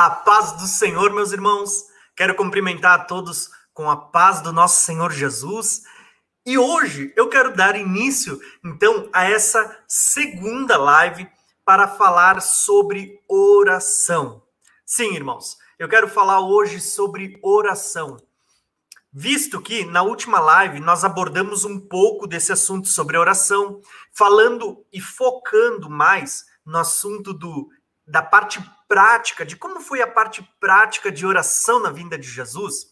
A paz do Senhor, meus irmãos. Quero cumprimentar a todos com a paz do nosso Senhor Jesus. E hoje eu quero dar início, então, a essa segunda live para falar sobre oração. Sim, irmãos, eu quero falar hoje sobre oração. Visto que na última live nós abordamos um pouco desse assunto sobre oração, falando e focando mais no assunto do, da parte prática, de como foi a parte prática de oração na vinda de Jesus.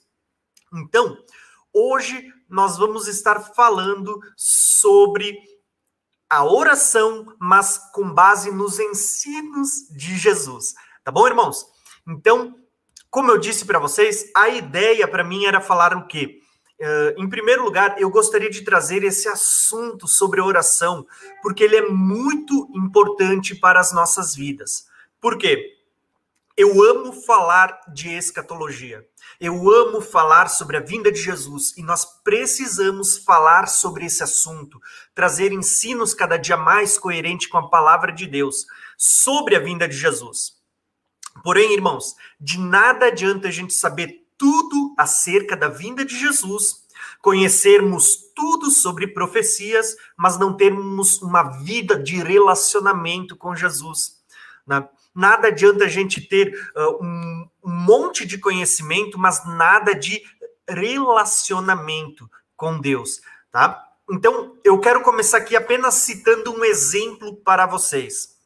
Então, hoje nós vamos estar falando sobre a oração, mas com base nos ensinos de Jesus. Tá bom, irmãos? Então, como eu disse para vocês, a ideia para mim era falar o quê? Uh, em primeiro lugar, eu gostaria de trazer esse assunto sobre oração, porque ele é muito importante para as nossas vidas. Por quê? Eu amo falar de escatologia. Eu amo falar sobre a vinda de Jesus e nós precisamos falar sobre esse assunto, trazer ensinos cada dia mais coerentes com a palavra de Deus sobre a vinda de Jesus. Porém, irmãos, de nada adianta a gente saber tudo acerca da vinda de Jesus, conhecermos tudo sobre profecias, mas não termos uma vida de relacionamento com Jesus. Né? Nada adianta a gente ter uh, um, um monte de conhecimento, mas nada de relacionamento com Deus, tá? Então, eu quero começar aqui apenas citando um exemplo para vocês.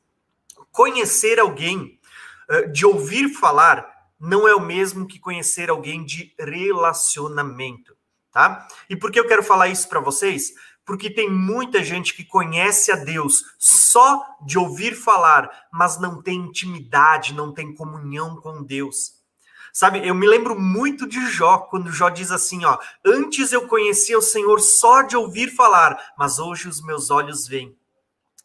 Conhecer alguém, de ouvir falar, não é o mesmo que conhecer alguém de relacionamento, tá? E por que eu quero falar isso para vocês? Porque tem muita gente que conhece a Deus só de ouvir falar, mas não tem intimidade, não tem comunhão com Deus. Sabe, eu me lembro muito de Jó, quando Jó diz assim, ó, antes eu conhecia o Senhor só de ouvir falar, mas hoje os meus olhos veem.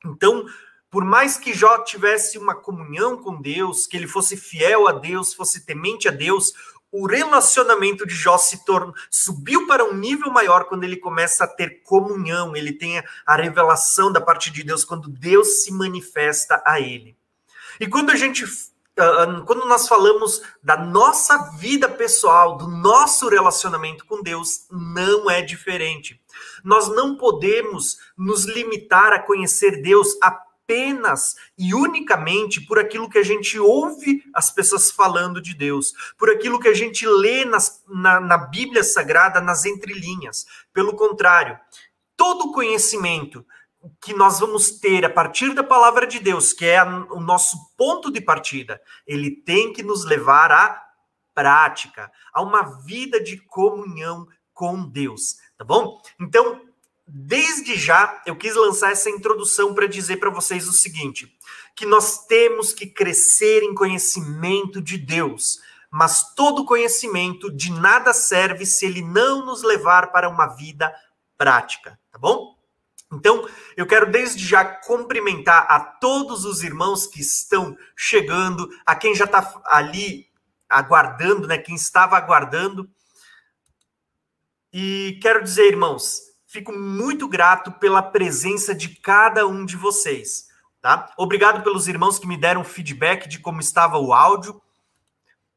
Então, por mais que Jó tivesse uma comunhão com Deus, que ele fosse fiel a Deus, fosse temente a Deus, o relacionamento de Jó se torna, subiu para um nível maior quando ele começa a ter comunhão, ele tem a revelação da parte de Deus, quando Deus se manifesta a ele. E quando a gente ah, ah, quando nós falamos da nossa vida pessoal, do nosso relacionamento com Deus, não é diferente. Nós não podemos nos limitar a conhecer Deus apenas e unicamente por aquilo que a gente ouve as pessoas falando de Deus, por aquilo que a gente lê nas, na, na Bíblia Sagrada, nas entrelinhas. Pelo contrário, todo conhecimento que nós vamos ter a partir da palavra de Deus, que é a, o nosso ponto de partida, ele tem que nos levar à prática, a uma vida de comunhão com Deus, tá bom? Então, desde já eu quis lançar essa introdução para dizer para vocês o seguinte: que nós temos que crescer em conhecimento de Deus, mas todo conhecimento de nada serve se ele não nos levar para uma vida prática, tá bom? Então, eu quero desde já cumprimentar a todos os irmãos que estão chegando, a quem já está ali aguardando, né? Quem estava aguardando. E quero dizer, irmãos, Fico muito grato pela presença de cada um de vocês, tá? Obrigado pelos irmãos que me deram feedback de como estava o áudio.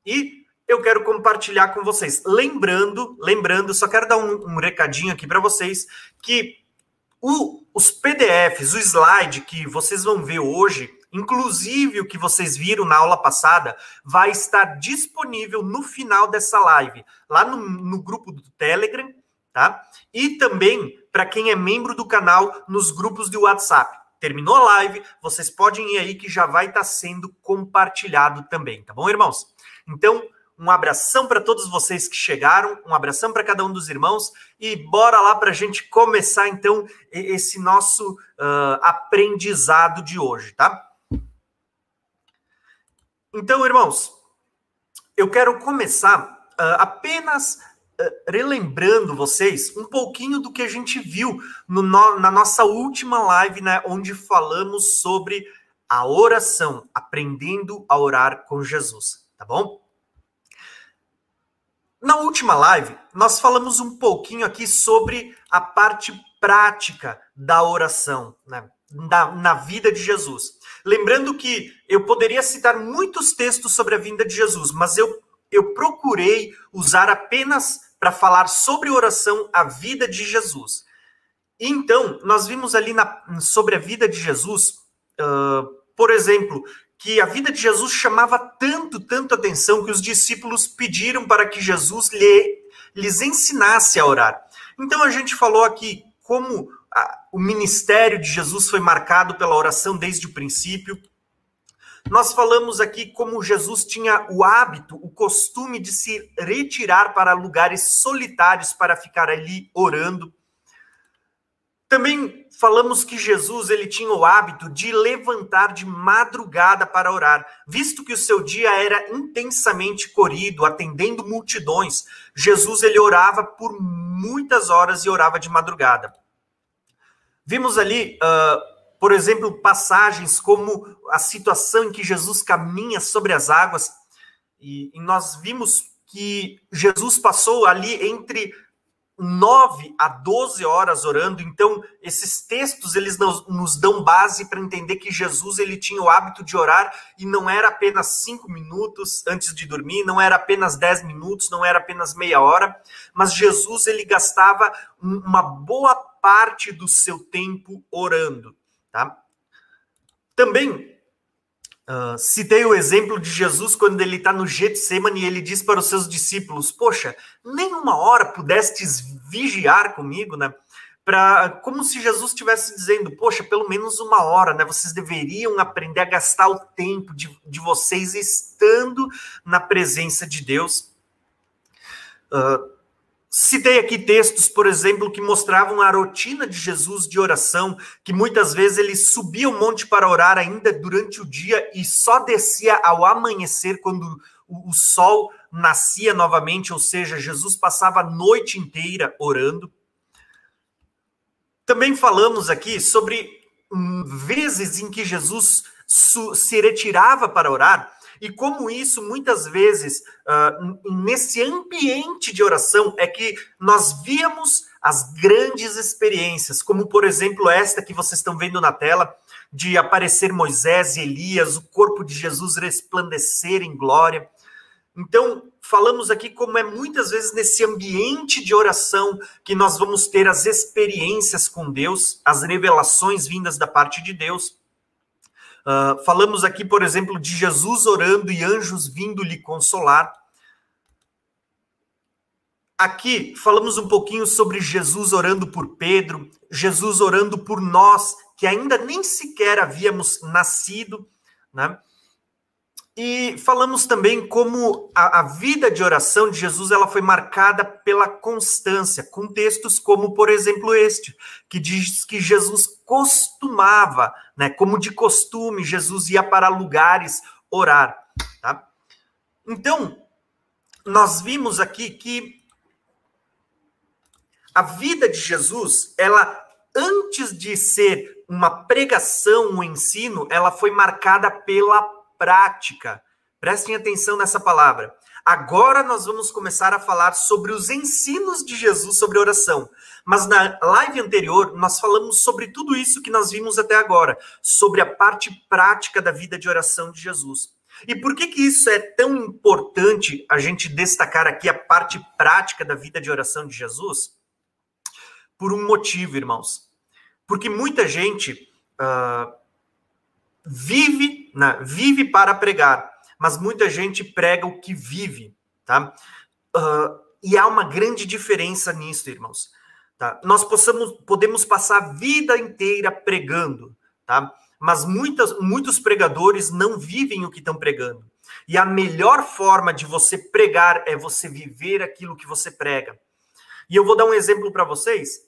E eu quero compartilhar com vocês. Lembrando, lembrando, só quero dar um, um recadinho aqui para vocês que o, os PDFs, o slide que vocês vão ver hoje, inclusive o que vocês viram na aula passada, vai estar disponível no final dessa live, lá no, no grupo do Telegram tá? E também para quem é membro do canal nos grupos de WhatsApp. Terminou a live, vocês podem ir aí que já vai estar tá sendo compartilhado também, tá bom, irmãos? Então, um abração para todos vocês que chegaram, um abração para cada um dos irmãos e bora lá para a gente começar então esse nosso uh, aprendizado de hoje, tá? Então, irmãos, eu quero começar uh, apenas relembrando vocês um pouquinho do que a gente viu no, na nossa última live, né, onde falamos sobre a oração, aprendendo a orar com Jesus, tá bom? Na última live, nós falamos um pouquinho aqui sobre a parte prática da oração, né? na, na vida de Jesus. Lembrando que eu poderia citar muitos textos sobre a vinda de Jesus, mas eu, eu procurei usar apenas para falar sobre oração a vida de Jesus. Então, nós vimos ali na, sobre a vida de Jesus, uh, por exemplo, que a vida de Jesus chamava tanto, tanto atenção que os discípulos pediram para que Jesus lhe, lhes ensinasse a orar. Então, a gente falou aqui como o ministério de Jesus foi marcado pela oração desde o princípio. Nós falamos aqui como Jesus tinha o hábito, o costume de se retirar para lugares solitários para ficar ali orando. Também falamos que Jesus ele tinha o hábito de levantar de madrugada para orar, visto que o seu dia era intensamente corrido, atendendo multidões. Jesus ele orava por muitas horas e orava de madrugada. Vimos ali, uh, por exemplo, passagens como a situação em que Jesus caminha sobre as águas, e, e nós vimos que Jesus passou ali entre 9 a 12 horas orando. Então, esses textos eles nos, dão base para entender que Jesus ele tinha o hábito de orar e não era apenas cinco minutos antes de dormir, não era apenas 10 minutos, não era apenas meia hora, mas Jesus ele gastava uma boa parte do seu tempo orando, tá? Também Uh, citei o exemplo de Jesus quando ele está no Getsemane e ele diz para os seus discípulos: Poxa, nem uma hora pudestes vigiar comigo, né? Pra, como se Jesus estivesse dizendo: Poxa, pelo menos uma hora, né? Vocês deveriam aprender a gastar o tempo de, de vocês estando na presença de Deus. Uh, Citei aqui textos, por exemplo, que mostravam a rotina de Jesus de oração, que muitas vezes ele subia o monte para orar ainda durante o dia e só descia ao amanhecer, quando o sol nascia novamente, ou seja, Jesus passava a noite inteira orando. Também falamos aqui sobre hum, vezes em que Jesus se retirava para orar e como isso, muitas vezes, uh, nesse ambiente de oração, é que nós víamos as grandes experiências, como, por exemplo, esta que vocês estão vendo na tela, de aparecer Moisés e Elias, o corpo de Jesus resplandecer em glória. Então, falamos aqui como é muitas vezes nesse ambiente de oração que nós vamos ter as experiências com Deus, as revelações vindas da parte de Deus. Uh, falamos aqui, por exemplo, de Jesus orando e anjos vindo lhe consolar. Aqui falamos um pouquinho sobre Jesus orando por Pedro, Jesus orando por nós, que ainda nem sequer havíamos nascido, né? E falamos também como a, a, vida de oração de Jesus ela foi marcada pela constância, com textos como, por exemplo, este, que diz que Jesus costumava, né, como de costume, Jesus ia para lugares orar. Tá? Então, nós vimos aqui que a vida de Jesus, ela antes de ser uma pregação, um ensino, ela foi marcada pela prática. Prestem atenção nessa palavra. Agora nós vamos começar a falar sobre os ensinos de Jesus sobre oração. Mas na live anterior, nós falamos sobre tudo isso que nós vimos até agora, sobre a parte prática da vida de oração de Jesus. E por que que isso é tão importante a gente destacar aqui a parte prática da vida de oração de Jesus? Por um motivo, irmãos. Porque muita gente uh, vive, né, vive para pregar, mas muita gente prega o que vive, tá? Uh, e há uma grande diferença nisso, irmãos. Tá? Nós possamos, podemos passar a vida inteira pregando, tá? Mas muitas, muitos pregadores não vivem o que estão pregando. E a melhor forma de você pregar é você viver aquilo que você prega. E eu vou dar um exemplo para vocês.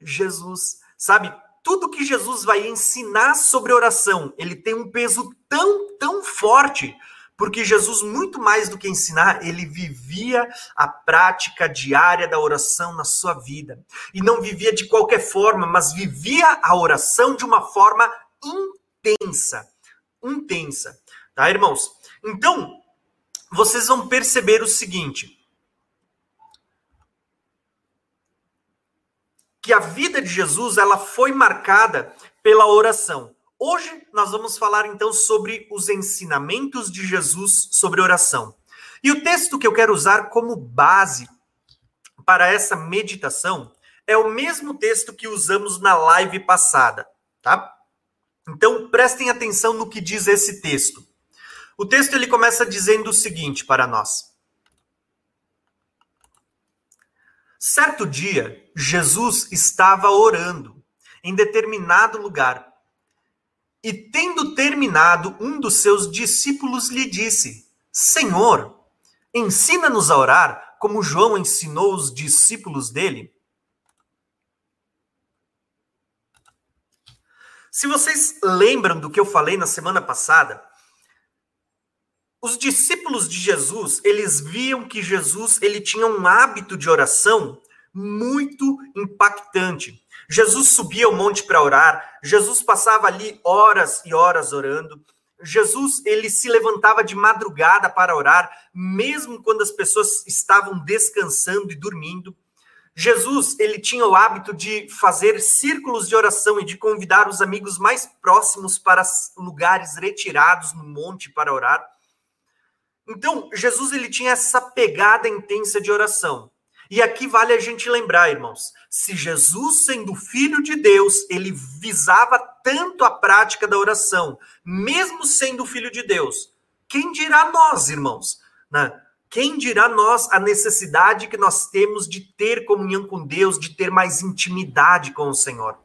Jesus, sabe? Tudo que Jesus vai ensinar sobre oração, ele tem um peso tão, tão forte, porque Jesus, muito mais do que ensinar, ele vivia a prática diária da oração na sua vida. E não vivia de qualquer forma, mas vivia a oração de uma forma intensa. Intensa. Tá, irmãos? Então, vocês vão perceber o seguinte: que a vida de Jesus ela foi marcada pela oração. Hoje nós vamos falar então sobre os ensinamentos de Jesus sobre oração. E o texto que eu quero usar como base para essa meditação é o mesmo texto que usamos na live passada, tá? Então prestem atenção no que diz esse texto. O texto ele começa dizendo o seguinte para nós: Certo dia, Jesus estava orando em determinado lugar. E tendo terminado, um dos seus discípulos lhe disse: Senhor, ensina-nos a orar, como João ensinou os discípulos dele. Se vocês lembram do que eu falei na semana passada, os discípulos de Jesus, eles viam que Jesus, ele tinha um hábito de oração muito impactante. Jesus subia ao monte para orar, Jesus passava ali horas e horas orando. Jesus, ele se levantava de madrugada para orar, mesmo quando as pessoas estavam descansando e dormindo. Jesus, ele tinha o hábito de fazer círculos de oração e de convidar os amigos mais próximos para lugares retirados no monte para orar. Então, Jesus ele tinha essa pegada intensa de oração. E aqui vale a gente lembrar, irmãos, se Jesus, sendo filho de Deus, ele visava tanto a prática da oração, mesmo sendo filho de Deus, quem dirá nós, irmãos? Né? Quem dirá nós a necessidade que nós temos de ter comunhão com Deus, de ter mais intimidade com o Senhor?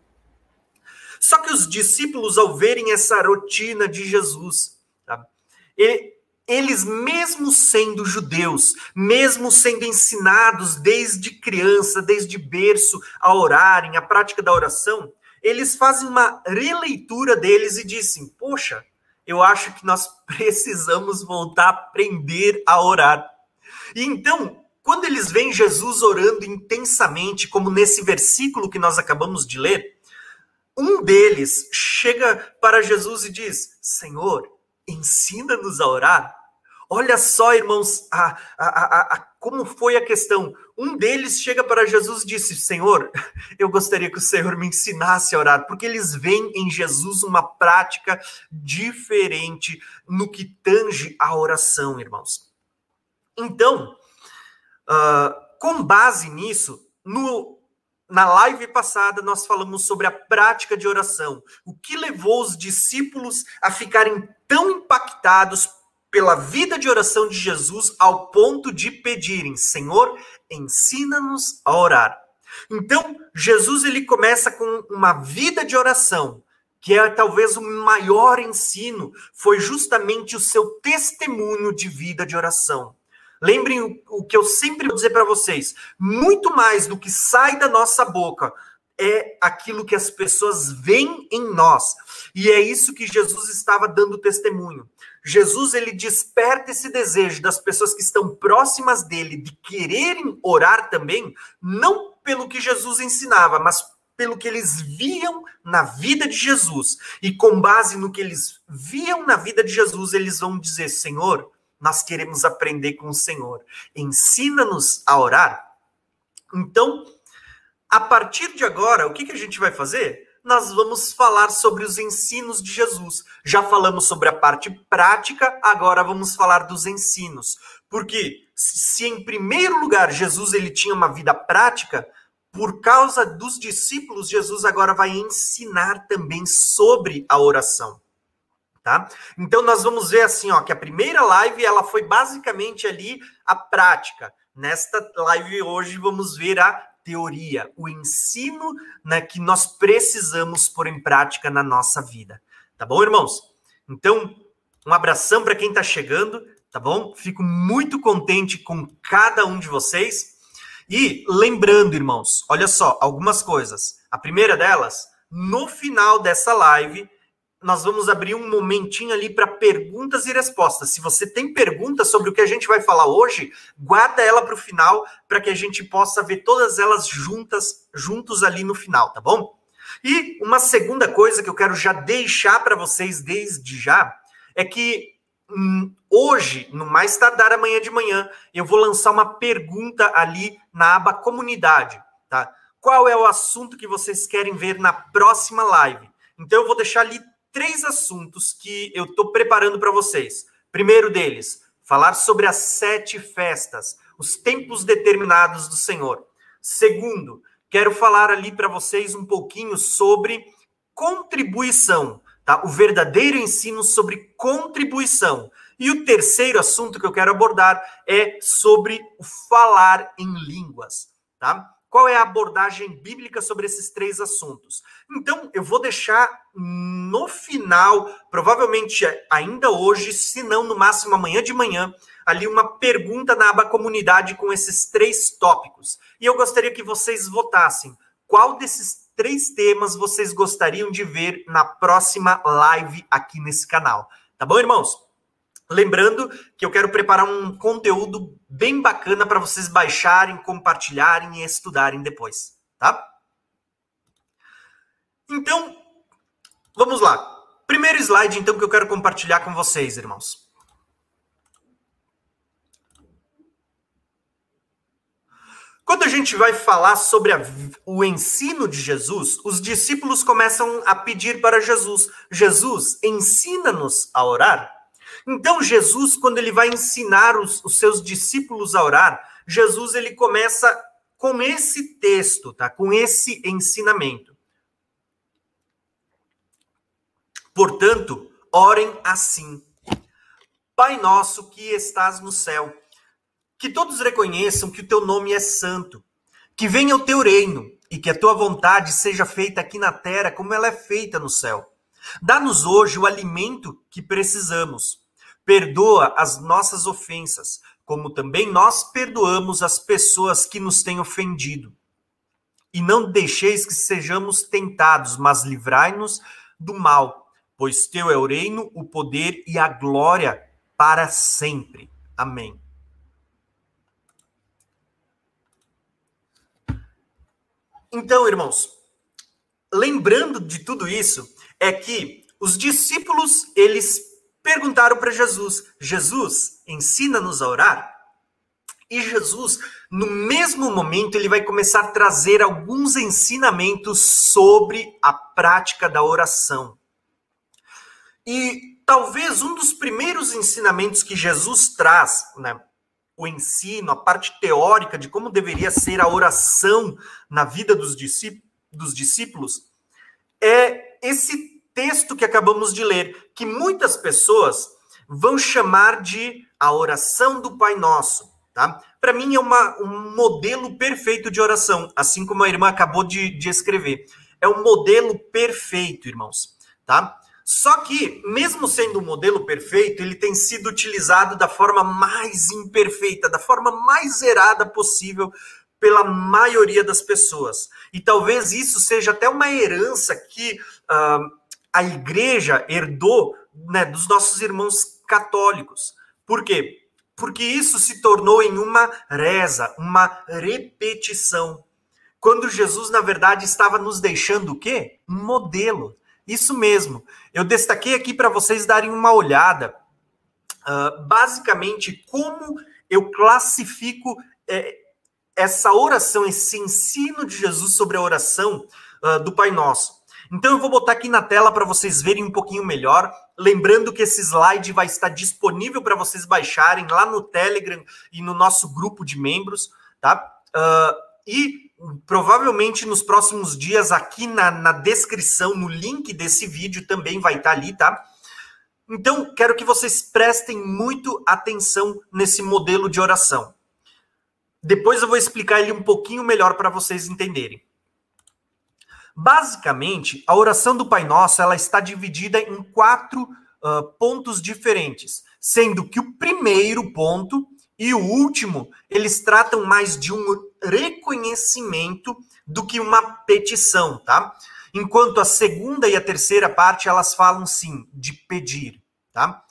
Só que os discípulos, ao verem essa rotina de Jesus, tá? Eles, mesmo sendo judeus, mesmo sendo ensinados desde criança, desde berço, a orarem, a prática da oração, eles fazem uma releitura deles e dizem: Poxa, eu acho que nós precisamos voltar a aprender a orar. E então, quando eles veem Jesus orando intensamente, como nesse versículo que nós acabamos de ler, um deles chega para Jesus e diz: Senhor, ensina-nos a orar. Olha só, irmãos, a, a, a, como foi a questão. Um deles chega para Jesus e disse: Senhor, eu gostaria que o Senhor me ensinasse a orar, porque eles veem em Jesus uma prática diferente no que tange a oração, irmãos. Então, uh, com base nisso, no, na live passada nós falamos sobre a prática de oração, o que levou os discípulos a ficarem tão impactados pela vida de oração de Jesus ao ponto de pedirem: Senhor, ensina-nos a orar. Então, Jesus ele começa com uma vida de oração, que é talvez o maior ensino, foi justamente o seu testemunho de vida de oração. Lembrem o, o que eu sempre vou dizer para vocês: muito mais do que sai da nossa boca é aquilo que as pessoas veem em nós. E é isso que Jesus estava dando testemunho. Jesus ele desperta esse desejo das pessoas que estão próximas dele de quererem orar também, não pelo que Jesus ensinava, mas pelo que eles viam na vida de Jesus. E com base no que eles viam na vida de Jesus, eles vão dizer: Senhor, nós queremos aprender com o Senhor. Ensina-nos a orar. Então, a partir de agora, o que, que a gente vai fazer? Nós vamos falar sobre os ensinos de Jesus. Já falamos sobre a parte prática, agora vamos falar dos ensinos. Porque se em primeiro lugar Jesus ele tinha uma vida prática, por causa dos discípulos, Jesus agora vai ensinar também sobre a oração. Tá? Então nós vamos ver assim, ó, que a primeira live ela foi basicamente ali a prática. Nesta live hoje vamos ver a teoria, o ensino né, que nós precisamos pôr em prática na nossa vida. Tá bom, irmãos? Então, um abração para quem está chegando, tá bom? Fico muito contente com cada um de vocês. E lembrando, irmãos, olha só, algumas coisas. A primeira delas, no final dessa live, nós vamos abrir um momentinho ali para perguntas e respostas. Se você tem perguntas sobre o que a gente vai falar hoje, guarda ela para o final para que a gente possa ver todas elas juntas, juntos ali no final, tá bom? E uma segunda coisa que eu quero já deixar para vocês desde já é que hum, hoje, no mais tardar amanhã de manhã, eu vou lançar uma pergunta ali na aba comunidade, tá? Qual é o assunto que vocês querem ver na próxima live? Então eu vou deixar ali três assuntos que eu estou preparando para vocês. Primeiro deles, falar sobre as sete festas, os tempos determinados do Senhor. Segundo, quero falar ali para vocês um pouquinho sobre contribuição, tá? O verdadeiro ensino sobre contribuição. E o terceiro assunto que eu quero abordar é sobre o falar em línguas, tá? Qual é a abordagem bíblica sobre esses três assuntos? Então, eu vou deixar no final, provavelmente ainda hoje, se não no máximo amanhã de manhã, ali uma pergunta na aba comunidade com esses três tópicos. E eu gostaria que vocês votassem qual desses três temas vocês gostariam de ver na próxima live aqui nesse canal. Tá bom, irmãos? Lembrando que eu quero preparar um conteúdo bem bacana para vocês baixarem, compartilharem e estudarem depois, tá? Então, vamos lá. Primeiro slide, então, que eu quero compartilhar com vocês, irmãos. Quando a gente vai falar sobre a, o ensino de Jesus, os discípulos começam a pedir para Jesus: Jesus, ensina-nos a orar. Então, Jesus, quando ele vai ensinar os, os seus discípulos a orar, Jesus ele começa com esse texto, tá? Com esse ensinamento. Portanto, orem assim: Pai nosso que estás no céu, que todos reconheçam que o teu nome é santo, que venha o teu reino e que a tua vontade seja feita aqui na terra como ela é feita no céu. Dá-nos hoje o alimento que precisamos Perdoa as nossas ofensas, como também nós perdoamos as pessoas que nos têm ofendido. E não deixeis que sejamos tentados, mas livrai-nos do mal, pois teu é o reino, o poder e a glória para sempre. Amém. Então, irmãos, lembrando de tudo isso, é que os discípulos, eles perguntaram para Jesus: Jesus, ensina-nos a orar? E Jesus, no mesmo momento, ele vai começar a trazer alguns ensinamentos sobre a prática da oração. E talvez um dos primeiros ensinamentos que Jesus traz, né, o ensino, a parte teórica de como deveria ser a oração na vida dos discípulos, é esse texto que acabamos de ler, que muitas pessoas vão chamar de a oração do Pai Nosso, tá? Para mim é uma, um modelo perfeito de oração, assim como a irmã acabou de, de escrever. É um modelo perfeito, irmãos, tá? Só que, mesmo sendo um modelo perfeito, ele tem sido utilizado da forma mais imperfeita, da forma mais errada possível pela maioria das pessoas. E talvez isso seja até uma herança que uh, a igreja herdou né, dos nossos irmãos católicos. Por quê? Porque isso se tornou em uma reza, uma repetição. Quando Jesus, na verdade, estava nos deixando o quê? Um modelo. Isso mesmo. Eu destaquei aqui para vocês darem uma olhada, uh, basicamente, como eu classifico é, essa oração, esse ensino de Jesus sobre a oração uh, do Pai Nosso. Então eu vou botar aqui na tela para vocês verem um pouquinho melhor. Lembrando que esse slide vai estar disponível para vocês baixarem lá no Telegram e no nosso grupo de membros, tá? Uh, e provavelmente nos próximos dias, aqui na, na descrição, no link desse vídeo, também vai estar ali, tá? Então, quero que vocês prestem muito atenção nesse modelo de oração. Depois eu vou explicar ele um pouquinho melhor para vocês entenderem. Basicamente, a oração do Pai Nosso ela está dividida em quatro uh, pontos diferentes, sendo que o primeiro ponto e o último eles tratam mais de um reconhecimento do que uma petição, tá? Enquanto a segunda e a terceira parte elas falam sim de pedir, tá?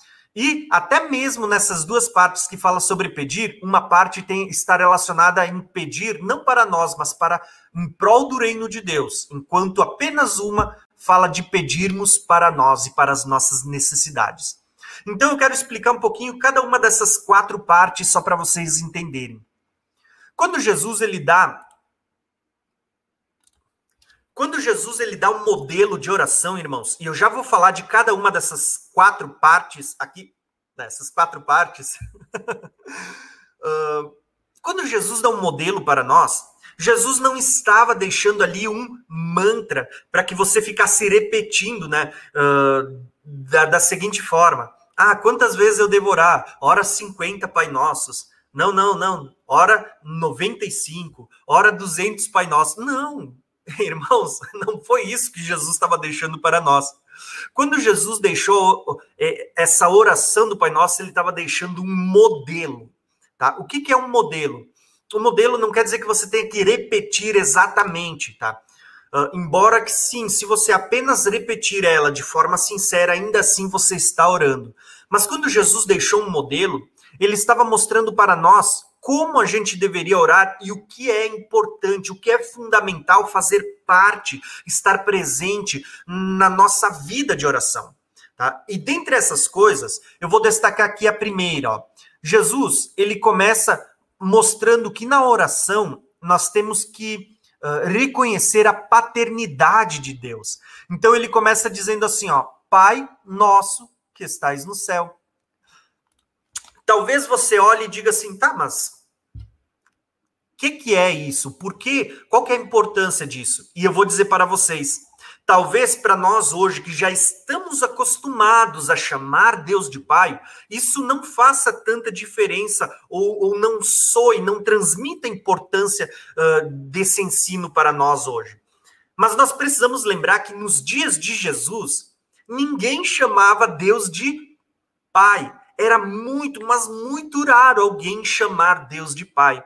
E até mesmo nessas duas partes que fala sobre pedir, uma parte tem está relacionada em pedir não para nós, mas para em prol do reino de Deus, enquanto apenas uma fala de pedirmos para nós e para as nossas necessidades. Então eu quero explicar um pouquinho cada uma dessas quatro partes só para vocês entenderem. Quando Jesus ele dá Quando Jesus ele dá um modelo de oração, irmãos, e eu já vou falar de cada uma dessas quatro partes aqui, dessas quatro partes. uh, quando Jesus dá um modelo para nós, Jesus não estava deixando ali um mantra para que você ficasse repetindo, né? Uh, da, da, seguinte forma: Ah, quantas vezes eu devorar? Hora 50 Pai Nossos. Não, não, não. Hora 95. Hora 200 Pai Nossos. Não, irmãos, não foi isso que Jesus estava deixando para nós. Quando Jesus deixou é, essa oração do Pai Nosso, ele estava deixando um modelo. Tá? O que, que é um modelo? O modelo não quer dizer que você tenha que repetir exatamente, tá? Uh, embora que sim, se você apenas repetir ela de forma sincera, ainda assim você está orando. Mas quando Jesus deixou um modelo, ele estava mostrando para nós como a gente deveria orar e o que é importante, o que é fundamental fazer parte, estar presente na nossa vida de oração. Tá? E dentre essas coisas, eu vou destacar aqui a primeira. Ó. Jesus, ele começa mostrando que na oração nós temos que uh, reconhecer a paternidade de Deus. Então ele começa dizendo assim, ó, Pai nosso que estais no céu. Talvez você olhe e diga assim, tá, mas o que, que é isso? Por quê? Qual que é a importância disso? E eu vou dizer para vocês, Talvez para nós hoje, que já estamos acostumados a chamar Deus de Pai, isso não faça tanta diferença ou, ou não soe, não transmita a importância uh, desse ensino para nós hoje. Mas nós precisamos lembrar que nos dias de Jesus, ninguém chamava Deus de Pai. Era muito, mas muito raro alguém chamar Deus de Pai.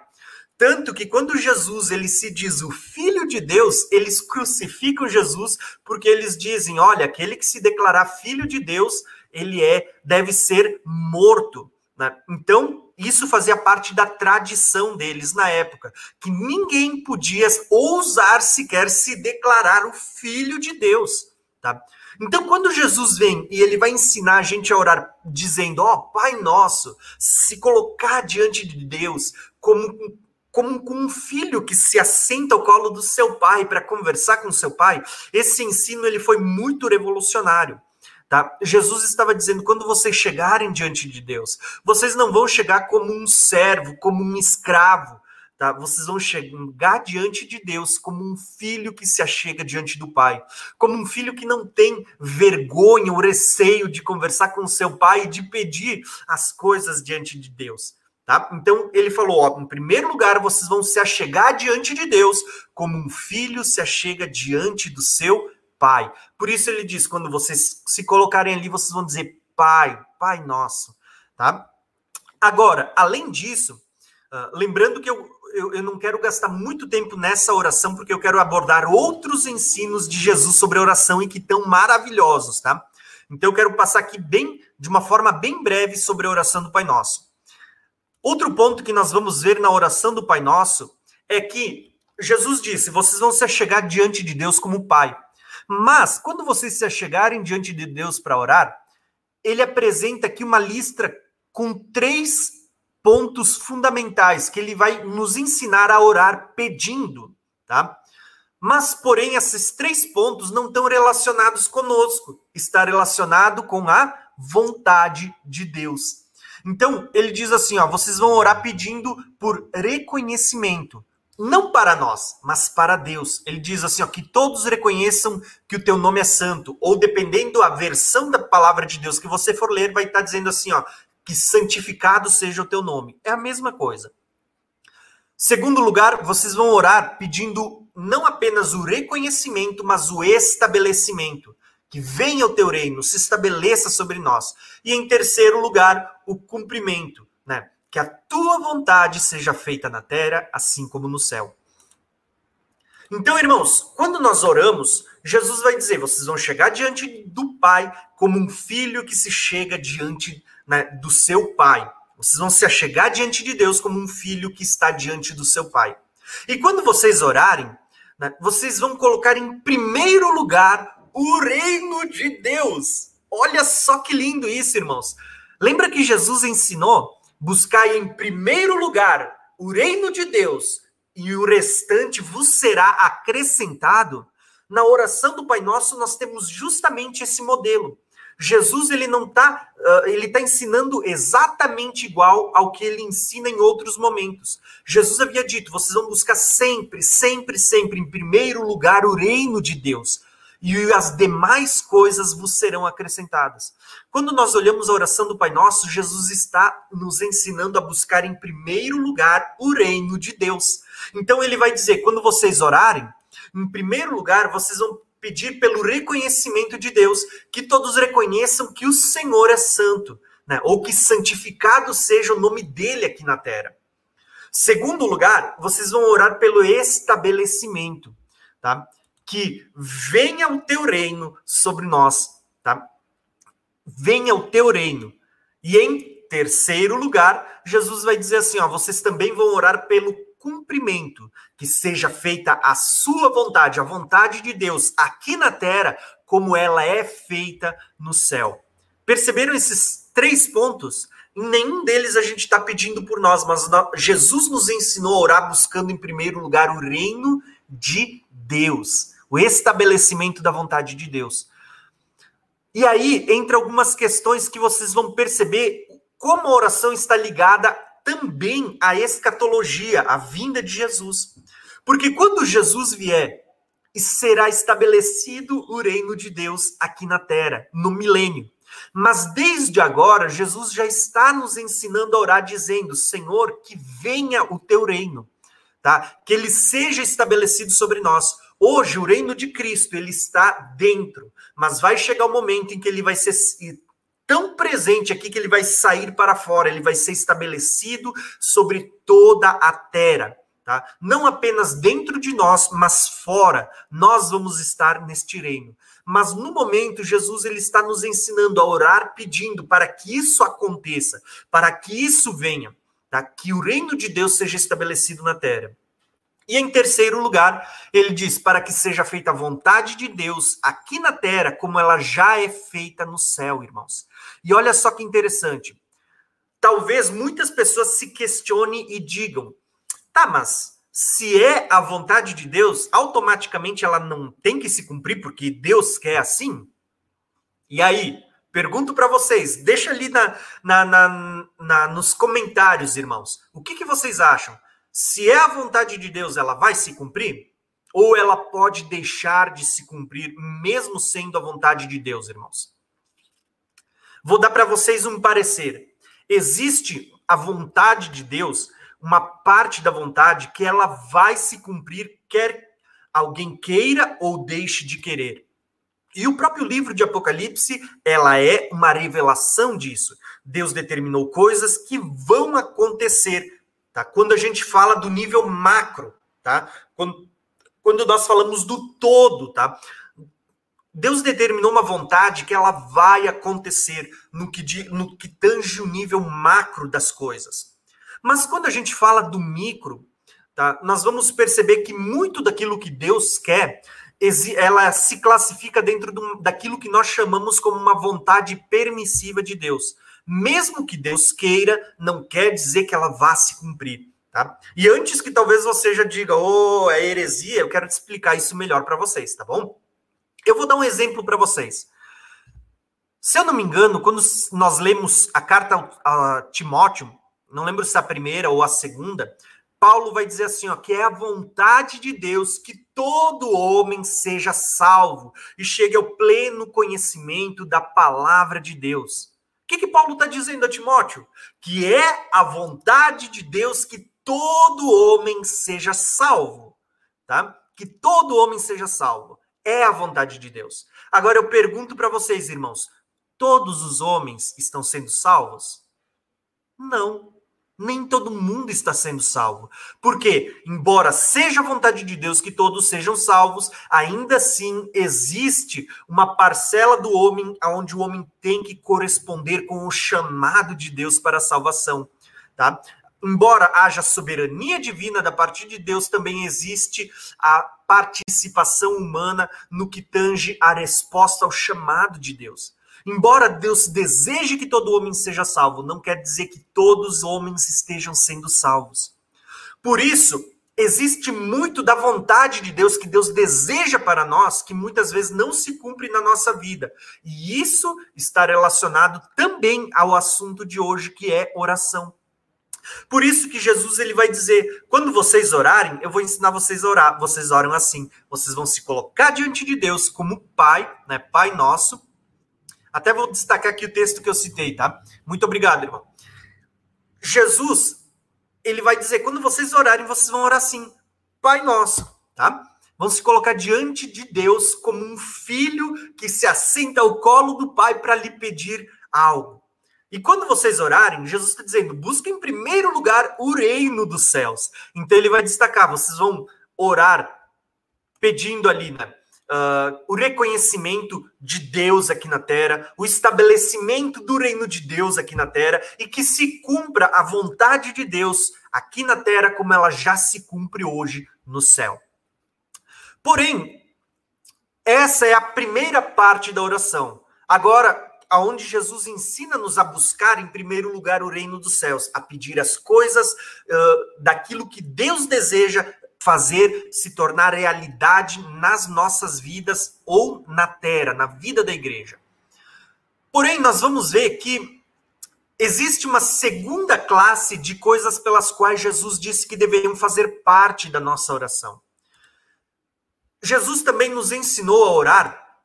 Tanto que quando Jesus ele se diz o filho de Deus, eles crucificam Jesus porque eles dizem, olha, aquele que se declarar filho de Deus, ele é deve ser morto. Né? Então isso fazia parte da tradição deles na época, que ninguém podia ousar sequer se declarar o filho de Deus. Tá? Então, quando Jesus vem e ele vai ensinar a gente a orar, dizendo, ó, oh, Pai nosso, se colocar diante de Deus como como com um filho que se assenta ao colo do seu pai para conversar com seu pai. Esse ensino ele foi muito revolucionário. Tá? Jesus estava dizendo: quando vocês chegarem diante de Deus, vocês não vão chegar como um servo, como um escravo. Tá? Vocês vão chegar diante de Deus como um filho que se achega diante do pai, como um filho que não tem vergonha ou receio de conversar com seu pai e de pedir as coisas diante de Deus. Tá? Então ele falou: ó, em primeiro lugar, vocês vão se achegar diante de Deus como um filho se achega diante do seu pai. Por isso ele diz: quando vocês se colocarem ali, vocês vão dizer Pai, Pai nosso. Tá? Agora, além disso, uh, lembrando que eu, eu, eu não quero gastar muito tempo nessa oração, porque eu quero abordar outros ensinos de Jesus sobre oração e que estão maravilhosos, tá? Então eu quero passar aqui bem, de uma forma bem breve sobre a oração do Pai Nosso. Outro ponto que nós vamos ver na oração do Pai Nosso é que Jesus disse: vocês vão se achegar diante de Deus como Pai. Mas, quando vocês se achegarem diante de Deus para orar, ele apresenta aqui uma lista com três pontos fundamentais que ele vai nos ensinar a orar pedindo, tá? Mas, porém, esses três pontos não estão relacionados conosco, está relacionado com a vontade de Deus. Então, ele diz assim, ó, vocês vão orar pedindo por reconhecimento, não para nós, mas para Deus. Ele diz assim, ó, que todos reconheçam que o teu nome é santo, ou dependendo da versão da palavra de Deus que você for ler, vai estar dizendo assim, ó, que santificado seja o teu nome. É a mesma coisa. Segundo lugar, vocês vão orar pedindo não apenas o reconhecimento, mas o estabelecimento que venha o teu reino, se estabeleça sobre nós. E em terceiro lugar, o cumprimento, né? Que a tua vontade seja feita na terra, assim como no céu. Então, irmãos, quando nós oramos, Jesus vai dizer: vocês vão chegar diante do Pai como um filho que se chega diante né, do seu Pai. Vocês vão se achegar diante de Deus como um filho que está diante do seu Pai. E quando vocês orarem, né, vocês vão colocar em primeiro lugar o reino de Deus. Olha só que lindo isso, irmãos. Lembra que Jesus ensinou buscar em primeiro lugar o reino de Deus e o restante vos será acrescentado? na oração do Pai Nosso nós temos justamente esse modelo. Jesus ele não está, uh, ele está ensinando exatamente igual ao que ele ensina em outros momentos. Jesus havia dito: vocês vão buscar sempre, sempre, sempre, em primeiro lugar, o reino de Deus e as demais coisas vos serão acrescentadas. Quando nós olhamos a oração do Pai Nosso, Jesus está nos ensinando a buscar em primeiro lugar o reino de Deus. Então ele vai dizer: quando vocês orarem, em primeiro lugar, vocês vão pedir pelo reconhecimento de Deus, que todos reconheçam que o Senhor é santo, né? ou que santificado seja o nome dele aqui na terra. Segundo lugar, vocês vão orar pelo estabelecimento, tá? que venha o teu reino sobre nós, tá? Venha o teu reino. E em terceiro lugar, Jesus vai dizer assim, ó, vocês também vão orar pelo cumprimento, que seja feita a sua vontade, a vontade de Deus aqui na terra, como ela é feita no céu. Perceberam esses três pontos? Em nenhum deles a gente está pedindo por nós, mas Jesus nos ensinou a orar buscando em primeiro lugar o reino de Deus o estabelecimento da vontade de Deus. E aí, entre algumas questões que vocês vão perceber como a oração está ligada também à escatologia, à vinda de Jesus. Porque quando Jesus vier, será estabelecido o reino de Deus aqui na terra, no milênio. Mas desde agora, Jesus já está nos ensinando a orar, dizendo: Senhor, que venha o teu reino, tá? Que ele seja estabelecido sobre nós. Hoje, o reino de Cristo, ele está dentro, mas vai chegar o momento em que ele vai ser tão presente aqui que ele vai sair para fora, ele vai ser estabelecido sobre toda a terra. Tá? Não apenas dentro de nós, mas fora, nós vamos estar neste reino. Mas no momento, Jesus ele está nos ensinando a orar, pedindo para que isso aconteça, para que isso venha, tá? que o reino de Deus seja estabelecido na terra. E em terceiro lugar, ele diz: para que seja feita a vontade de Deus aqui na terra, como ela já é feita no céu, irmãos. E olha só que interessante. Talvez muitas pessoas se questionem e digam: tá, mas se é a vontade de Deus, automaticamente ela não tem que se cumprir porque Deus quer assim? E aí, pergunto para vocês, deixa ali na, na, na, na, nos comentários, irmãos, o que, que vocês acham? se é a vontade de Deus, ela vai se cumprir? Ou ela pode deixar de se cumprir, mesmo sendo a vontade de Deus, irmãos? Vou dar para vocês um parecer. Existe a vontade de Deus, uma parte da vontade que ela vai se cumprir, quer alguém queira ou deixe de querer. E o próprio livro de Apocalipse, ela é uma revelação disso. Deus determinou coisas que vão acontecer Tá? Quando a gente fala do nível macro, tá? Quando, quando nós falamos do todo, tá? Deus determinou uma vontade que ela vai acontecer no que, no que tange o nível macro das coisas. Mas quando a gente fala do micro, tá, nós vamos perceber que muito daquilo que Deus quer, ela se classifica dentro do, daquilo que nós chamamos como uma vontade permissiva de Deus mesmo que Deus queira, não quer dizer que ela vá se cumprir. Tá? E antes que talvez você já diga, oh, é heresia, eu quero te explicar isso melhor para vocês, tá bom? Eu vou dar um exemplo para vocês. Se eu não me engano, quando nós lemos a carta a Timóteo, não lembro se é a primeira ou a segunda, Paulo vai dizer assim, ó, que é a vontade de Deus que todo homem seja salvo e chegue ao pleno conhecimento da palavra de Deus. O que, que Paulo está dizendo a Timóteo? Que é a vontade de Deus que todo homem seja salvo, tá? Que todo homem seja salvo. É a vontade de Deus. Agora eu pergunto para vocês, irmãos, todos os homens estão sendo salvos? Não nem todo mundo está sendo salvo. Porque, embora seja a vontade de Deus que todos sejam salvos, ainda assim existe uma parcela do homem onde o homem tem que corresponder com o chamado de Deus para a salvação, tá? Embora haja soberania divina da parte de Deus, também existe a participação humana no que tange a resposta ao chamado de Deus. Embora Deus deseje que todo homem seja salvo, não quer dizer que todos os homens estejam sendo salvos. Por isso, existe muito da vontade de Deus que Deus deseja para nós que muitas vezes não se cumpre na nossa vida. E isso está relacionado também ao assunto de hoje, que é oração. Por isso que Jesus ele vai dizer: quando vocês orarem, eu vou ensinar vocês a orar. Vocês oram assim. Vocês vão se colocar diante de Deus como Pai, né? Pai nosso. Até vou destacar aqui o texto que eu citei, tá? Muito obrigado, irmão. Jesus, ele vai dizer: quando vocês orarem, vocês vão orar assim, Pai nosso, tá? Vão se colocar diante de Deus como um filho que se assenta ao colo do Pai para lhe pedir algo. E quando vocês orarem, Jesus está dizendo: busquem em primeiro lugar o reino dos céus. Então ele vai destacar: vocês vão orar pedindo ali, né? Uh, o reconhecimento de Deus aqui na terra, o estabelecimento do reino de Deus aqui na terra e que se cumpra a vontade de Deus aqui na terra como ela já se cumpre hoje no céu. Porém, essa é a primeira parte da oração. Agora, aonde Jesus ensina-nos a buscar em primeiro lugar o reino dos céus, a pedir as coisas uh, daquilo que Deus deseja fazer se tornar realidade nas nossas vidas ou na terra, na vida da igreja. Porém, nós vamos ver que existe uma segunda classe de coisas pelas quais Jesus disse que deveriam fazer parte da nossa oração. Jesus também nos ensinou a orar.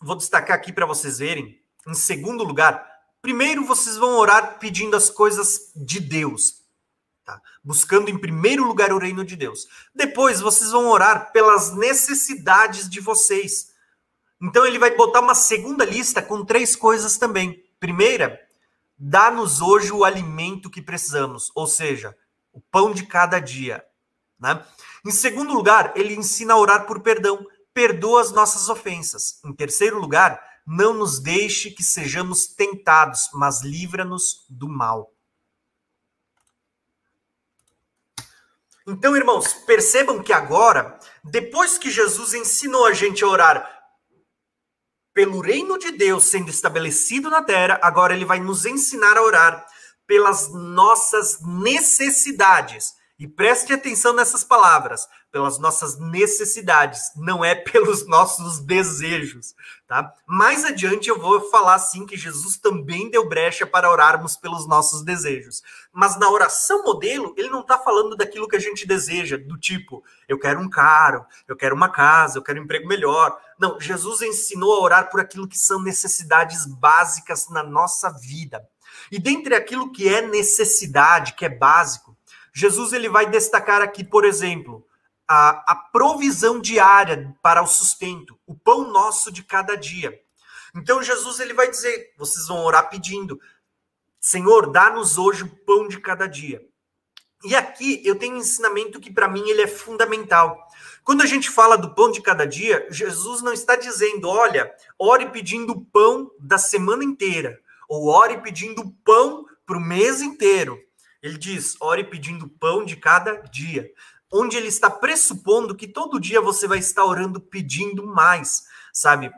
Vou destacar aqui para vocês verem em segundo lugar, primeiro vocês vão orar pedindo as coisas de Deus, tá? buscando em primeiro lugar o reino de Deus. Depois vocês vão orar pelas necessidades de vocês. Então ele vai botar uma segunda lista com três coisas também. Primeira, dá-nos hoje o alimento que precisamos, ou seja, o pão de cada dia. Né? Em segundo lugar, ele ensina a orar por perdão. Perdoa as nossas ofensas. Em terceiro lugar, não nos deixe que sejamos tentados, mas livra-nos do mal. Então, irmãos, percebam que agora, depois que Jesus ensinou a gente a orar pelo reino de Deus sendo estabelecido na terra, agora ele vai nos ensinar a orar pelas nossas necessidades. E preste atenção nessas palavras, pelas nossas necessidades, não é pelos nossos desejos, tá? Mais adiante eu vou falar assim que Jesus também deu brecha para orarmos pelos nossos desejos. Mas na oração modelo, ele não está falando daquilo que a gente deseja, do tipo, eu quero um carro, eu quero uma casa, eu quero um emprego melhor. Não, Jesus ensinou a orar por aquilo que são necessidades básicas na nossa vida. E dentre aquilo que é necessidade, que é básico, Jesus ele vai destacar aqui, por exemplo, a, a provisão diária para o sustento, o pão nosso de cada dia. Então Jesus ele vai dizer, vocês vão orar pedindo, Senhor, dá-nos hoje o pão de cada dia. E aqui eu tenho um ensinamento que para mim ele é fundamental. Quando a gente fala do pão de cada dia, Jesus não está dizendo, olha, ore pedindo o pão da semana inteira, ou ore pedindo o pão para o mês inteiro. Ele diz: ore pedindo pão de cada dia. Onde ele está pressupondo que todo dia você vai estar orando pedindo mais, sabe?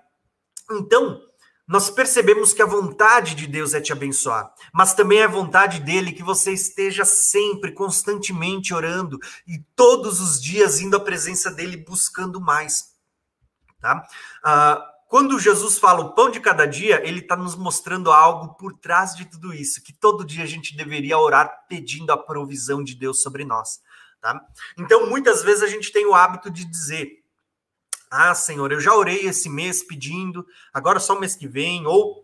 Então, nós percebemos que a vontade de Deus é te abençoar, mas também é a vontade dele que você esteja sempre, constantemente orando e todos os dias indo à presença dele buscando mais, tá? Uh, quando Jesus fala o pão de cada dia, ele está nos mostrando algo por trás de tudo isso, que todo dia a gente deveria orar pedindo a provisão de Deus sobre nós. Tá? Então, muitas vezes a gente tem o hábito de dizer: Ah, Senhor, eu já orei esse mês pedindo, agora só o mês que vem, ou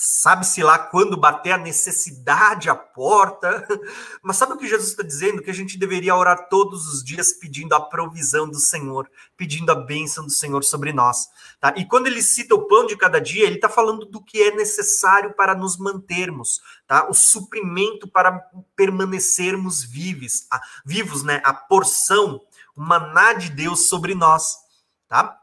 sabe-se lá quando bater a necessidade à porta. Mas sabe o que Jesus está dizendo? Que a gente deveria orar todos os dias pedindo a provisão do Senhor, pedindo a bênção do Senhor sobre nós. Tá? E quando ele cita o pão de cada dia, ele está falando do que é necessário para nos mantermos, tá? o suprimento para permanecermos vivos, a, vivos, né? a porção, o maná de Deus sobre nós. Tá?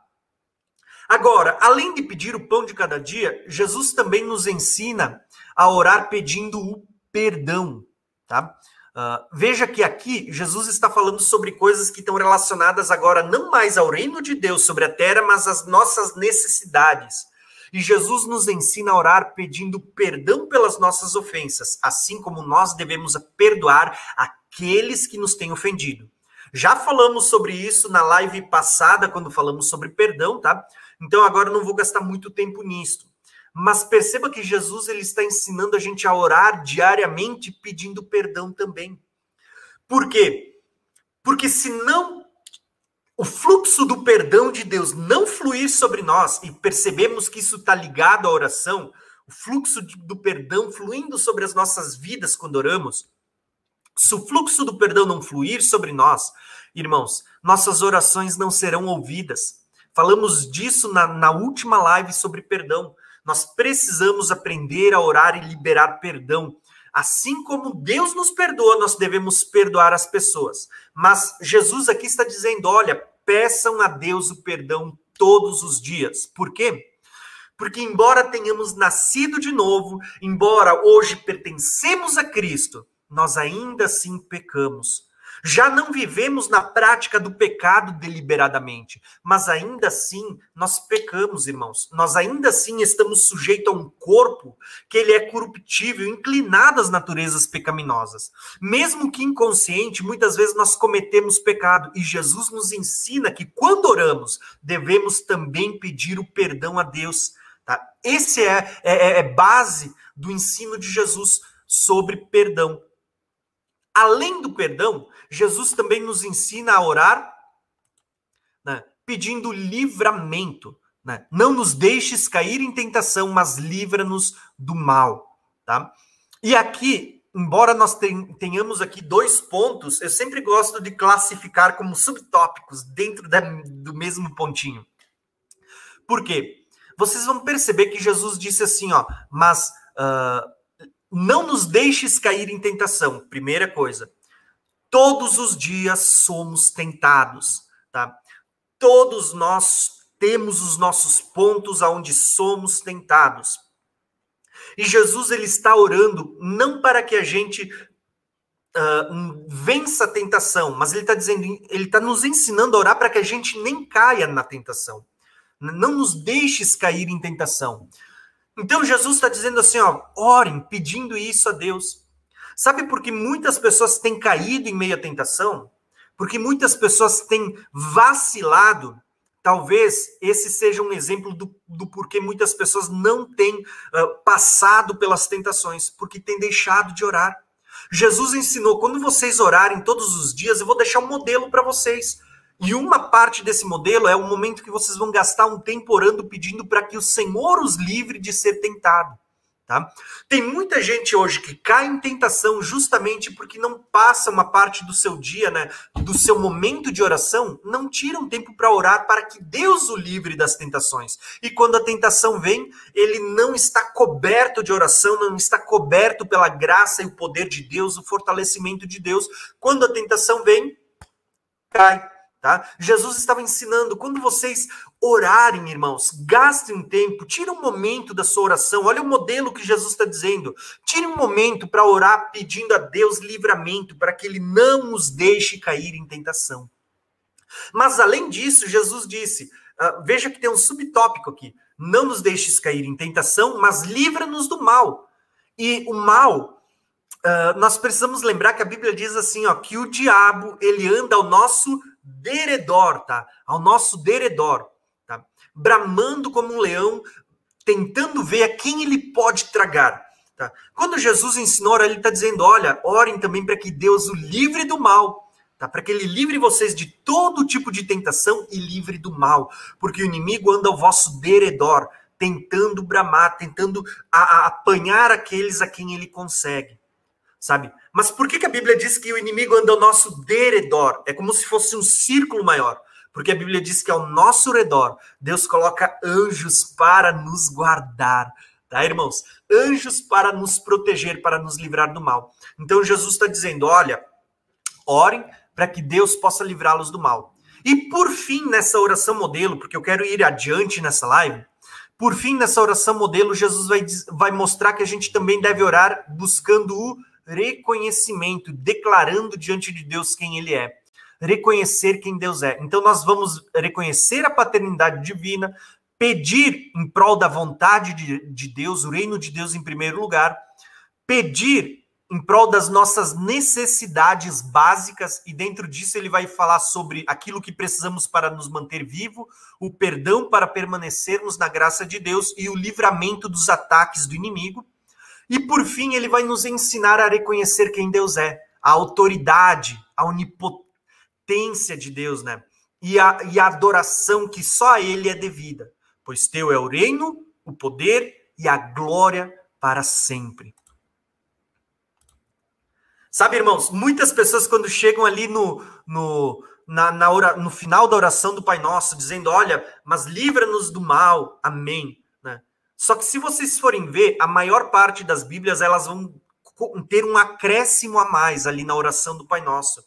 Agora, além de pedir o pão de cada dia, Jesus também nos ensina a orar pedindo o perdão, tá? Uh, veja que aqui Jesus está falando sobre coisas que estão relacionadas agora não mais ao reino de Deus sobre a terra, mas às nossas necessidades. E Jesus nos ensina a orar pedindo perdão pelas nossas ofensas, assim como nós devemos perdoar aqueles que nos têm ofendido. Já falamos sobre isso na live passada, quando falamos sobre perdão, tá? Então agora não vou gastar muito tempo nisso. Mas perceba que Jesus ele está ensinando a gente a orar diariamente pedindo perdão também. Por quê? Porque se não o fluxo do perdão de Deus não fluir sobre nós, e percebemos que isso está ligado à oração, o fluxo do perdão fluindo sobre as nossas vidas quando oramos, se o fluxo do perdão não fluir sobre nós, irmãos, nossas orações não serão ouvidas. Falamos disso na, na última live sobre perdão. Nós precisamos aprender a orar e liberar perdão. Assim como Deus nos perdoa, nós devemos perdoar as pessoas. Mas Jesus aqui está dizendo: olha, peçam a Deus o perdão todos os dias. Por quê? Porque, embora tenhamos nascido de novo, embora hoje pertencemos a Cristo, nós ainda assim pecamos. Já não vivemos na prática do pecado deliberadamente, mas ainda assim nós pecamos, irmãos. Nós ainda assim estamos sujeitos a um corpo que ele é corruptível, inclinado às naturezas pecaminosas. Mesmo que inconsciente, muitas vezes nós cometemos pecado e Jesus nos ensina que quando oramos, devemos também pedir o perdão a Deus. Tá? Esse é, é, é, base do ensino de Jesus sobre perdão. Além do perdão, Jesus também nos ensina a orar né, pedindo livramento. Né? Não nos deixes cair em tentação, mas livra-nos do mal. Tá? E aqui, embora nós tenhamos aqui dois pontos, eu sempre gosto de classificar como subtópicos dentro da, do mesmo pontinho. Por quê? Vocês vão perceber que Jesus disse assim, ó, mas uh, não nos deixes cair em tentação. Primeira coisa. Todos os dias somos tentados, tá? Todos nós temos os nossos pontos aonde somos tentados. E Jesus ele está orando não para que a gente uh, vença a tentação, mas ele está dizendo, ele está nos ensinando a orar para que a gente nem caia na tentação. Não nos deixes cair em tentação. Então Jesus está dizendo assim, ó, orem pedindo isso a Deus. Sabe por que muitas pessoas têm caído em meio à tentação? Porque muitas pessoas têm vacilado. Talvez esse seja um exemplo do, do porquê muitas pessoas não têm uh, passado pelas tentações, porque têm deixado de orar. Jesus ensinou: quando vocês orarem todos os dias, eu vou deixar um modelo para vocês. E uma parte desse modelo é o momento que vocês vão gastar um tempo orando, pedindo para que o Senhor os livre de ser tentado. Tá? Tem muita gente hoje que cai em tentação justamente porque não passa uma parte do seu dia, né, do seu momento de oração, não tira um tempo para orar para que Deus o livre das tentações. E quando a tentação vem, ele não está coberto de oração, não está coberto pela graça e o poder de Deus, o fortalecimento de Deus. Quando a tentação vem, cai. Tá? Jesus estava ensinando, quando vocês orarem, irmãos, gastem um tempo, tire um momento da sua oração. Olha o modelo que Jesus está dizendo. Tire um momento para orar pedindo a Deus livramento, para que Ele não nos deixe cair em tentação. Mas além disso, Jesus disse: uh, veja que tem um subtópico aqui. Não nos deixes cair em tentação, mas livra-nos do mal. E o mal, uh, nós precisamos lembrar que a Bíblia diz assim, ó, que o diabo ele anda ao nosso deredor, tá? Ao nosso deredor, tá? Bramando como um leão, tentando ver a quem ele pode tragar. Tá? Quando Jesus ensinou, ele está dizendo: olha, orem também para que Deus o livre do mal, tá? para que ele livre vocês de todo tipo de tentação e livre do mal, porque o inimigo anda ao vosso deredor, tentando bramar, tentando a, a apanhar aqueles a quem ele consegue sabe? Mas por que, que a Bíblia diz que o inimigo anda ao nosso deredor? É como se fosse um círculo maior. Porque a Bíblia diz que ao nosso redor, Deus coloca anjos para nos guardar. Tá, irmãos? Anjos para nos proteger, para nos livrar do mal. Então Jesus está dizendo: olha, orem para que Deus possa livrá-los do mal. E por fim, nessa oração modelo, porque eu quero ir adiante nessa live, por fim, nessa oração modelo, Jesus vai, vai mostrar que a gente também deve orar buscando o reconhecimento, declarando diante de Deus quem ele é. Reconhecer quem Deus é. Então, nós vamos reconhecer a paternidade divina, pedir em prol da vontade de, de Deus, o reino de Deus em primeiro lugar, pedir em prol das nossas necessidades básicas, e dentro disso ele vai falar sobre aquilo que precisamos para nos manter vivo, o perdão para permanecermos na graça de Deus e o livramento dos ataques do inimigo. E por fim, ele vai nos ensinar a reconhecer quem Deus é, a autoridade, a onipotência de Deus, né? E a, e a adoração que só a ele é devida, pois teu é o reino, o poder e a glória para sempre. Sabe, irmãos, muitas pessoas quando chegam ali no, no, na, na ora, no final da oração do Pai Nosso, dizendo, olha, mas livra-nos do mal, amém. Só que se vocês forem ver, a maior parte das Bíblias, elas vão ter um acréscimo a mais ali na oração do Pai Nosso,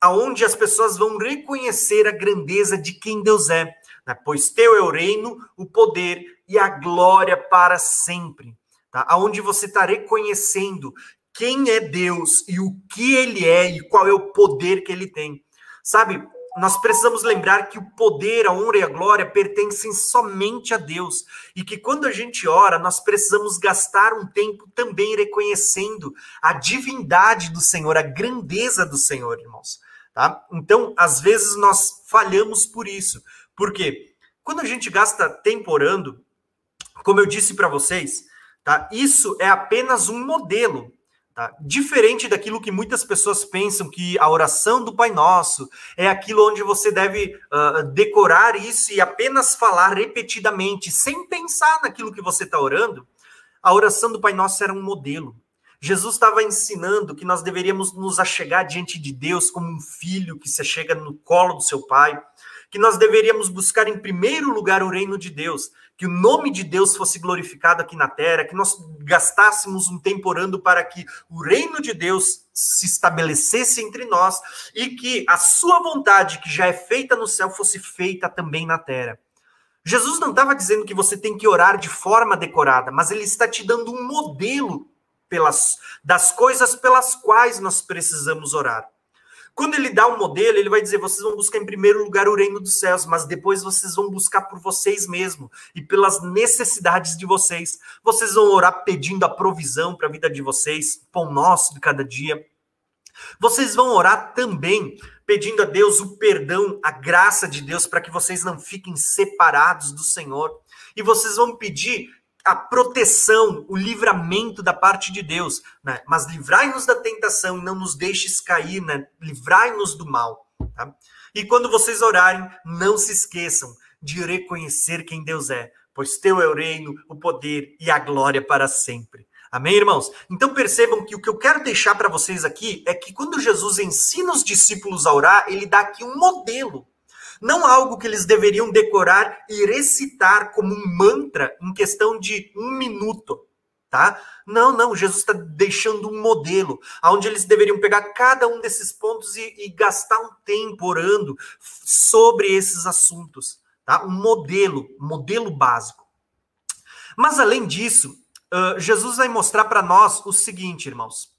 aonde as pessoas vão reconhecer a grandeza de quem Deus é, né? pois teu é o reino, o poder e a glória para sempre. Tá? Aonde você está reconhecendo quem é Deus e o que ele é e qual é o poder que ele tem. Sabe, nós precisamos lembrar que o poder, a honra e a glória pertencem somente a Deus e que quando a gente ora, nós precisamos gastar um tempo também reconhecendo a divindade do Senhor, a grandeza do Senhor, irmãos. Tá? Então, às vezes nós falhamos por isso. Por quê? Quando a gente gasta tempo orando, como eu disse para vocês, tá? Isso é apenas um modelo Tá? Diferente daquilo que muitas pessoas pensam que a oração do Pai Nosso é aquilo onde você deve uh, decorar isso e apenas falar repetidamente, sem pensar naquilo que você está orando. A oração do Pai Nosso era um modelo. Jesus estava ensinando que nós deveríamos nos achegar diante de Deus como um filho que se chega no colo do seu pai, que nós deveríamos buscar em primeiro lugar o reino de Deus, que o nome de Deus fosse glorificado aqui na terra, que nós gastássemos um tempo orando para que o reino de Deus se estabelecesse entre nós e que a sua vontade, que já é feita no céu, fosse feita também na terra. Jesus não estava dizendo que você tem que orar de forma decorada, mas ele está te dando um modelo pelas, das coisas pelas quais nós precisamos orar. Quando ele dá um modelo, ele vai dizer: vocês vão buscar em primeiro lugar o reino dos céus, mas depois vocês vão buscar por vocês mesmos e pelas necessidades de vocês. Vocês vão orar pedindo a provisão para a vida de vocês, pão nosso de cada dia. Vocês vão orar também pedindo a Deus o perdão, a graça de Deus, para que vocês não fiquem separados do Senhor. E vocês vão pedir a proteção, o livramento da parte de Deus, né? Mas livrai-nos da tentação e não nos deixes cair, né? Livrai-nos do mal, tá? E quando vocês orarem, não se esqueçam de reconhecer quem Deus é, pois teu é o reino, o poder e a glória para sempre. Amém, irmãos? Então percebam que o que eu quero deixar para vocês aqui é que quando Jesus ensina os discípulos a orar, ele dá aqui um modelo não algo que eles deveriam decorar e recitar como um mantra em questão de um minuto, tá? Não, não, Jesus está deixando um modelo, onde eles deveriam pegar cada um desses pontos e, e gastar um tempo orando sobre esses assuntos, tá? Um modelo, modelo básico. Mas além disso, uh, Jesus vai mostrar para nós o seguinte, irmãos.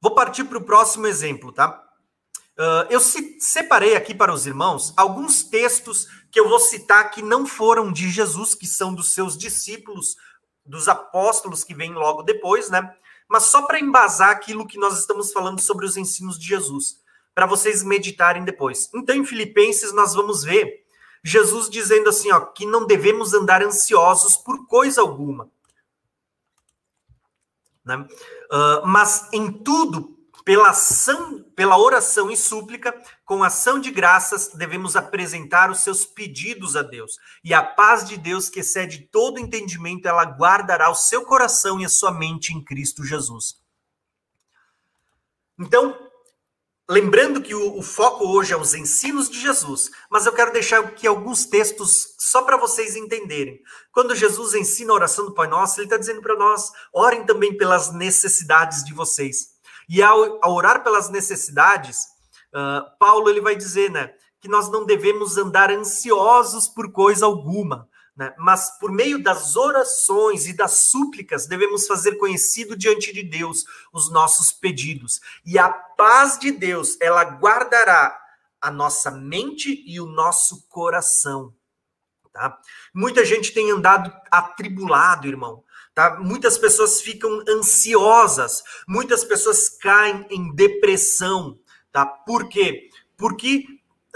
Vou partir para o próximo exemplo, tá? Uh, eu separei aqui para os irmãos alguns textos que eu vou citar que não foram de Jesus, que são dos seus discípulos, dos apóstolos que vêm logo depois, né? Mas só para embasar aquilo que nós estamos falando sobre os ensinos de Jesus, para vocês meditarem depois. Então, em Filipenses, nós vamos ver Jesus dizendo assim, ó, que não devemos andar ansiosos por coisa alguma. Né? Uh, mas em tudo, pela ação, pela oração e súplica, com ação de graças, devemos apresentar os seus pedidos a Deus. E a paz de Deus, que excede todo entendimento, ela guardará o seu coração e a sua mente em Cristo Jesus. Então, lembrando que o, o foco hoje é os ensinos de Jesus, mas eu quero deixar aqui alguns textos só para vocês entenderem. Quando Jesus ensina a oração do Pai Nosso, ele está dizendo para nós: orem também pelas necessidades de vocês. E ao, ao orar pelas necessidades, uh, Paulo ele vai dizer, né, que nós não devemos andar ansiosos por coisa alguma, né, mas por meio das orações e das súplicas devemos fazer conhecido diante de Deus os nossos pedidos. E a paz de Deus, ela guardará a nossa mente e o nosso coração. Tá? Muita gente tem andado atribulado, irmão Tá? Muitas pessoas ficam ansiosas, muitas pessoas caem em depressão. Tá? Por quê? Porque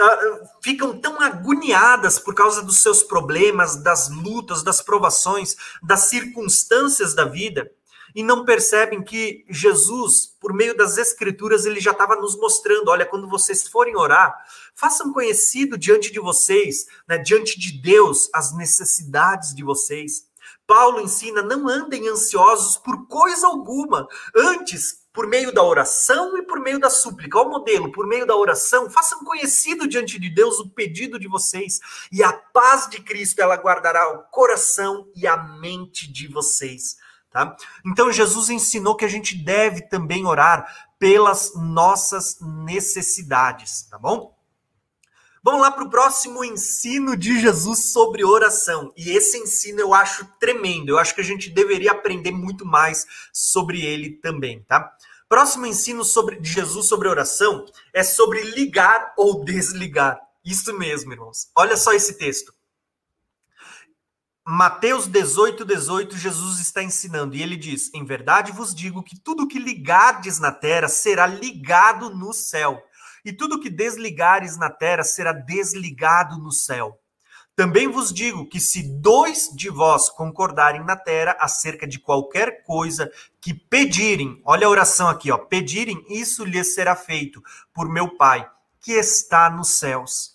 uh, ficam tão agoniadas por causa dos seus problemas, das lutas, das provações, das circunstâncias da vida, e não percebem que Jesus, por meio das Escrituras, ele já estava nos mostrando: olha, quando vocês forem orar, façam conhecido diante de vocês, né, diante de Deus, as necessidades de vocês. Paulo ensina: não andem ansiosos por coisa alguma, antes, por meio da oração e por meio da súplica. Olha o modelo, por meio da oração, façam conhecido diante de Deus o pedido de vocês, e a paz de Cristo ela guardará o coração e a mente de vocês. Tá? Então Jesus ensinou que a gente deve também orar pelas nossas necessidades, tá bom? Vamos lá para o próximo ensino de Jesus sobre oração. E esse ensino eu acho tremendo. Eu acho que a gente deveria aprender muito mais sobre ele também, tá? Próximo ensino sobre, de Jesus sobre oração é sobre ligar ou desligar. Isso mesmo, irmãos. Olha só esse texto. Mateus 18, 18, Jesus está ensinando, e ele diz: Em verdade vos digo que tudo que ligardes na terra será ligado no céu e tudo que desligares na terra será desligado no céu. Também vos digo que se dois de vós concordarem na terra acerca de qualquer coisa que pedirem, olha a oração aqui, ó, pedirem, isso lhes será feito por meu Pai, que está nos céus.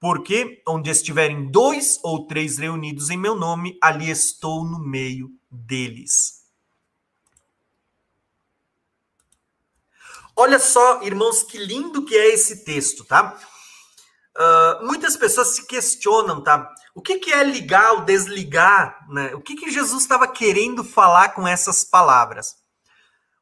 Porque onde estiverem dois ou três reunidos em meu nome, ali estou no meio deles. Olha só, irmãos, que lindo que é esse texto, tá? Uh, muitas pessoas se questionam, tá? O que, que é ligar ou desligar? Né? O que, que Jesus estava querendo falar com essas palavras?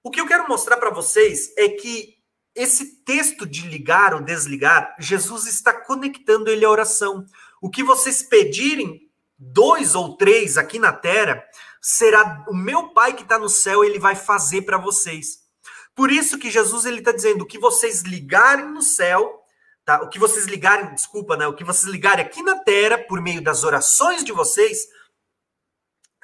O que eu quero mostrar para vocês é que esse texto de ligar ou desligar, Jesus está conectando ele à oração. O que vocês pedirem, dois ou três aqui na terra, será o meu Pai que está no céu, ele vai fazer para vocês. Por isso que Jesus ele está dizendo: o que vocês ligarem no céu, tá? O que vocês ligarem, desculpa, né? O que vocês ligarem aqui na terra por meio das orações de vocês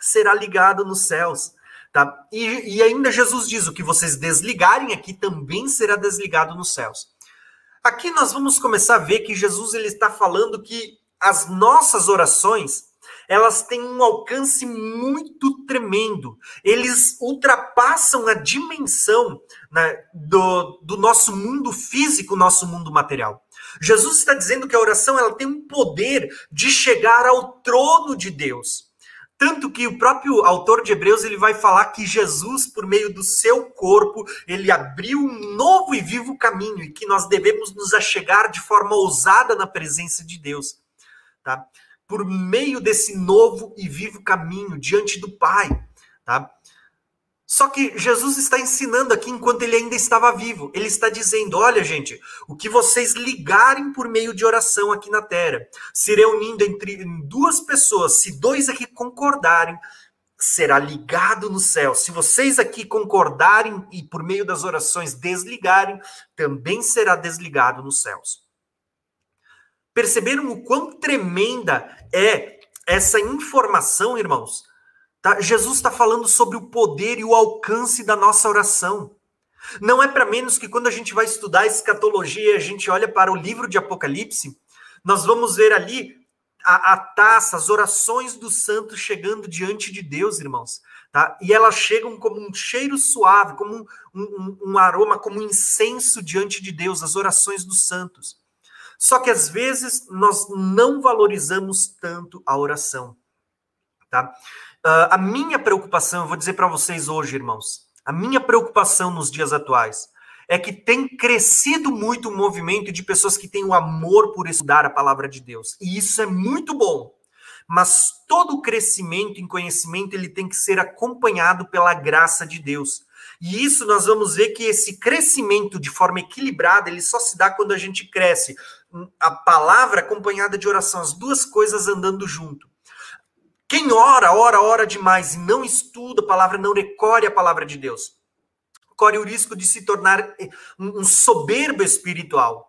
será ligado nos céus. Tá? E, e ainda Jesus diz: o que vocês desligarem aqui também será desligado nos céus. Aqui nós vamos começar a ver que Jesus ele está falando que as nossas orações elas têm um alcance muito tremendo. Eles ultrapassam a dimensão né, do, do nosso mundo físico, nosso mundo material. Jesus está dizendo que a oração ela tem um poder de chegar ao trono de Deus. Tanto que o próprio autor de Hebreus ele vai falar que Jesus, por meio do seu corpo, ele abriu um novo e vivo caminho e que nós devemos nos achegar de forma ousada na presença de Deus. Tá? Por meio desse novo e vivo caminho diante do Pai, tá? Só que Jesus está ensinando aqui enquanto ele ainda estava vivo. Ele está dizendo: olha, gente, o que vocês ligarem por meio de oração aqui na terra, se reunindo entre duas pessoas, se dois aqui concordarem, será ligado no céu. Se vocês aqui concordarem e por meio das orações desligarem, também será desligado nos céus. Perceberam o quão tremenda é essa informação, irmãos? Tá? Jesus está falando sobre o poder e o alcance da nossa oração. Não é para menos que quando a gente vai estudar escatologia, a gente olha para o livro de Apocalipse, nós vamos ver ali a, a taça, as orações dos santos chegando diante de Deus, irmãos. Tá? E elas chegam como um cheiro suave, como um, um, um aroma, como um incenso diante de Deus, as orações dos santos. Só que às vezes nós não valorizamos tanto a oração. Tá? Uh, a minha preocupação, eu vou dizer para vocês hoje, irmãos, a minha preocupação nos dias atuais é que tem crescido muito o movimento de pessoas que têm o amor por estudar a palavra de Deus. E isso é muito bom. Mas todo o crescimento em conhecimento ele tem que ser acompanhado pela graça de Deus. E isso nós vamos ver que esse crescimento de forma equilibrada, ele só se dá quando a gente cresce a palavra acompanhada de oração, as duas coisas andando junto. Quem ora, ora, ora demais e não estuda a palavra, não recorre a palavra de Deus, corre o risco de se tornar eh, um soberbo espiritual.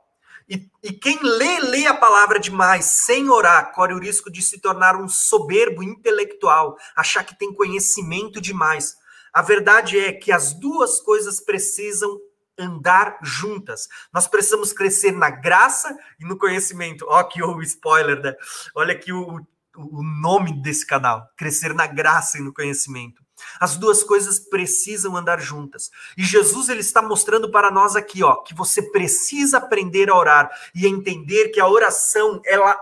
E, e, quem lê, lê a palavra demais, sem orar, corre o risco de se tornar um soberbo intelectual, achar que tem conhecimento demais. A verdade é que as duas coisas precisam andar juntas. Nós precisamos crescer na graça e no conhecimento. Ó, que o spoiler, né? Olha aqui o, o nome desse canal: Crescer na graça e no conhecimento. As duas coisas precisam andar juntas. E Jesus ele está mostrando para nós aqui, ó, que você precisa aprender a orar e entender que a oração ela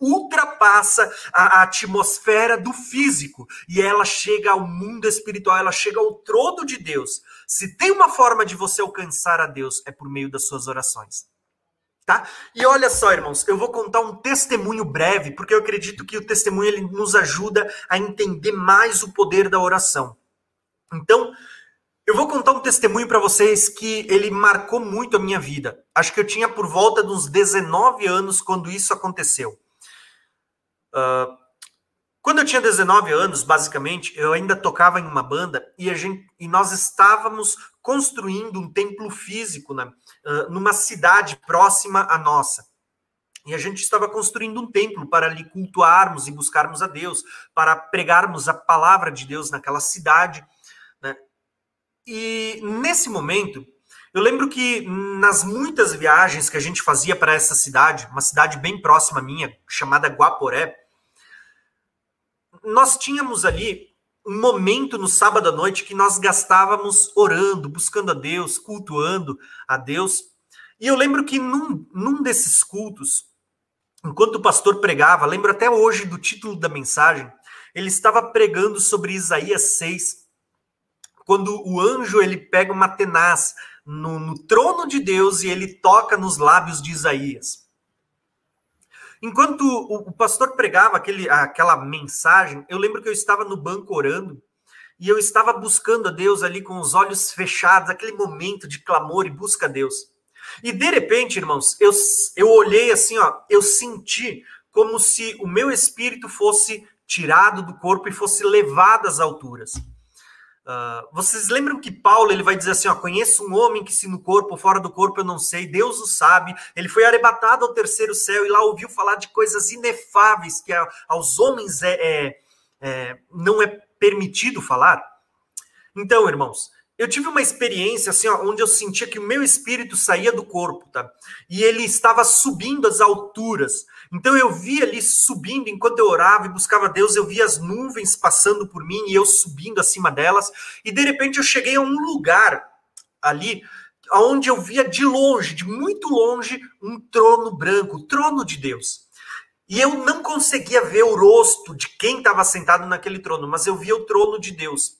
ultrapassa a, atmosfera do físico e ela chega ao mundo espiritual, ela chega ao trono de Deus. Se tem uma forma de você alcançar a Deus é por meio das suas orações. Tá? E olha só, irmãos, eu vou contar um testemunho breve, porque eu acredito que o testemunho ele nos ajuda a entender mais o poder da oração. Então, eu vou contar um testemunho para vocês que ele marcou muito a minha vida. Acho que eu tinha por volta dos 19 anos quando isso aconteceu. Uh, quando eu tinha 19 anos, basicamente, eu ainda tocava em uma banda e, a gente, e nós estávamos construindo um templo físico numa cidade próxima à nossa. E a gente estava construindo um templo para ali cultuarmos e buscarmos a Deus, para pregarmos a palavra de Deus naquela cidade. Né? E nesse momento, eu lembro que nas muitas viagens que a gente fazia para essa cidade, uma cidade bem próxima minha, chamada Guaporé, nós tínhamos ali um momento no sábado à noite que nós gastávamos orando, buscando a Deus, cultuando a Deus. E eu lembro que num, num desses cultos, enquanto o pastor pregava, lembro até hoje do título da mensagem, ele estava pregando sobre Isaías 6, quando o anjo ele pega uma tenaz no, no trono de Deus e ele toca nos lábios de Isaías. Enquanto o, o pastor pregava aquele, aquela mensagem, eu lembro que eu estava no banco orando e eu estava buscando a Deus ali com os olhos fechados, aquele momento de clamor e busca a Deus. E de repente, irmãos, eu, eu olhei assim, ó, eu senti como se o meu espírito fosse tirado do corpo e fosse levado às alturas. Uh, vocês lembram que Paulo ele vai dizer assim: ó, conheço um homem que se no corpo ou fora do corpo eu não sei, Deus o sabe. Ele foi arrebatado ao terceiro céu e lá ouviu falar de coisas inefáveis que a, aos homens é, é, é, não é permitido falar. Então, irmãos, eu tive uma experiência assim, ó, onde eu sentia que o meu espírito saía do corpo, tá? E ele estava subindo as alturas. Então eu via ali subindo, enquanto eu orava e buscava Deus, eu via as nuvens passando por mim e eu subindo acima delas. E de repente eu cheguei a um lugar ali onde eu via de longe, de muito longe, um trono branco, o trono de Deus. E eu não conseguia ver o rosto de quem estava sentado naquele trono, mas eu via o trono de Deus.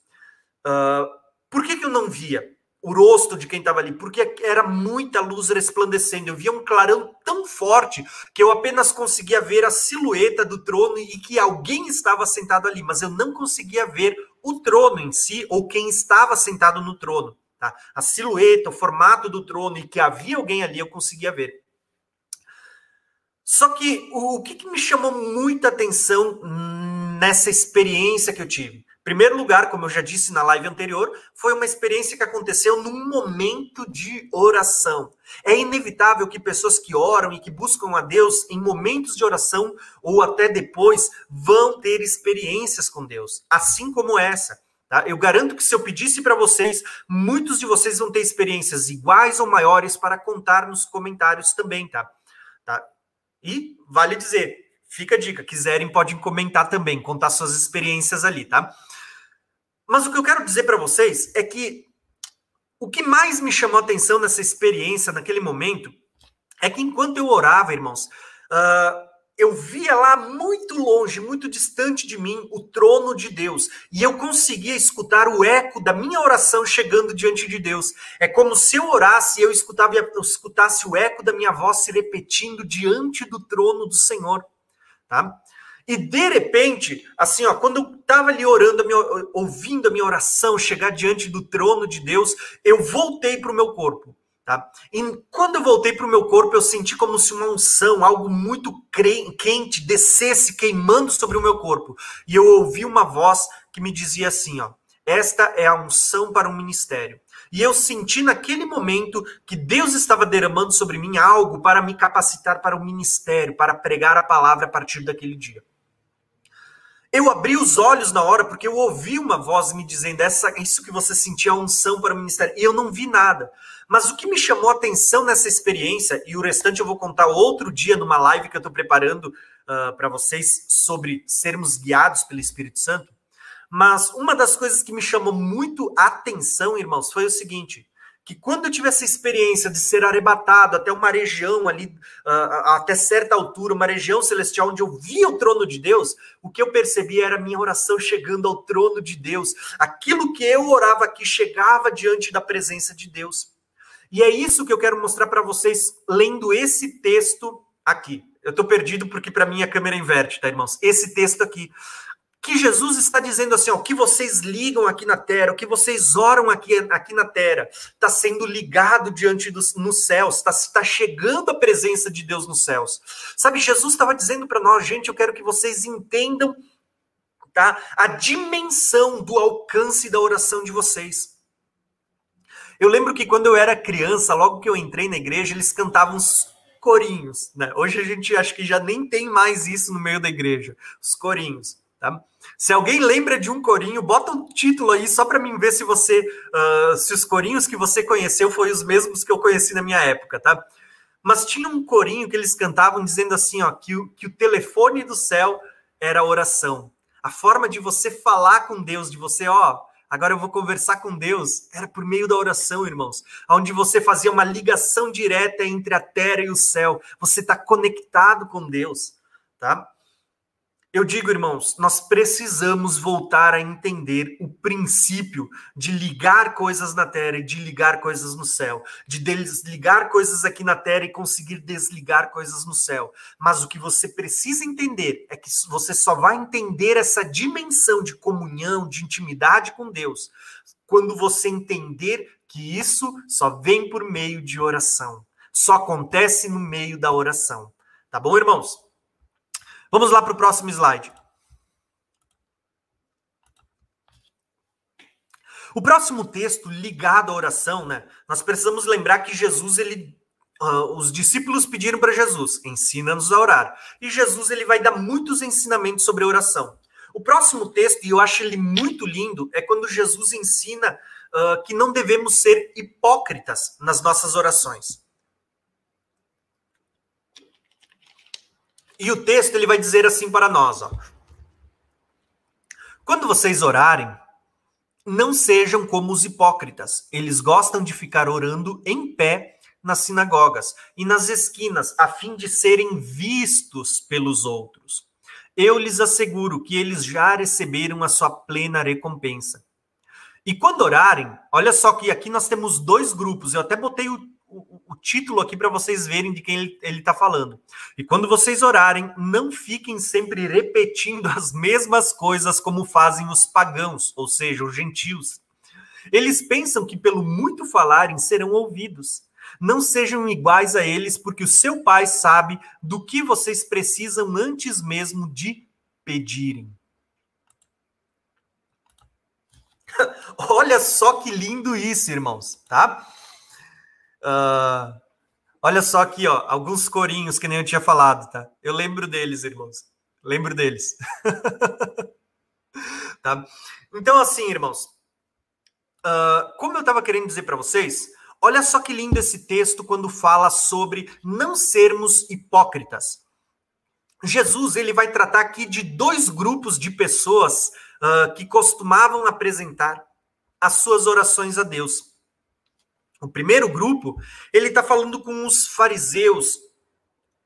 Uh, por que, que eu não via? O rosto de quem estava ali, porque era muita luz resplandecendo. Eu via um clarão tão forte que eu apenas conseguia ver a silhueta do trono e que alguém estava sentado ali, mas eu não conseguia ver o trono em si ou quem estava sentado no trono. Tá? A silhueta, o formato do trono e que havia alguém ali, eu conseguia ver. Só que o, o que, que me chamou muita atenção nessa experiência que eu tive? Primeiro lugar, como eu já disse na live anterior, foi uma experiência que aconteceu num momento de oração. É inevitável que pessoas que oram e que buscam a Deus em momentos de oração ou até depois vão ter experiências com Deus, assim como essa. Tá? Eu garanto que se eu pedisse para vocês, muitos de vocês vão ter experiências iguais ou maiores para contar nos comentários também, tá? tá? E vale dizer, fica a dica, quiserem podem comentar também, contar suas experiências ali, tá? Mas o que eu quero dizer para vocês é que o que mais me chamou a atenção nessa experiência, naquele momento, é que enquanto eu orava, irmãos, uh, eu via lá muito longe, muito distante de mim, o trono de Deus. E eu conseguia escutar o eco da minha oração chegando diante de Deus. É como se eu orasse e eu, eu escutasse o eco da minha voz se repetindo diante do trono do Senhor. Tá? E de repente, assim, ó, quando eu estava ali orando, a minha, ouvindo a minha oração chegar diante do trono de Deus, eu voltei para o meu corpo. Tá? E quando eu voltei para o meu corpo, eu senti como se uma unção, algo muito quente, descesse queimando sobre o meu corpo. E eu ouvi uma voz que me dizia assim: ó, Esta é a unção para um ministério. E eu senti naquele momento que Deus estava derramando sobre mim algo para me capacitar para o ministério, para pregar a palavra a partir daquele dia. Eu abri os olhos na hora porque eu ouvi uma voz me dizendo essa, isso que você sentia a unção para o ministério. E eu não vi nada. Mas o que me chamou a atenção nessa experiência, e o restante eu vou contar outro dia numa live que eu estou preparando uh, ah, para vocês sobre sermos guiados pelo Espírito Santo. Mas uma das coisas que me chamou muito a atenção, irmãos, foi o seguinte: que quando eu tive essa experiência de ser arrebatado até uma região ali, até certa altura, uma região celestial onde eu via o trono de Deus, o que eu percebi era a minha oração chegando ao trono de Deus. Aquilo que eu orava aqui chegava diante da presença de Deus. E é isso que eu quero mostrar para vocês lendo esse texto aqui. Eu estou perdido porque para mim a câmera inverte, tá, irmãos? Esse texto aqui que Jesus está dizendo assim, ó, o que vocês ligam aqui na terra, o que vocês oram aqui, aqui na terra, está sendo ligado diante dos nos céus, está tá chegando a presença de Deus nos céus. Sabe, Jesus estava dizendo para nós, gente, eu quero que vocês entendam tá, a dimensão do alcance da oração de vocês. Eu lembro que quando eu era criança, logo que eu entrei na igreja, eles cantavam os corinhos, né? Hoje a gente acho que já nem tem mais isso no meio da igreja, os corinhos. Tá? Se alguém lembra de um corinho, bota um título aí só para mim ver se você, uh, se os corinhos que você conheceu foram os mesmos que eu conheci na minha época, tá? Mas tinha um corinho que eles cantavam dizendo assim, ó, que o, que o telefone do céu era a oração. A forma de você falar com Deus, de você, ó, agora eu vou conversar com Deus, era por meio da oração, irmãos, onde você fazia uma ligação direta entre a terra e o céu. Você está conectado com Deus, tá? Eu digo, irmãos, nós precisamos voltar a entender o princípio de ligar coisas na terra e de ligar coisas no céu, de desligar coisas aqui na terra e conseguir desligar coisas no céu. Mas o que você precisa entender é que você só vai entender essa dimensão de comunhão, de intimidade com Deus, quando você entender que isso só vem por meio de oração. Só acontece no meio da oração. Tá bom, irmãos? Vamos lá para o próximo slide. O próximo texto ligado à oração, né? Nós precisamos lembrar que Jesus, ele, uh, os discípulos pediram para Jesus, ensina-nos a orar. E Jesus ele vai dar muitos ensinamentos sobre oração. O próximo texto, e eu acho ele muito lindo, é quando Jesus ensina uh, que não devemos ser hipócritas nas nossas orações. E o texto ele vai dizer assim para nós, ó. Quando vocês orarem, não sejam como os hipócritas. Eles gostam de ficar orando em pé nas sinagogas e nas esquinas, a fim de serem vistos pelos outros. Eu lhes asseguro que eles já receberam a sua plena recompensa. E quando orarem, olha só que aqui nós temos dois grupos. Eu até botei o título aqui para vocês verem de quem ele está falando. E quando vocês orarem, não fiquem sempre repetindo as mesmas coisas como fazem os pagãos, ou seja, os gentios. Eles pensam que pelo muito falarem serão ouvidos. Não sejam iguais a eles, porque o seu pai sabe do que vocês precisam antes mesmo de pedirem. Olha só que lindo isso, irmãos, tá? Uh, olha só aqui, ó, alguns corinhos que nem eu tinha falado, tá? Eu lembro deles, irmãos. Lembro deles. tá? Então, assim, irmãos, uh, como eu estava querendo dizer para vocês, olha só que lindo esse texto quando fala sobre não sermos hipócritas. Jesus ele vai tratar aqui de dois grupos de pessoas uh, que costumavam apresentar as suas orações a Deus. O primeiro grupo, ele está falando com os fariseus,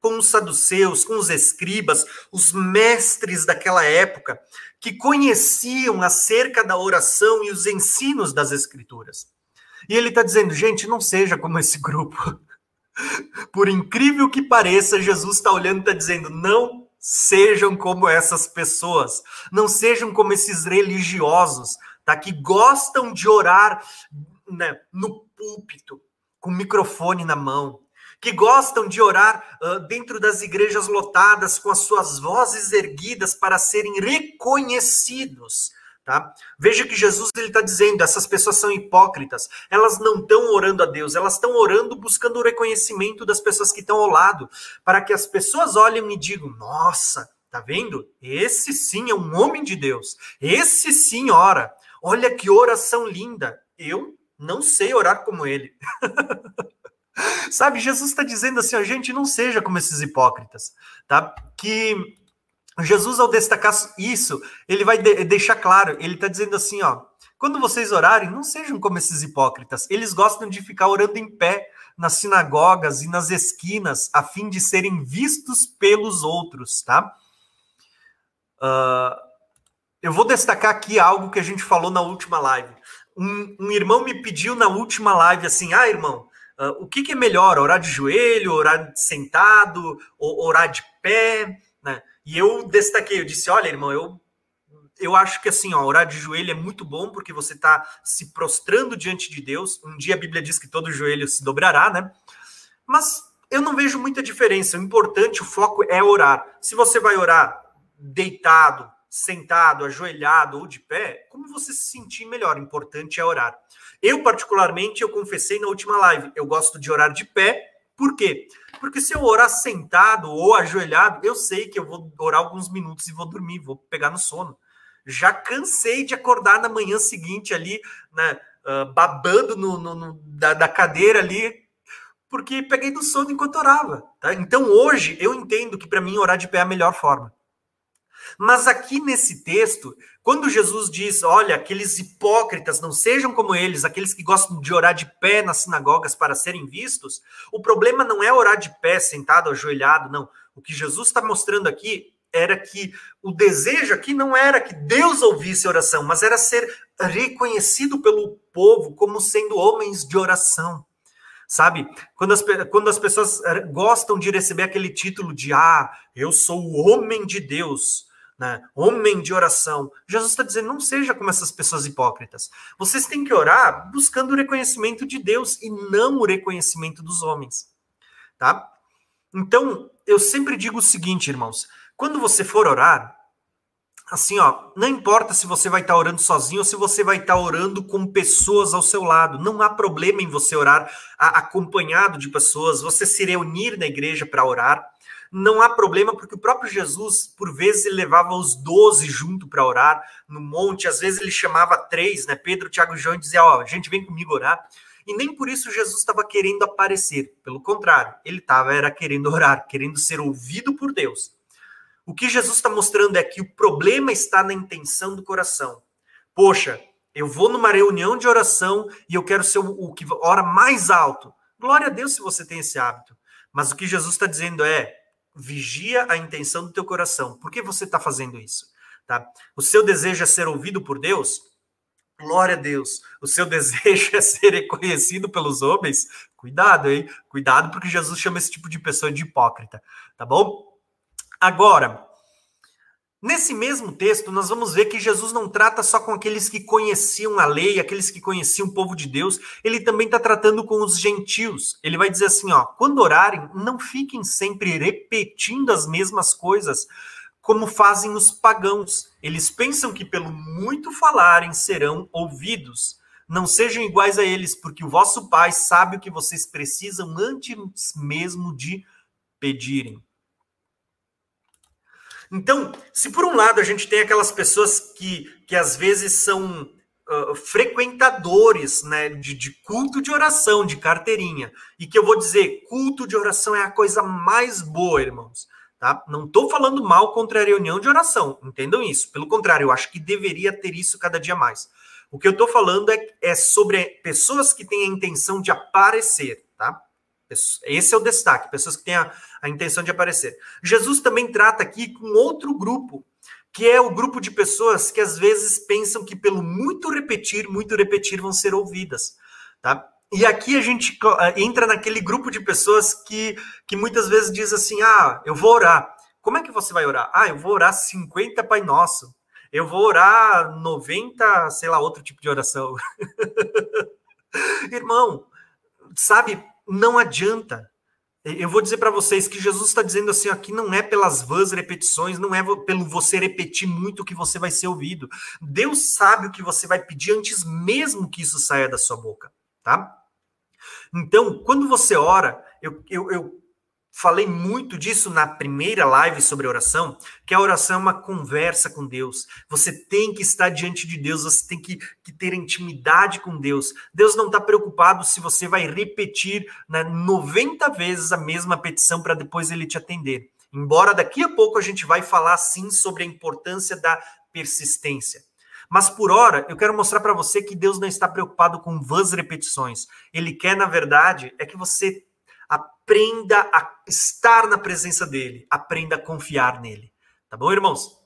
com os saduceus, com os escribas, os mestres daquela época, que conheciam acerca da oração e os ensinos das escrituras. E ele está dizendo, gente, não seja como esse grupo. Por incrível que pareça, Jesus está olhando e está dizendo, não sejam como essas pessoas, não sejam como esses religiosos, tá? Que gostam de orar né, no púlpito, com microfone na mão, que gostam de orar uh, dentro das igrejas lotadas com as suas vozes erguidas para serem reconhecidos, Tá? Veja que Jesus está dizendo: essas pessoas são hipócritas, elas não estão orando a Deus, elas estão orando buscando o reconhecimento das pessoas que estão ao lado, para que as pessoas olhem e digam: nossa, tá vendo? Esse sim é um homem de Deus, esse sim ora. Olha que oração linda. Eu não sei orar como ele. Sabe, Jesus está dizendo assim, a gente não seja como esses hipócritas, tá? Que Jesus, ao destacar isso, ele vai de deixar claro, ele está dizendo assim, ó, quando vocês orarem, não sejam como esses hipócritas. Eles gostam de ficar orando em pé nas sinagogas e nas esquinas, a fim de serem vistos pelos outros, tá? Uh, eu vou destacar aqui algo que a gente falou na última live. Um, um irmão me pediu na última live assim, ah, irmão, uh, o que, que, é melhor, orar de joelho, orar sentado, ou orar de pé, né? E eu destaquei, eu disse, olha, irmão, eu eu acho que assim, ó, orar de joelho é muito bom porque você está se prostrando diante de Deus. Um dia a Bíblia diz que todo joelho se dobrará, né? Mas eu não vejo muita diferença. O importante, o foco é orar. Se você vai orar deitado, sentado, ajoelhado ou de pé, como você se sentir melhor. Importante é orar. Eu, particularmente, eu confessei na última live, eu gosto de orar de pé. Por quê? Porque se eu orar sentado ou ajoelhado, eu sei que eu vou orar alguns minutos e vou dormir, vou pegar no sono. Já cansei de acordar na manhã seguinte ali, né, uh, babando no, no, no da, da, cadeira ali, porque peguei no sono enquanto orava. Tá? Então hoje eu entendo que para mim orar de pé é a melhor forma. Mas aqui nesse texto, quando Jesus diz, olha, aqueles hipócritas não sejam como eles, aqueles que gostam de orar de pé nas sinagogas para serem vistos, o problema não é orar de pé, sentado, ajoelhado, não. O que Jesus está mostrando aqui era que o desejo aqui não era que Deus ouvisse oração, mas era ser reconhecido pelo povo como sendo homens de oração. Sabe? Quando as, quando as pessoas eh, gostam de receber aquele título de Ah, eu sou o homem de Deus, né? homem de oração. Jesus está dizendo: não seja como essas pessoas hipócritas. Vocês têm que orar buscando o reconhecimento de Deus e não o reconhecimento dos homens. Tá? Então, eu sempre digo o seguinte, irmãos: quando você for orar, assim, ó, não importa se você vai estar orando sozinho ou se você vai estar orando com pessoas ao seu lado. Não há problema em você orar acompanhado de pessoas, você se reunir na igreja para orar não há problema, porque o próprio Jesus, por vezes, ele levava os doze junto para orar no monte, às vezes ele chamava três, né? Pedro, Tiago e João, e dizia: Ó, oh, gente, vem comigo orar. E nem por isso Jesus estava querendo aparecer, pelo contrário, ele estava era querendo orar, querendo ser ouvido por Deus. O que Jesus está mostrando é que o problema está na intenção do coração. Poxa, eu vou numa reunião de oração e eu quero ser o, o que ora mais alto. Glória a Deus se você tem esse hábito. Mas o que Jesus está dizendo é: vigia a intenção do teu coração. Por que você está fazendo isso? Tá? O seu desejo é ser ouvido por Deus? Glória a Deus. O seu desejo é ser reconhecido pelos homens? Cuidado, hein? Cuidado, porque Jesus chama esse tipo de pessoa de hipócrita, tá bom? Agora, Nesse mesmo texto, nós vamos ver que Jesus não trata só com aqueles que conheciam a lei, aqueles que conheciam o povo de Deus, ele também está tratando com os gentios. Ele vai dizer assim: ó, quando orarem, não fiquem sempre repetindo as mesmas coisas, como fazem os pagãos. Eles pensam que pelo muito falarem serão ouvidos. Não sejam iguais a eles, porque o vosso Pai sabe o que vocês precisam antes mesmo de pedirem. Então, se por um lado a gente tem aquelas pessoas que, que às vezes são uh, frequentadores né, de, de culto de oração, de carteirinha, e que eu vou dizer, culto de oração é a coisa mais boa, irmãos. Tá? Não estou falando mal contra a reunião de oração, entendam isso. Pelo contrário, eu acho que deveria ter isso cada dia mais. O que eu estou falando é, é sobre pessoas que têm a intenção de aparecer, tá? Esse é o destaque, pessoas que têm a, a intenção de aparecer. Jesus também trata aqui com outro grupo, que é o grupo de pessoas que às vezes pensam que pelo muito repetir, muito repetir vão ser ouvidas, tá? E aqui a gente entra naquele grupo de pessoas que, que muitas vezes diz assim: "Ah, eu vou orar". Como é que você vai orar? Ah, eu vou orar 50 Pai Nosso. Eu vou orar 90, sei lá, outro tipo de oração. Irmão, sabe, não adianta. Eu vou dizer para vocês que Jesus está dizendo assim aqui não é pelas vãs repetições, não é pelo você repetir muito que você vai ser ouvido. Deus sabe o que você vai pedir antes mesmo que isso saia da sua boca, tá? Então, quando você ora, eu, eu, eu falei muito disso na primeira live sobre oração, que a oração é uma conversa com Deus. Você tem que estar diante de Deus, você tem que, que ter intimidade com Deus. Deus não está preocupado se você vai repetir né, 90 vezes a mesma petição para depois ele te atender. Embora daqui a pouco a gente vai falar sim sobre a importância da persistência. Mas por hora, eu quero mostrar para você que Deus não está preocupado com vãs repetições. Ele quer, na verdade, é que você aprenda a estar na presença dele, aprenda a confiar nele. Tá bom, irmãos?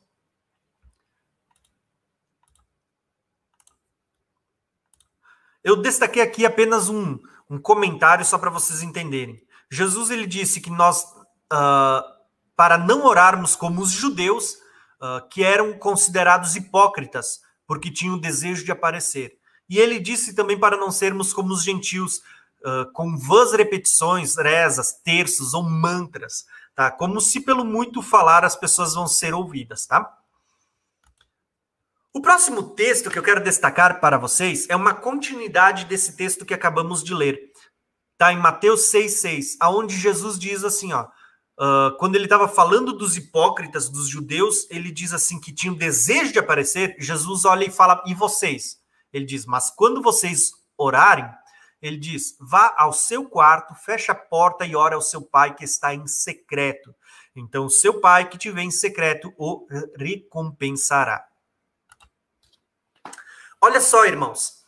Eu destaquei aqui apenas um, um comentário só para vocês entenderem. Jesus ele disse que nós, uh, para não orarmos como os judeus, uh, que eram considerados hipócritas, porque tinham o desejo de aparecer. E ele disse também para não sermos como os gentios, uh, com vãs repetições, rezas, terços ou mantras, tá? Como se pelo muito falar as pessoas vão ser ouvidas, tá? O próximo texto que eu quero destacar para vocês é uma continuidade desse texto que acabamos de ler. Tá em Mateus 6,6, aonde Jesus diz assim, ó. Uh, quando ele estava falando dos hipócritas, dos judeus, ele diz assim que tinham desejo de aparecer. Jesus olha e fala: E vocês? Ele diz: Mas quando vocês orarem, ele diz: vá ao seu quarto, fecha a porta e ora ao seu pai que está em secreto. Então, seu pai que te vê em secreto o recompensará. Olha só, irmãos.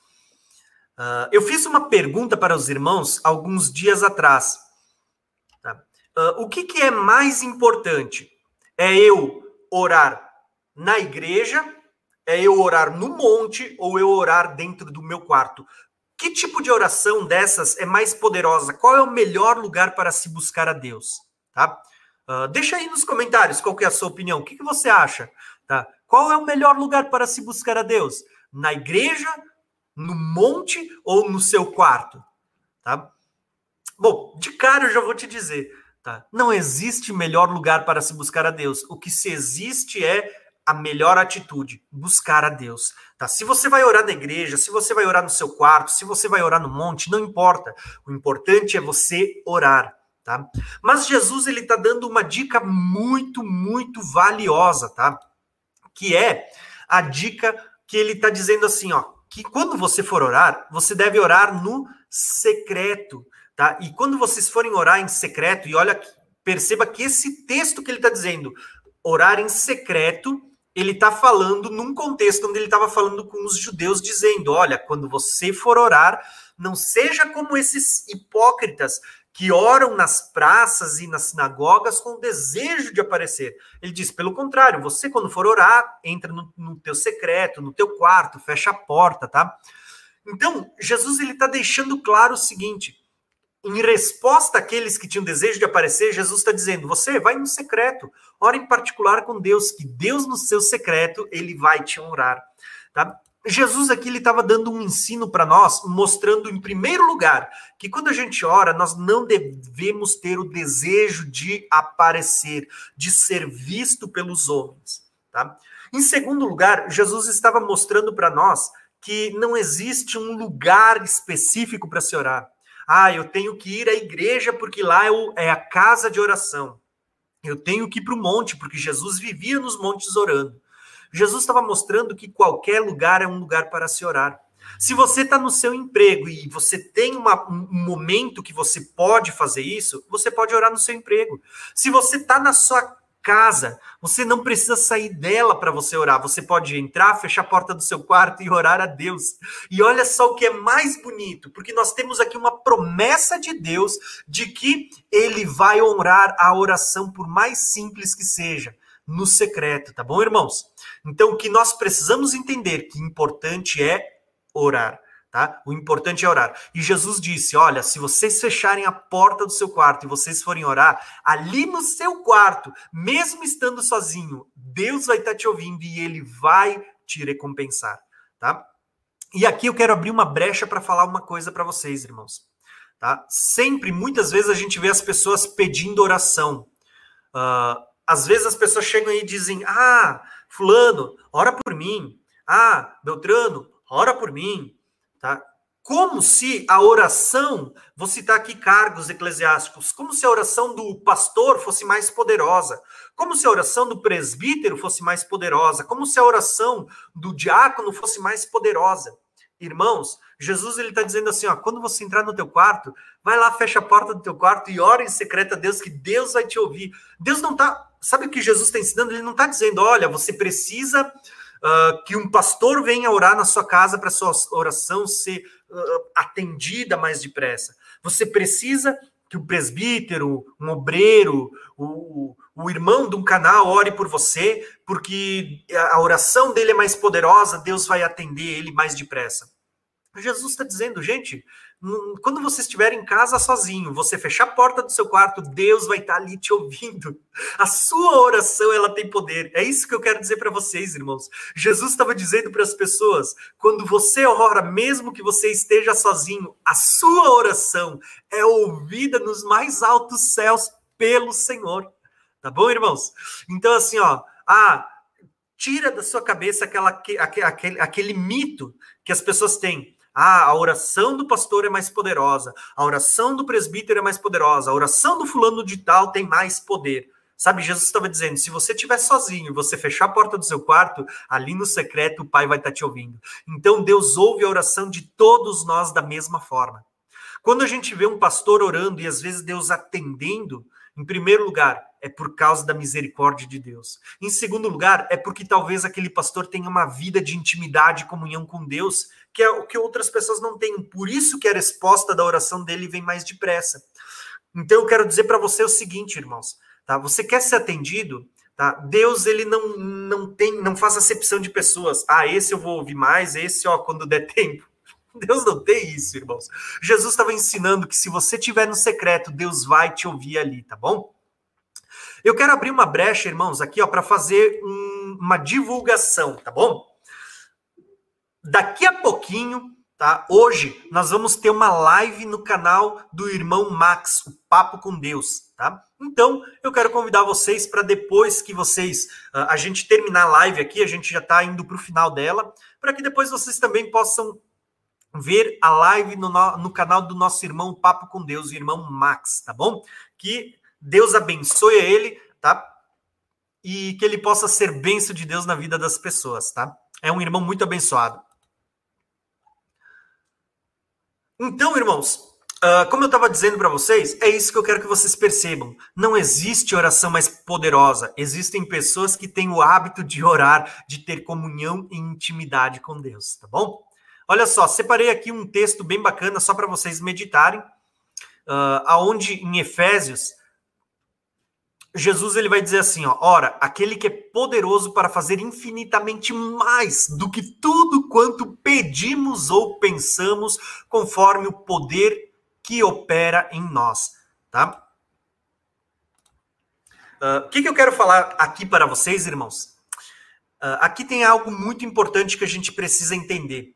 Uh, eu fiz uma pergunta para os irmãos alguns dias atrás. Tá? Uh, o que, que é mais importante? É eu orar na igreja? É eu orar no monte ou eu orar dentro do meu quarto? Que tipo de oração dessas é mais poderosa? Qual é o melhor lugar para se buscar a Deus? Tá? Uh, deixa aí nos comentários qual é a sua opinião. O que, que você acha? Tá? Qual é o melhor lugar para se buscar a Deus? Na igreja, no monte ou no seu quarto? Tá? Bom, de cara eu já vou te dizer, tá? Não existe melhor lugar para se buscar a Deus. O que se existe é a melhor atitude, buscar a Deus. Tá? Se você vai orar na igreja, se você vai orar no seu quarto, se você vai orar no monte, não importa. O importante é você orar. Tá? Mas Jesus ele está dando uma dica muito, muito valiosa, tá? Que é a dica que ele está dizendo assim, ó, que quando você for orar, você deve orar no secreto, tá? E quando vocês forem orar em secreto, e olha, perceba que esse texto que ele está dizendo, orar em secreto, ele está falando num contexto onde ele estava falando com os judeus, dizendo: olha, quando você for orar, não seja como esses hipócritas que oram nas praças e nas sinagogas com desejo de aparecer. Ele diz, pelo contrário, você quando for orar, entra no, no teu secreto, no teu quarto, fecha a porta, tá? Então, Jesus ele está deixando claro o seguinte, em resposta àqueles que tinham desejo de aparecer, Jesus está dizendo: você vai no secreto, ora em particular com Deus, que Deus no seu secreto ele vai te honrar. Tá? Jesus aqui ele estava dando um ensino para nós, mostrando em primeiro lugar que quando a gente ora, nós não devemos ter o desejo de aparecer, de ser visto pelos homens. Tá? Em segundo lugar, Jesus estava mostrando para nós que não existe um lugar específico para se orar. Ah, eu tenho que ir à igreja porque lá é a casa de oração. Eu tenho que ir para o monte, porque Jesus vivia nos montes orando. Jesus estava mostrando que qualquer lugar é um lugar para se orar. Se você está no seu emprego e você tem uma, um momento que você pode fazer isso, você pode orar no seu emprego. Se você está na sua casa. Você não precisa sair dela para você orar. Você pode entrar, fechar a porta do seu quarto e orar a Deus. E olha só o que é mais bonito, porque nós temos aqui uma promessa de Deus de que ele vai honrar a oração por mais simples que seja, no secreto, tá bom, irmãos? Então o que nós precisamos entender que importante é orar. Tá? O importante é orar. E Jesus disse: Olha, se vocês fecharem a porta do seu quarto e vocês forem orar, ali no seu quarto, mesmo estando sozinho, Deus vai estar tá te ouvindo e ele vai te recompensar. Tá? E aqui eu quero abrir uma brecha para falar uma coisa para vocês, irmãos. tá? Sempre, muitas vezes a gente vê as pessoas pedindo oração. Uh, às vezes as pessoas chegam e dizem: Ah, Fulano, ora por mim. Ah, Beltrano, ora por mim. Tá? Como se a oração, vou citar aqui cargos eclesiásticos, como se a oração do pastor fosse mais poderosa, como se a oração do presbítero fosse mais poderosa, como se a oração do diácono fosse mais poderosa. Irmãos, Jesus ele está dizendo assim, ó, quando você entrar no teu quarto, vai lá, fecha a porta do teu quarto e ora em secreto a Deus que Deus vai te ouvir. Deus não está, sabe o que Jesus está ensinando? Ele não está dizendo, olha, você precisa uh, que um pastor venha orar na sua casa para sua oração ser uh, atendida mais depressa. Você precisa que o presbítero, um obreiro, o, o irmão de um canal ore por você, porque a oração dele é mais poderosa, Deus vai atender ele mais depressa. Jesus está dizendo, gente, quando você estiver em casa sozinho, você fechar a porta do seu quarto, Deus vai estar ali te ouvindo. A sua oração, ela tem poder. É isso que eu quero dizer para vocês, irmãos. Jesus estava dizendo para as pessoas, quando você ora, mesmo que você esteja sozinho, a sua oração é ouvida nos mais altos céus pelo Senhor. Tá bom, irmãos? Então, assim, ó, ah, tira da sua cabeça aquela, aquele, aquele mito que as pessoas têm. Ah, a oração do pastor é mais poderosa, a oração do presbítero é mais poderosa, a oração do fulano de tal tem mais poder. Sabe, Jesus estava dizendo: se você estiver sozinho e você fechar a porta do seu quarto, ali no secreto o Pai vai estar te ouvindo. Então Deus ouve a oração de todos nós da mesma forma. Quando a gente vê um pastor orando e às vezes Deus atendendo, em primeiro lugar, é por causa da misericórdia de Deus. Em segundo lugar, é porque talvez aquele pastor tenha uma vida de intimidade e comunhão com Deus, que é o que outras pessoas não têm. Por isso que a resposta da oração dele vem mais depressa. Então eu quero dizer para você o seguinte, irmãos, tá? Você quer ser atendido, tá? Deus ele não não tem, não faz acepção de pessoas. Ah, esse eu vou ouvir mais, esse ó quando der tempo. Deus não tem isso, irmãos. Jesus estava ensinando que se você tiver no secreto, Deus vai te ouvir ali, tá bom? Eu quero abrir uma brecha, irmãos, aqui, ó, para fazer um, uma divulgação, tá bom? Daqui a pouquinho, tá? Hoje nós vamos ter uma live no canal do irmão Max, o Papo com Deus, tá? Então, eu quero convidar vocês para depois que vocês ah, a gente terminar a live aqui, a gente já está indo para o final dela, para que depois vocês também possam ver a live no, no canal do nosso irmão Papo com Deus, o irmão Max, tá bom? Que Deus abençoe ele, tá? E que ele possa ser benção de Deus na vida das pessoas, tá? É um irmão muito abençoado. Então, irmãos, uh, como eu estava dizendo para vocês, é isso que eu quero que vocês percebam. Não existe oração mais poderosa. Existem pessoas que têm o hábito de orar, de ter comunhão e intimidade com Deus, tá bom? Olha só, separei aqui um texto bem bacana só para vocês meditarem, uh, aonde em Efésios Jesus ele vai dizer assim, ó, ora, aquele que é poderoso para fazer infinitamente mais do que tudo quanto pedimos ou pensamos, conforme o poder que opera em nós, tá? Ah, o uh, que, que eu quero falar aqui para vocês, irmãos? Uh, aqui tem algo muito importante que a gente precisa entender.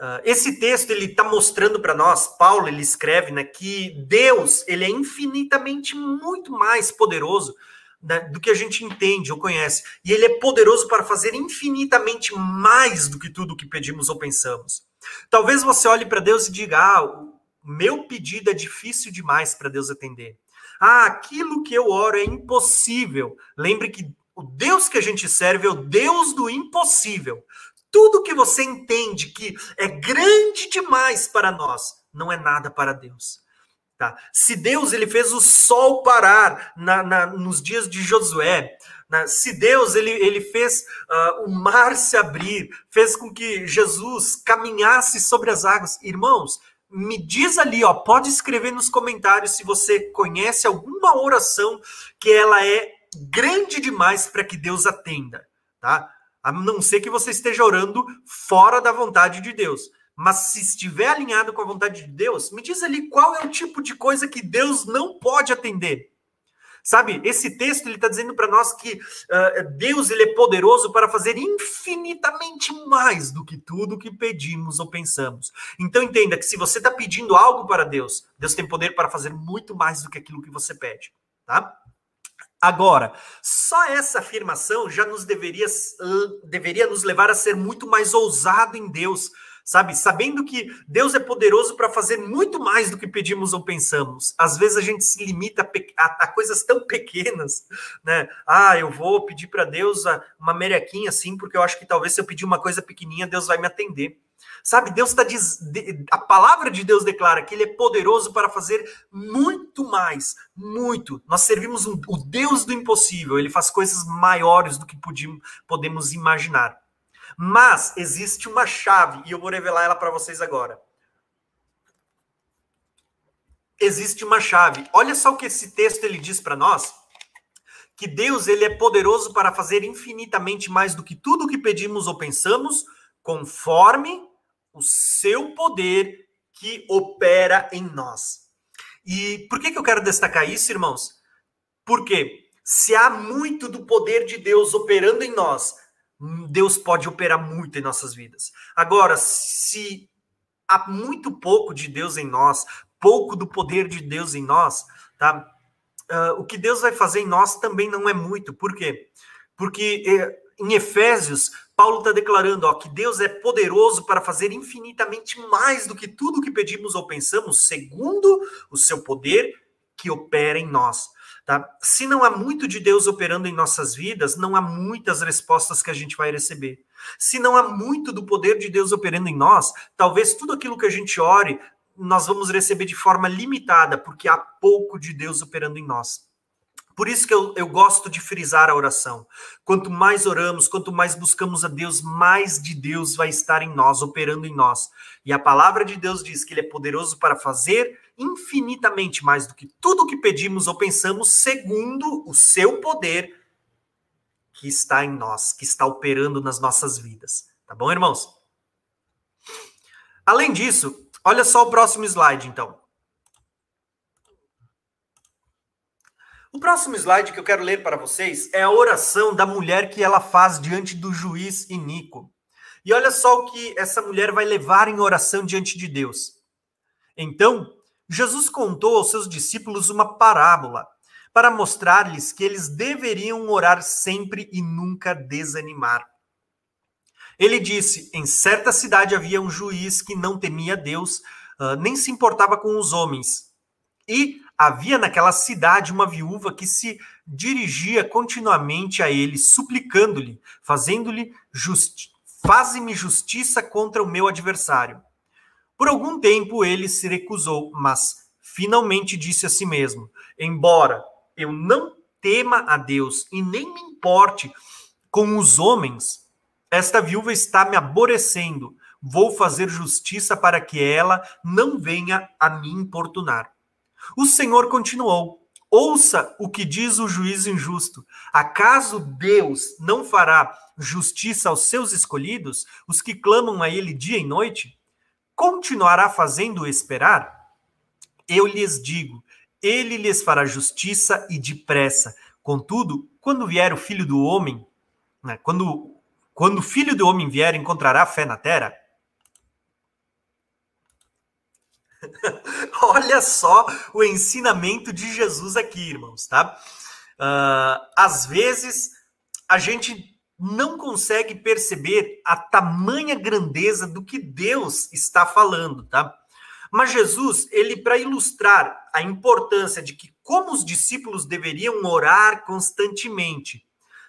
Uh, esse texto ele está mostrando para nós, Paulo ele escreve, né, que Deus ele é infinitamente muito mais poderoso né, do que a gente entende ou conhece, e ele é poderoso para fazer infinitamente mais do que tudo o que pedimos ou pensamos. Talvez você olhe para Deus e diga: ah, meu pedido é difícil demais para Deus atender. Ah, aquilo que eu oro é impossível. Lembre que o Deus que a gente serve é o Deus do impossível. Tudo que você entende que é grande demais para nós, não é nada para Deus. Tá? Se Deus ele fez o sol parar na, na nos dias de Josué, né? se Deus ele, ele fez uh, o mar se abrir, fez com que Jesus caminhasse sobre as águas, irmãos, me diz ali, ó, pode escrever nos comentários se você conhece alguma oração que ela é grande demais para que Deus atenda, tá? A não ser que você esteja orando fora da vontade de Deus. Mas se estiver alinhado com a vontade de Deus, me diz ali qual é o tipo de coisa que Deus não pode atender. Sabe, esse texto ele está dizendo para nós que uh, Deus ele é poderoso para fazer infinitamente mais do que tudo que pedimos ou pensamos. Então entenda que se você está pedindo algo para Deus, Deus tem poder para fazer muito mais do que aquilo que você pede, tá? Agora, só essa afirmação já nos deveria, deveria nos levar a ser muito mais ousado em Deus, sabe? Sabendo que Deus é poderoso para fazer muito mais do que pedimos ou pensamos. Às vezes a gente se limita a, a, a coisas tão pequenas, né? Ah, eu vou pedir para Deus uma merequinha assim, porque eu acho que talvez se eu pedir uma coisa pequenininha, Deus vai me atender. Sabe, Deus está diz... a palavra de Deus declara que ele é poderoso para fazer muito mais, muito. Nós servimos um, o Deus do impossível, ele faz coisas maiores do que podemos imaginar. Mas existe uma chave e eu vou revelar ela para vocês agora. Existe uma chave. Olha só o que esse texto ele diz para nós, que Deus ele é poderoso para fazer infinitamente mais do que tudo o que pedimos ou pensamos, conforme o seu poder que opera em nós. E por que, que eu quero destacar isso, irmãos? Porque se há muito do poder de Deus operando em nós, Deus pode operar muito em nossas vidas. Agora, se há muito pouco de Deus em nós, pouco do poder de Deus em nós, tá? Uh, o que Deus vai fazer em nós também não é muito. Por quê? Porque eh, em Efésios, Paulo está declarando ó, que Deus é poderoso para fazer infinitamente mais do que tudo que pedimos ou pensamos, segundo o seu poder que opera em nós. Tá? Se não há muito de Deus operando em nossas vidas, não há muitas respostas que a gente vai receber. Se não há muito do poder de Deus operando em nós, talvez tudo aquilo que a gente ore, nós vamos receber de forma limitada, porque há pouco de Deus operando em nós. Por isso que eu, eu gosto de frisar a oração. Quanto mais oramos, quanto mais buscamos a Deus, mais de Deus vai estar em nós, operando em nós. E a palavra de Deus diz que Ele é poderoso para fazer infinitamente mais do que tudo que pedimos ou pensamos, segundo o seu poder que está em nós, que está operando nas nossas vidas. Tá bom, irmãos? Além disso, olha só o próximo slide, então. O próximo slide que eu quero ler para vocês é a oração da mulher que ela faz diante do juiz Inico. E olha só o que essa mulher vai levar em oração diante de Deus. Então, Jesus contou aos seus discípulos uma parábola para mostrar-lhes que eles deveriam orar sempre e nunca desanimar. Ele disse: Em certa cidade havia um juiz que não temia Deus, uh, nem se importava com os homens. E havia naquela cidade uma viúva que se dirigia continuamente a ele, suplicando-lhe, fazendo-lhe justi faze-me justiça contra o meu adversário. Por algum tempo ele se recusou, mas finalmente disse a si mesmo: Embora eu não tema a Deus e nem me importe com os homens, esta viúva está me aborrecendo. Vou fazer justiça para que ela não venha a me importunar. O Senhor continuou: Ouça o que diz o juiz injusto. Acaso Deus não fará justiça aos seus escolhidos, os que clamam a ele dia e noite? continuará fazendo esperar? Eu lhes digo, ele lhes fará justiça e depressa. Contudo, quando vier o filho do homem, né, quando, quando o filho do homem vier, encontrará fé na terra? Olha só o ensinamento de Jesus aqui, irmãos, tá? Uh, às vezes a gente não consegue perceber a tamanha grandeza do que Deus está falando, tá? Mas Jesus, ele para ilustrar a importância de que como os discípulos deveriam orar constantemente,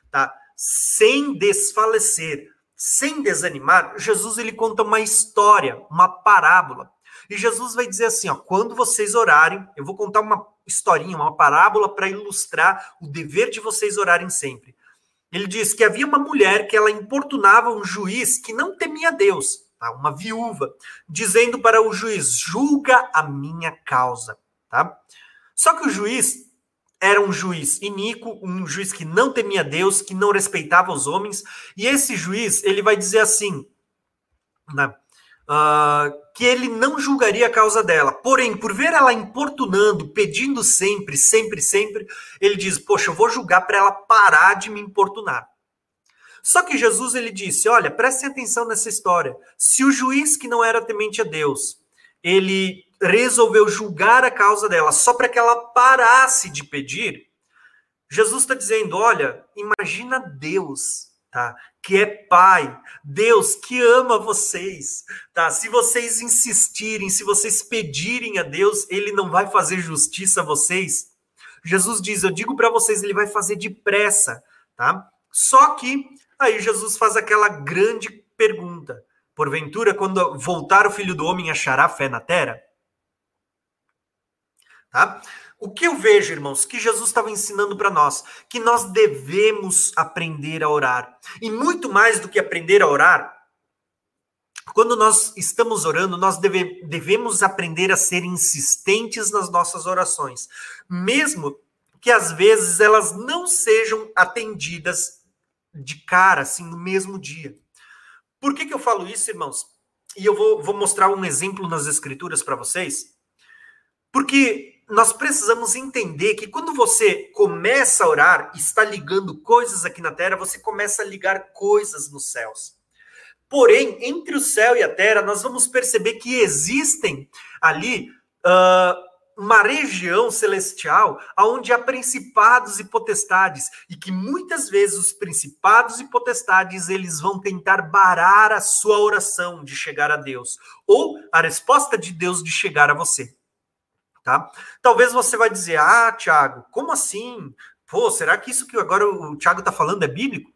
tá? Sem desfalecer, sem desanimar, Jesus ele conta uma história, uma parábola. E Jesus vai dizer assim, ó, quando vocês orarem, eu vou contar uma historinha, uma parábola para ilustrar o dever de vocês orarem sempre. Ele diz que havia uma mulher que ela importunava um juiz que não temia Deus, tá? uma viúva, dizendo para o juiz: julga a minha causa. Tá? Só que o juiz era um juiz iníquo, um juiz que não temia Deus, que não respeitava os homens, e esse juiz ele vai dizer assim: né? Uh, que ele não julgaria a causa dela. Porém, por ver ela importunando, pedindo sempre, sempre, sempre, ele diz: Poxa, eu vou julgar para ela parar de me importunar. Só que Jesus ele disse: Olha, prestem atenção nessa história. Se o juiz que não era temente a Deus, ele resolveu julgar a causa dela só para que ela parasse de pedir, Jesus está dizendo: Olha, imagina Deus, tá? Que é Pai, Deus que ama vocês, tá? Se vocês insistirem, se vocês pedirem a Deus, Ele não vai fazer justiça a vocês. Jesus diz: Eu digo para vocês, Ele vai fazer depressa, tá? Só que Aí Jesus faz aquela grande pergunta: porventura, quando voltar o filho do homem, achará fé na terra? Tá? O que eu vejo, irmãos, que Jesus estava ensinando para nós, que nós devemos aprender a orar. E muito mais do que aprender a orar, quando nós estamos orando, nós deve, devemos aprender a ser insistentes nas nossas orações, mesmo que às vezes elas não sejam atendidas de cara, assim, no mesmo dia. Por que, que eu falo isso, irmãos? E eu vou, vou mostrar um exemplo nas Escrituras para vocês. Porque nós precisamos entender que quando você começa a orar, está ligando coisas aqui na terra, você começa a ligar coisas nos céus. Porém, entre o céu e a terra, nós vamos perceber que existem ali uh, uma região celestial onde há principados e potestades e que muitas vezes os principados e potestades eles vão tentar barar a sua oração de chegar a Deus ou a resposta de Deus de chegar a você. Tá? Talvez você vai dizer: "Ah, Tiago, como assim? Pô, será que isso que agora o Tiago está falando é bíblico?"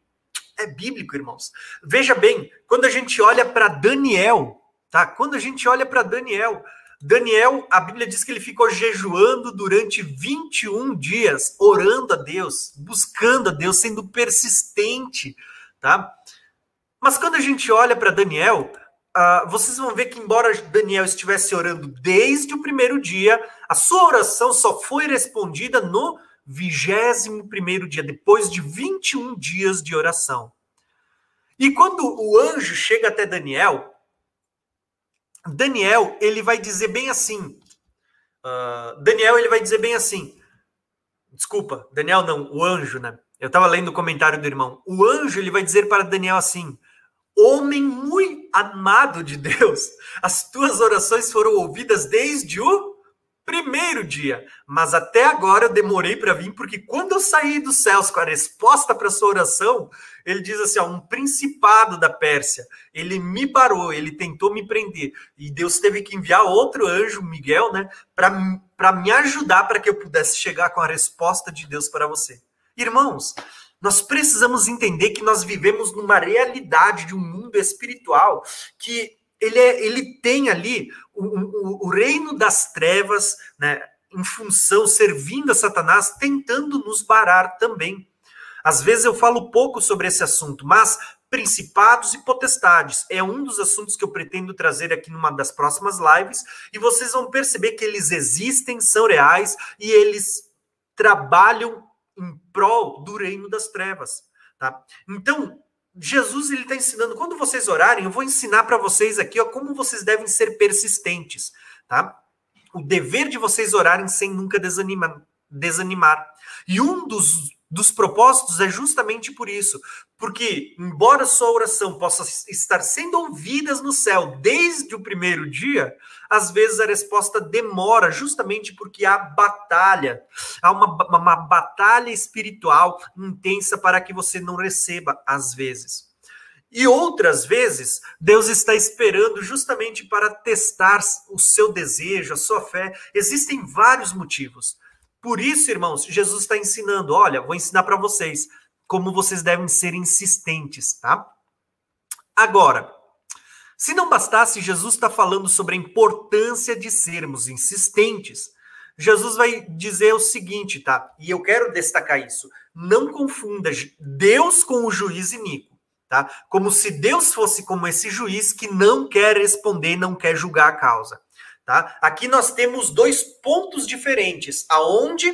É bíblico, irmãos. Veja bem, quando a gente olha para Daniel, tá? Quando a gente olha para Daniel, Daniel, a Bíblia diz que ele ficou jejuando durante 21 dias, orando a Deus, buscando a Deus, sendo persistente, tá? Mas quando a gente olha para Daniel, uh, vocês vão ver que, embora Daniel estivesse orando desde o primeiro dia, a sua oração só foi respondida no vigésimo primeiro dia, depois de 21 dias de oração. E quando o anjo chega até Daniel, Daniel, ele vai dizer bem assim. Uh, Daniel, ele vai dizer bem assim. Desculpa, Daniel não, o anjo, né? Eu estava lendo o comentário do irmão. O anjo, ele vai dizer para Daniel assim: Homem muito amado de Deus, as tuas orações foram ouvidas desde o primeiro dia, mas até agora eu demorei para vir, porque quando eu saí dos céus com a resposta para sua oração, ele diz assim: ó, um principado da Pérsia, ele me parou, ele tentou me prender, e Deus teve que enviar outro anjo, Miguel, né, para me ajudar para que eu pudesse chegar com a resposta de Deus para você. Irmãos, nós precisamos entender que nós vivemos numa realidade de um mundo espiritual que ele, é, ele tem ali o, o, o reino das trevas, né, em função, servindo a Satanás, tentando nos barar também. Às vezes eu falo pouco sobre esse assunto, mas principados e potestades é um dos assuntos que eu pretendo trazer aqui numa das próximas lives, e vocês vão perceber que eles existem, são reais e eles trabalham prol do reino das trevas, tá? Então, Jesus ele está ensinando, quando vocês orarem, eu vou ensinar para vocês aqui ó, como vocês devem ser persistentes, tá? O dever de vocês orarem sem nunca desanimar. desanimar. E um dos dos propósitos é justamente por isso. Porque, embora sua oração possa estar sendo ouvidas no céu desde o primeiro dia, às vezes a resposta demora, justamente porque há batalha, há uma, uma batalha espiritual intensa para que você não receba, às vezes. E outras vezes, Deus está esperando justamente para testar o seu desejo, a sua fé. Existem vários motivos. Por isso, irmãos, Jesus está ensinando: olha, vou ensinar para vocês como vocês devem ser insistentes, tá? Agora, se não bastasse, Jesus está falando sobre a importância de sermos insistentes. Jesus vai dizer o seguinte, tá? E eu quero destacar isso. Não confunda Deus com o juiz iníquo, tá? Como se Deus fosse como esse juiz que não quer responder, não quer julgar a causa. Tá? Aqui nós temos dois pontos diferentes, aonde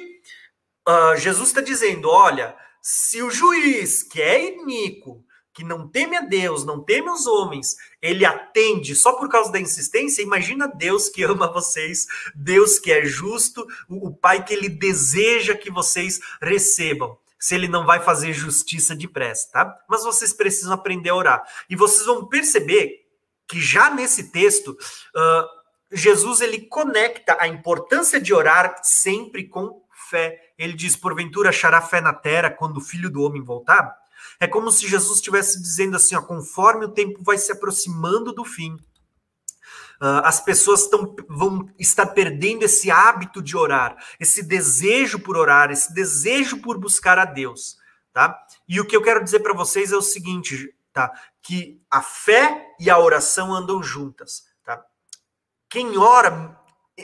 uh, Jesus está dizendo, olha, se o juiz que é iníquo que não teme a Deus, não teme os homens, ele atende só por causa da insistência, imagina Deus que ama vocês, Deus que é justo, o Pai que ele deseja que vocês recebam. Se ele não vai fazer justiça depressa, tá? Mas vocês precisam aprender a orar. E vocês vão perceber que já nesse texto, uh, Jesus ele conecta a importância de orar sempre com fé. Ele diz: porventura achará fé na terra quando o filho do homem voltar? É como se Jesus estivesse dizendo assim: ó, conforme o tempo vai se aproximando do fim, uh, as pessoas tão, vão estar perdendo esse hábito de orar, esse desejo por orar, esse desejo por buscar a Deus. Tá? E o que eu quero dizer para vocês é o seguinte, tá? Que a fé e a oração andam juntas? Quem ora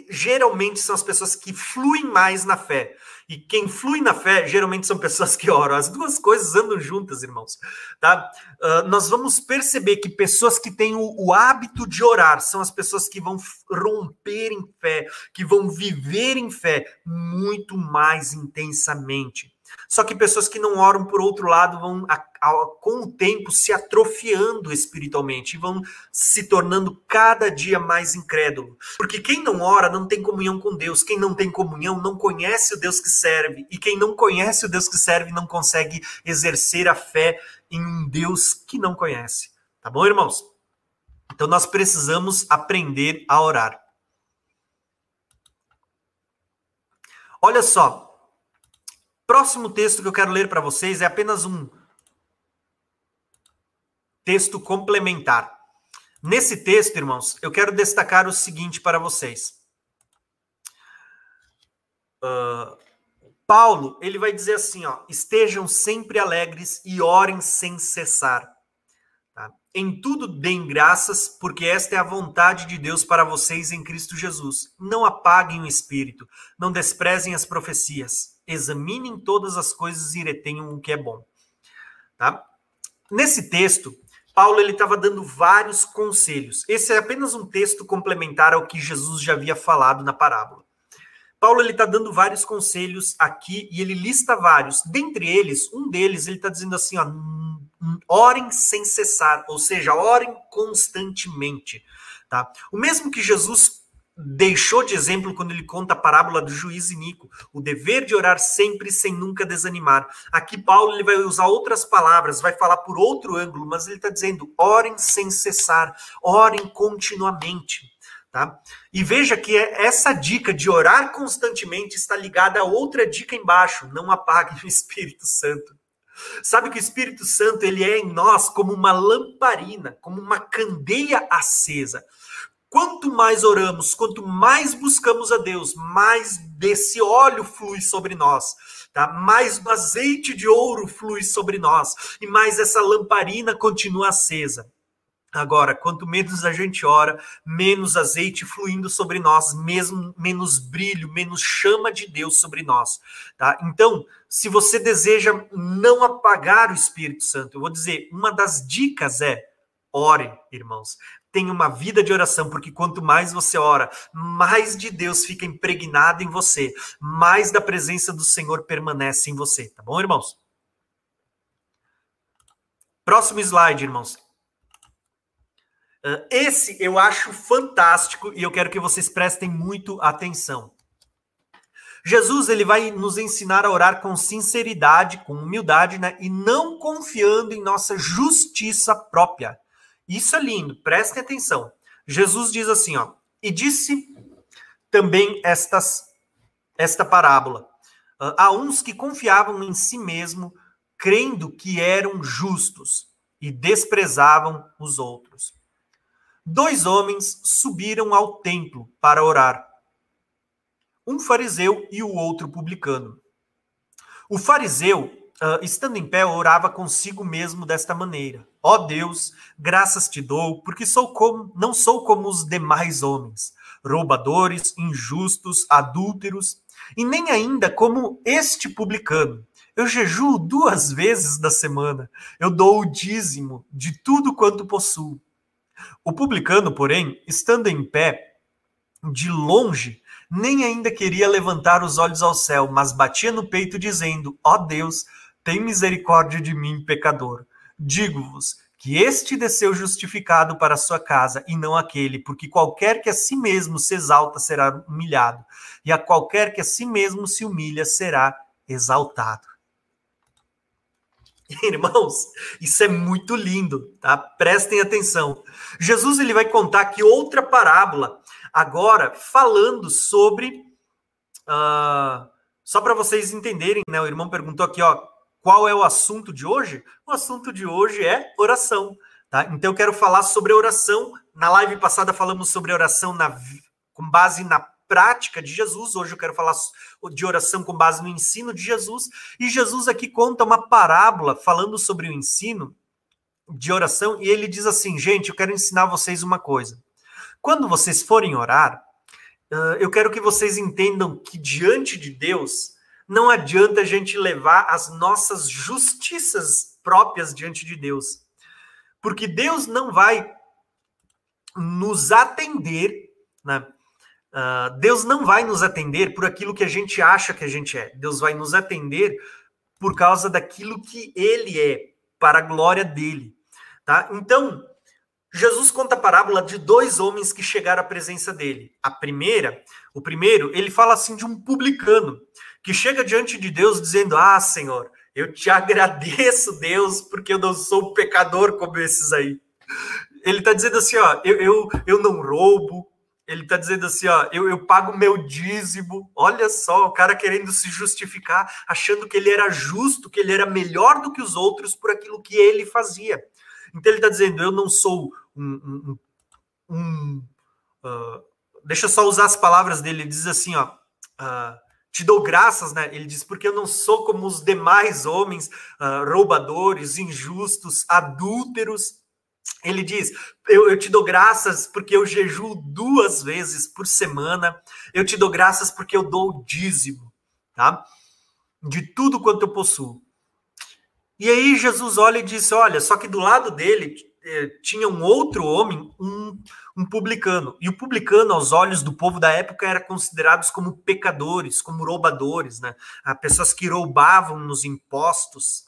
geralmente são as pessoas que fluem mais na fé. E quem flui na fé, geralmente são pessoas que oram. As duas coisas andam juntas, irmãos. Tá? Uh, nós vamos perceber que pessoas que têm o, o, hábito de orar são as pessoas que vão romper em fé, que vão viver em fé muito mais intensamente. Só que pessoas que não oram, por outro lado, vão, a, a, com o tempo, se atrofiando espiritualmente e vão se tornando cada dia mais incrédulo. Porque quem não ora não tem comunhão com Deus. Quem não tem comunhão não conhece o Deus que serve. E quem não conhece o Deus que serve não consegue exercer a fé em um Deus que não conhece. Tá bom, irmãos? Então nós precisamos aprender a orar. Olha só, Próximo texto que eu quero ler para vocês é apenas um texto complementar. Nesse texto, irmãos, eu quero destacar o seguinte para vocês. Uh, Paulo, ele vai dizer assim, ó, estejam sempre alegres e orem sem cessar. Tá? Em tudo deem graças, porque esta é a vontade de Deus para vocês em Cristo Jesus. Não apaguem o espírito, não desprezem as profecias examinem todas as coisas e retenham o que é bom. Tá? Nesse texto, Paulo ele estava dando vários conselhos. Esse é apenas um texto complementar ao que Jesus já havia falado na parábola. Paulo ele está dando vários conselhos aqui e ele lista vários. Dentre eles, um deles ele está dizendo assim, ó, orem sem cessar, ou seja, orem constantemente. Tá? O mesmo que Jesus deixou de exemplo quando ele conta a parábola do juiz Inico, o dever de orar sempre sem nunca desanimar. Aqui Paulo ele vai usar outras palavras, vai falar por outro ângulo, mas ele está dizendo: orem sem cessar, orem continuamente. Tá? E veja que é, essa dica de orar constantemente está ligada a outra dica embaixo: não apague o Espírito Santo. Sabe que o Espírito Santo ele é em nós como uma lamparina, como uma candeia acesa. Quanto mais oramos, quanto mais buscamos a Deus, mais desse óleo flui sobre nós, tá? Mais do azeite de ouro flui sobre nós e mais essa lamparina continua acesa. Agora, quanto menos a gente ora, menos azeite fluindo sobre nós, mesmo menos brilho, menos chama de Deus sobre nós, tá? Então, se você deseja não apagar o Espírito Santo, eu vou dizer, uma das dicas é ore, irmãos tenha uma vida de oração, porque quanto mais você ora, mais de Deus fica impregnado em você, mais da presença do Senhor permanece em você, tá bom, irmãos? Próximo slide, irmãos. Ah, esse eu acho fantástico e eu quero que vocês prestem muito atenção. Jesus ele vai nos ensinar a orar com sinceridade, com humildade, né? E não confiando em nossa justiça própria. Isso é lindo, prestem atenção. Jesus diz assim, ó, e disse também estas, esta parábola. Há uns que confiavam em si mesmo, crendo que eram justos e desprezavam os outros. Dois homens subiram ao templo para orar. Um fariseu e o outro publicano. O fariseu uh, estando em pé, orava consigo mesmo desta maneira: Ó oh Deus, graças te dou, porque sou como, não sou como os demais homens, roubadores, injustos, adúlteros, e nem ainda como este publicano. Eu jejuo duas vezes da semana. Eu dou o dízimo de tudo quanto possuo. O publicano, porém, estando em pé, de longe, nem ainda queria levantar os olhos ao céu, mas batia no peito, dizendo: Ó oh Deus, tem misericórdia de mim, pecador. digo-vos que este desceu justificado para a sua casa e não aquele, porque qualquer que a si mesmo se exalta será humilhado, e a qualquer que a si mesmo se humilha será exaltado. Irmãos, isso é muito lindo, tá? Prestem atenção. Jesus ele vai contar aqui outra parábola, agora falando sobre. Uh, só para vocês entenderem, né? O irmão perguntou aqui, ó, qual é o assunto de hoje? O assunto de hoje é oração, tá? Então eu quero falar sobre oração. Na live passada falamos sobre oração na, com base na prática de Jesus. Hoje eu quero falar de oração com base no ensino de Jesus. E Jesus aqui conta uma parábola falando sobre o ensino de oração. E ele diz assim: gente, eu quero ensinar vocês uma coisa. Quando vocês forem orar, eu quero que vocês entendam que diante de Deus não adianta a gente levar as nossas justiças próprias diante de Deus. Porque Deus não vai nos atender, né? Uh, Deus não vai nos atender por aquilo que a gente acha que a gente é. Deus vai nos atender por causa daquilo que Ele é, para a glória dele. Tá? Então, Jesus conta a parábola de dois homens que chegaram à presença dele. A primeira, o primeiro, ele fala assim de um publicano que chega diante de Deus dizendo: Ah, Senhor, eu te agradeço, Deus, porque eu não sou pecador como esses aí. Ele está dizendo assim: ó, eu, eu, eu não roubo, ele está dizendo assim, ó, eu, eu pago meu dízimo. Olha só, o cara querendo se justificar, achando que ele era justo, que ele era melhor do que os outros por aquilo que ele fazia. Então ele está dizendo, eu não sou um. um, um uh, deixa eu só usar as palavras dele. Ele diz assim, ó. Uh, te dou graças, né? Ele diz, porque eu não sou como os demais homens, uh, roubadores, injustos, adúlteros, ele diz: eu, eu, te dou graças porque eu jejuo duas vezes por semana. Eu te dou graças porque eu dou o dízimo, tá? De tudo quanto eu possuo. E aí Jesus olha e diz: Olha, só que do lado dele eh, tinha um outro homem, um, um publicano. E o publicano, aos olhos do povo da época, era considerados como pecadores, como roubadores, né? Ah, pessoas que roubavam nos impostos.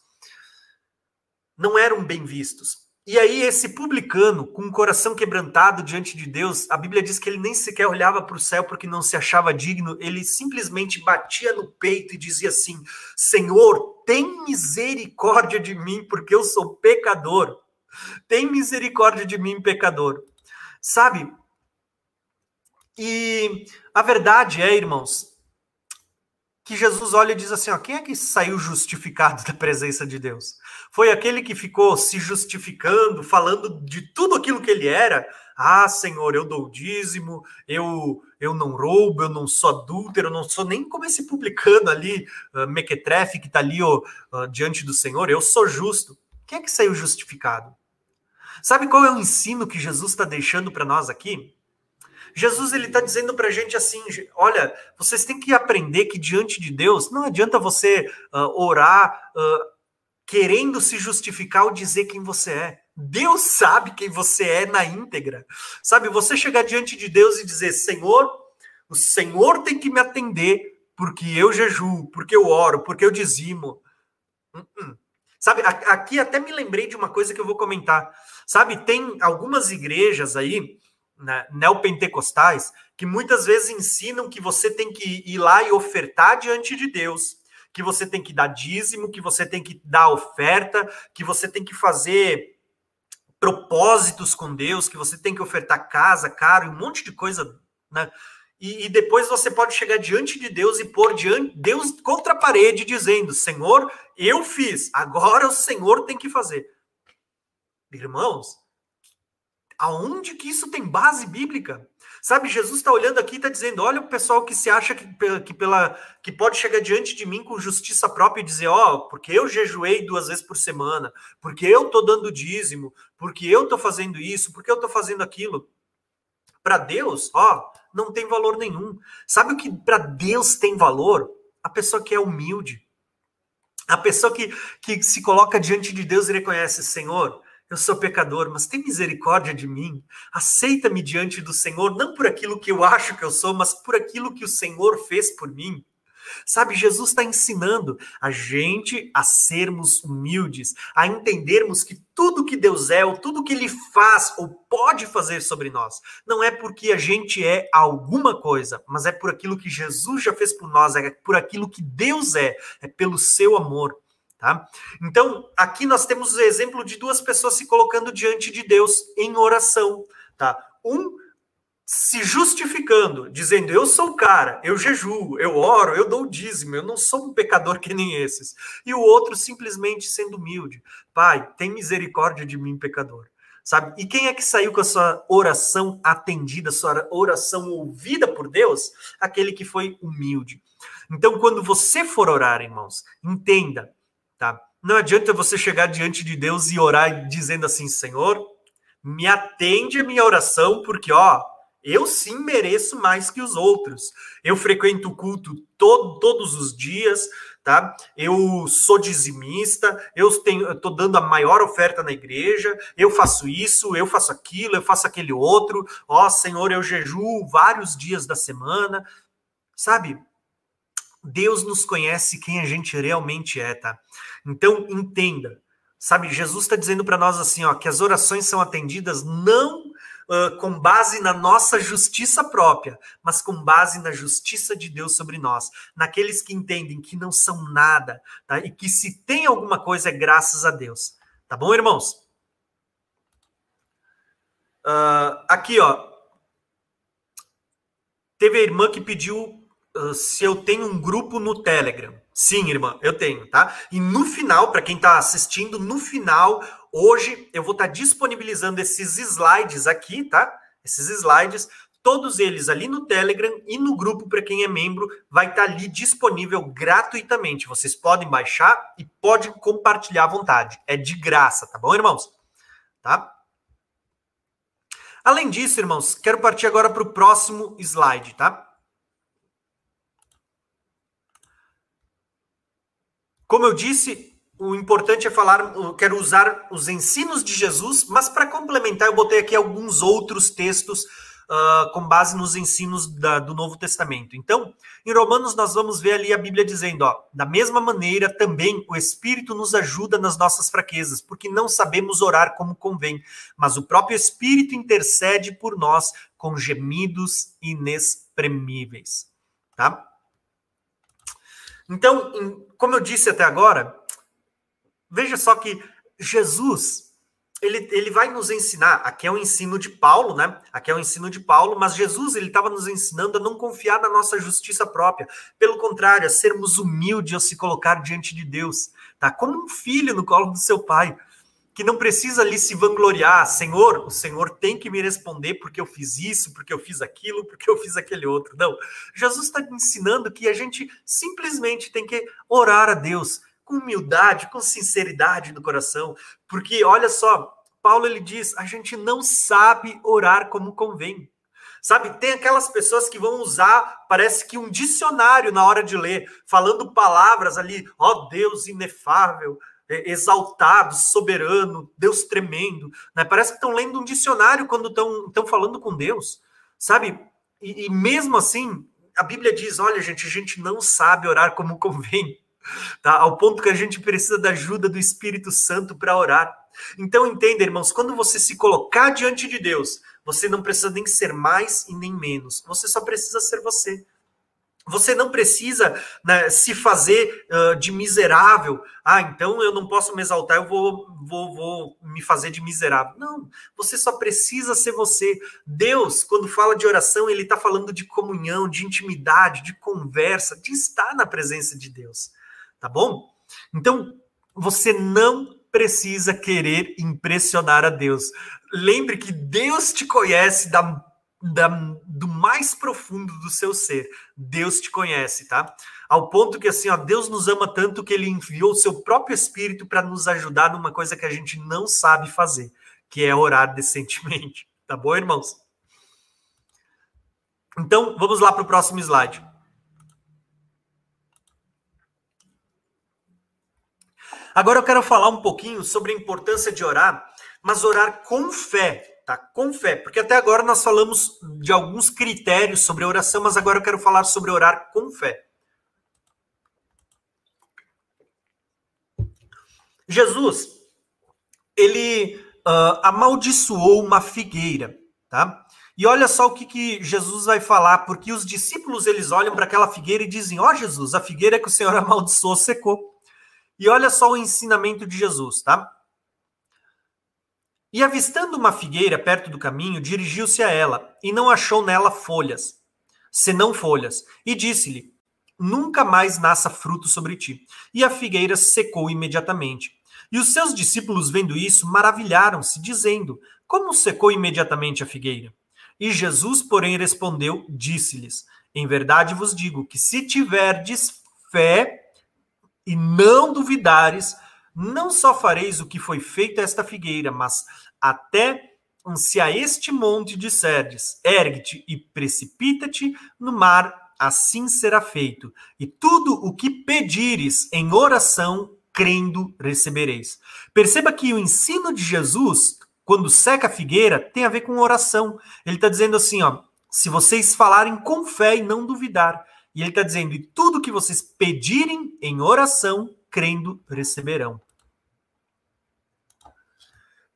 Não eram bem vistos. E aí, esse publicano, com o coração quebrantado diante de Deus, a Bíblia diz que ele nem sequer olhava para o céu porque não se achava digno, ele simplesmente batia no peito e dizia assim: Senhor, tem misericórdia de mim, porque eu sou pecador. Tem misericórdia de mim, pecador. Sabe? E a verdade é, irmãos, que Jesus olha e diz assim: ó, quem é que saiu justificado da presença de Deus? Foi aquele que ficou se justificando, falando de tudo aquilo que ele era. Ah, Senhor, eu dou dízimo, eu eu não roubo, eu não sou adúltero, eu não sou nem como esse publicano ali, uh, Mequetrefe, que está ali uh, diante do Senhor, eu sou justo. Quem é que saiu justificado? Sabe qual é o ensino que Jesus está deixando para nós aqui? Jesus ele está dizendo para a gente assim: olha, vocês têm que aprender que diante de Deus não adianta você uh, orar uh, querendo se justificar ou dizer quem você é. Deus sabe quem você é na íntegra. Sabe, você chegar diante de Deus e dizer: Senhor, o Senhor tem que me atender porque eu jejuo, porque eu oro, porque eu dizimo. Uh -uh. Sabe, aqui até me lembrei de uma coisa que eu vou comentar. Sabe, tem algumas igrejas aí né, neopentecostais que muitas vezes ensinam que você tem que ir lá e ofertar diante de Deus, que você tem que dar dízimo, que você tem que dar oferta, que você tem que fazer propósitos com Deus, que você tem que ofertar casa, caro um monte de coisa, né? E, e, depois você pode chegar diante de Deus e pôr diante Deus contra a parede, dizendo: Senhor, eu fiz, agora o Senhor tem que fazer. Irmãos, Aonde que isso tem base bíblica? Sabe, Jesus está olhando aqui e está dizendo: olha o pessoal que se acha que, que, pela, que pode chegar diante de mim com justiça própria e dizer: ó, oh, porque eu jejuei duas vezes por semana, porque eu estou dando dízimo, porque eu estou fazendo isso, porque eu estou fazendo aquilo. Para Deus, ó, não tem valor nenhum. Sabe o que para Deus tem valor? A pessoa que é humilde. A pessoa que, que se coloca diante de Deus e reconhece: Senhor, eu sou pecador, mas tem misericórdia de mim. Aceita-me diante do Senhor, não por aquilo que eu acho que eu sou, mas por aquilo que o Senhor fez por mim. Sabe, Jesus está ensinando a gente a sermos humildes, a entendermos que tudo que Deus é, ou tudo que Ele faz ou pode fazer sobre nós, não é porque a gente é alguma coisa, mas é por aquilo que Jesus já fez por nós, é por aquilo que Deus é, é pelo seu amor. Tá? Então, aqui nós temos o exemplo de duas pessoas se colocando diante de Deus em oração. Tá? Um se justificando, dizendo: Eu sou o cara, eu jejuo, eu oro, eu dou dízimo, eu não sou um pecador que nem esses. E o outro simplesmente sendo humilde: Pai, tem misericórdia de mim, pecador. Sabe? E quem é que saiu com a sua oração atendida, sua oração ouvida por Deus? Aquele que foi humilde. Então, quando você for orar, irmãos, entenda, tá? Não adianta você chegar diante de Deus e orar dizendo assim: Senhor, me atende a minha oração, porque, ó, eu sim mereço mais que os outros. Eu frequento o culto todo, todos os dias, tá? Eu sou dizimista, eu tenho, estou dando a maior oferta na igreja, eu faço isso, eu faço aquilo, eu faço aquele outro. Ó, Senhor, eu jejuo vários dias da semana, sabe? Deus nos conhece quem a gente realmente é, tá? Então entenda, sabe? Jesus está dizendo para nós assim, ó, que as orações são atendidas não uh, com base na nossa justiça própria, mas com base na justiça de Deus sobre nós, naqueles que entendem que não são nada, tá? E que se tem alguma coisa é graças a Deus. Tá bom, irmãos? Uh, aqui, ó. Teve a irmã que pediu se eu tenho um grupo no Telegram. Sim, irmã, eu tenho, tá? E no final, para quem está assistindo, no final Hoje eu vou estar disponibilizando esses slides aqui, tá? Esses slides, todos eles ali no Telegram e no grupo para quem é membro, vai estar ali disponível gratuitamente. Vocês podem baixar e podem compartilhar à vontade. É de graça, tá bom, irmãos? Tá? Além disso, irmãos, quero partir agora para o próximo slide, tá? Como eu disse, o importante é falar, eu quero usar os ensinos de Jesus, mas para complementar, eu botei aqui alguns outros textos uh, com base nos ensinos da, do Novo Testamento. Então, em Romanos, nós vamos ver ali a Bíblia dizendo: ó, da mesma maneira, também o Espírito nos ajuda nas nossas fraquezas, porque não sabemos orar como convém, mas o próprio Espírito intercede por nós com gemidos inexprimíveis. Tá? Então, como eu disse até agora, Veja só que Jesus, ele, ele vai nos ensinar, aqui é o ensino de Paulo, né? Aqui é o ensino de Paulo, mas Jesus, ele estava nos ensinando a não confiar na nossa justiça própria. Pelo contrário, a sermos humildes ao se colocar diante de Deus, tá? Como um filho no colo do seu pai, que não precisa ali se vangloriar, Senhor, o Senhor tem que me responder porque eu fiz isso, porque eu fiz aquilo, porque eu fiz aquele outro. Não. Jesus está ensinando que a gente simplesmente tem que orar a Deus, com humildade, com sinceridade no coração, porque olha só, Paulo ele diz, a gente não sabe orar como convém. Sabe, tem aquelas pessoas que vão usar, parece que um dicionário na hora de ler, falando palavras ali, ó oh, Deus inefável, exaltado, soberano, Deus tremendo, né? Parece que estão lendo um dicionário quando estão falando com Deus, sabe? E, e mesmo assim, a Bíblia diz: olha, gente, a gente não sabe orar como convém tá? Ao ponto que a gente precisa da ajuda do Espírito Santo para orar. Então entenda, irmãos, quando você se colocar diante de Deus, você não precisa nem ser mais e nem menos. Você só precisa ser você. Você não precisa né, se fazer uh, de miserável. Ah, então eu não posso me exaltar, eu vou, vou, vou me fazer de miserável. Não, você só precisa ser você. Deus, quando fala de oração, ele está falando de comunhão, de intimidade, de conversa, de estar na presença de Deus tá bom? Então, você não precisa querer impressionar a Deus. Lembre que Deus te conhece da, da, do mais profundo do seu ser. Deus te conhece, tá? Ao ponto que assim, ó, Deus nos ama tanto que ele enviou o seu próprio espírito para nos ajudar numa coisa que a gente não sabe fazer, que é orar decentemente. Tá bom, irmãos? Então, vamos lá para o próximo slide. Agora eu quero falar um pouquinho sobre a importância de orar, mas orar com fé, tá? Com fé, porque até agora nós falamos de alguns critérios sobre oração, mas agora eu quero falar sobre orar com fé. Jesus, ele uh, amaldiçoou uma figueira, tá? E olha só o que, que Jesus vai falar, porque os discípulos eles olham para aquela figueira e dizem: ó oh, Jesus, a figueira que o Senhor amaldiçoou secou. E olha só o ensinamento de Jesus, tá? E avistando uma figueira perto do caminho, dirigiu-se a ela, e não achou nela folhas, senão folhas, e disse-lhe: Nunca mais nasça fruto sobre ti. E a figueira secou imediatamente. E os seus discípulos, vendo isso, maravilharam-se, dizendo: Como secou imediatamente a figueira? E Jesus, porém, respondeu, disse-lhes: Em verdade vos digo que se tiverdes fé e não duvidares, não só fareis o que foi feito a esta figueira, mas até se a este monte disserdes, ergue-te e precipita-te no mar, assim será feito. E tudo o que pedires em oração, crendo, recebereis. Perceba que o ensino de Jesus, quando seca a figueira, tem a ver com oração. Ele está dizendo assim, ó, se vocês falarem com fé e não duvidar. E ele está dizendo, e tudo que vocês pedirem em oração, crendo, receberão.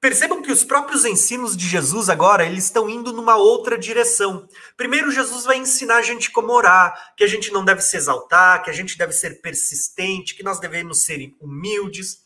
Percebam que os próprios ensinos de Jesus agora, eles estão indo numa outra direção. Primeiro, Jesus vai ensinar a gente como orar, que a gente não deve se exaltar, que a gente deve ser persistente, que nós devemos ser humildes,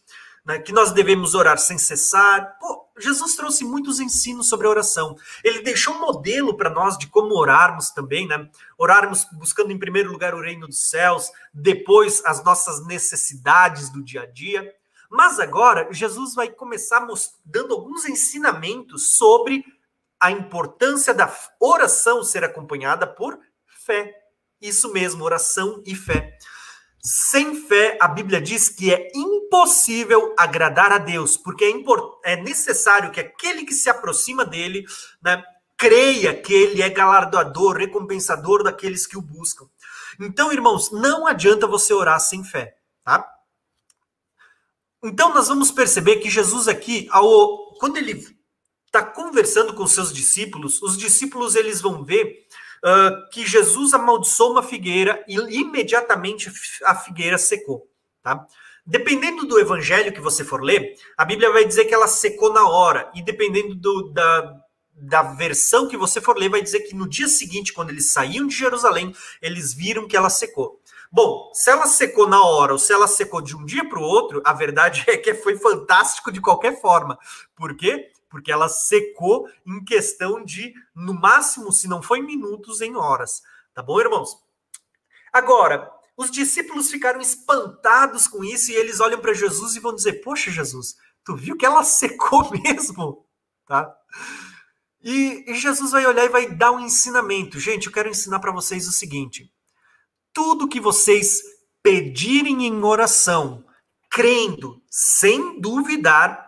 né, que nós devemos orar sem cessar. Pô, Jesus trouxe muitos ensinos sobre a oração. Ele deixou um modelo para nós de como orarmos também, né? Orarmos buscando em primeiro lugar o reino dos céus, depois as nossas necessidades do dia a dia. Mas agora, Jesus vai começar dando alguns ensinamentos sobre a importância da oração ser acompanhada por fé. Isso mesmo, oração e fé. Sem fé, a Bíblia diz que é impossível agradar a Deus, porque é, é necessário que aquele que se aproxima dele né, creia que ele é galardoador, recompensador daqueles que o buscam. Então, irmãos, não adianta você orar sem fé, tá? Então nós vamos perceber que Jesus aqui, ao, quando ele está conversando com seus discípulos, os discípulos eles vão ver uh, que Jesus amaldiçoou uma figueira e imediatamente a figueira secou, tá? Dependendo do evangelho que você for ler, a Bíblia vai dizer que ela secou na hora, e dependendo do, da, da versão que você for ler, vai dizer que no dia seguinte, quando eles saíam de Jerusalém, eles viram que ela secou. Bom, se ela secou na hora ou se ela secou de um dia para o outro, a verdade é que foi fantástico de qualquer forma. Por quê? Porque ela secou em questão de, no máximo, se não foi minutos, em horas. Tá bom, irmãos? Agora, os discípulos ficaram espantados com isso e eles olham para Jesus e vão dizer: Poxa, Jesus, tu viu que ela secou mesmo? Tá? E, e Jesus vai olhar e vai dar um ensinamento. Gente, eu quero ensinar para vocês o seguinte tudo que vocês pedirem em oração, crendo, sem duvidar,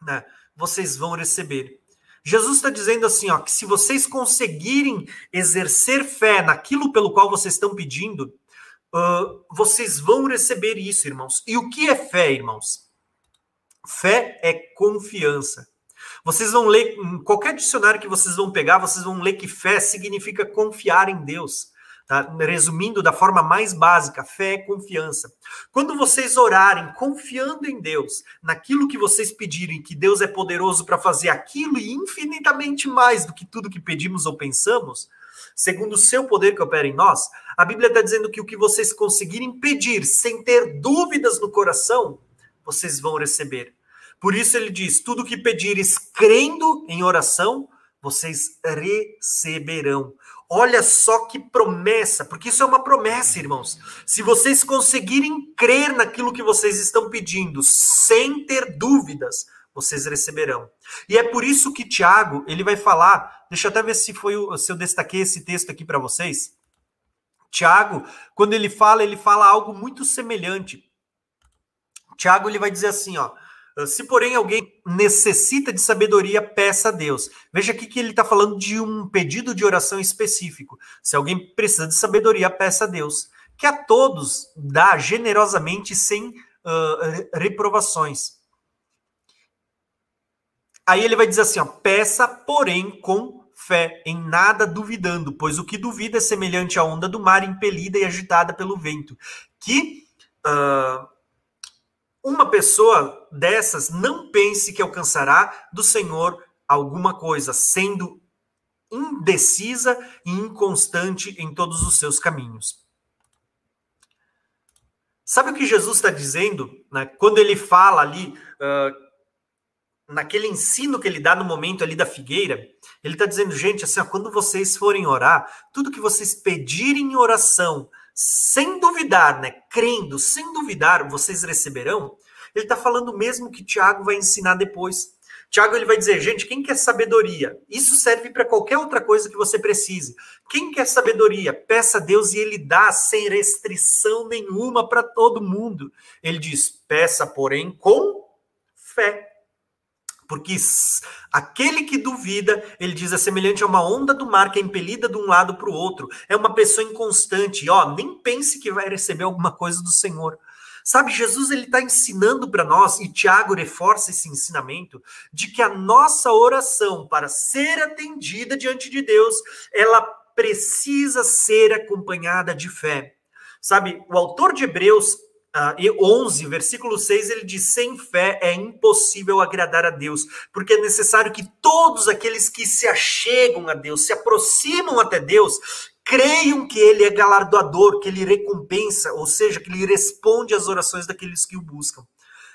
né, vocês vão receber. Jesus está dizendo assim, ó, que se vocês conseguirem exercer fé naquilo pelo qual vocês estão pedindo, uh, vocês vão receber isso, irmãos. E o que é fé, irmãos? Fé é confiança. Vocês vão ler, em qualquer dicionário que vocês vão pegar, vocês vão ler que fé significa confiar em Deus. Tá? Resumindo da forma mais básica, fé é confiança. Quando vocês orarem confiando em Deus, naquilo que vocês pedirem, que Deus é poderoso para fazer aquilo e infinitamente mais do que tudo que pedimos ou pensamos, segundo o seu poder que opera em nós, a Bíblia está dizendo que o que vocês conseguirem pedir sem ter dúvidas no coração, vocês vão receber. Por isso ele diz: tudo que pedires crendo em oração, vocês receberão. Olha só que promessa, porque isso é uma promessa, irmãos. Se vocês conseguirem crer naquilo que vocês estão pedindo, sem ter dúvidas, vocês receberão. E é por isso que Tiago, ele vai falar, deixa eu até ver se foi o, se eu destaquei esse texto aqui para vocês. Tiago, quando ele fala, ele fala algo muito semelhante. Tiago, ele vai dizer assim, ó, se, porém, alguém necessita de sabedoria, peça a Deus. Veja aqui que ele está falando de um pedido de oração específico. Se alguém precisa de sabedoria, peça a Deus. Que a todos dá generosamente sem uh, reprovações. Aí ele vai dizer assim: ó, peça, porém, com fé, em nada duvidando, pois o que duvida é semelhante à onda do mar impelida e agitada pelo vento, que uh, uma pessoa dessas não pense que alcançará do Senhor alguma coisa, sendo indecisa e inconstante em todos os seus caminhos. Sabe o que Jesus está dizendo? Né? Quando ele fala ali, uh, naquele ensino que ele dá no momento ali da figueira, ele está dizendo, gente, assim, ó, quando vocês forem orar, tudo que vocês pedirem em oração, sem duvidar, né, crendo, sem duvidar, vocês receberão. Ele está falando mesmo que Tiago vai ensinar depois. Tiago ele vai dizer, gente, quem quer sabedoria? Isso serve para qualquer outra coisa que você precise. Quem quer sabedoria? Peça a Deus e ele dá sem restrição nenhuma para todo mundo. Ele diz: peça, porém, com fé. Porque aquele que duvida, ele diz, é semelhante a uma onda do mar que é impelida de um lado para o outro. É uma pessoa inconstante. Ó, nem pense que vai receber alguma coisa do Senhor. Sabe, Jesus ele está ensinando para nós, e Tiago reforça esse ensinamento, de que a nossa oração para ser atendida diante de Deus, ela precisa ser acompanhada de fé. Sabe, o autor de Hebreus uh, 11, versículo 6, ele diz: sem fé é impossível agradar a Deus, porque é necessário que todos aqueles que se achegam a Deus, se aproximam até Deus, creiam que ele é galardoador, que ele recompensa, ou seja, que ele responde às orações daqueles que o buscam.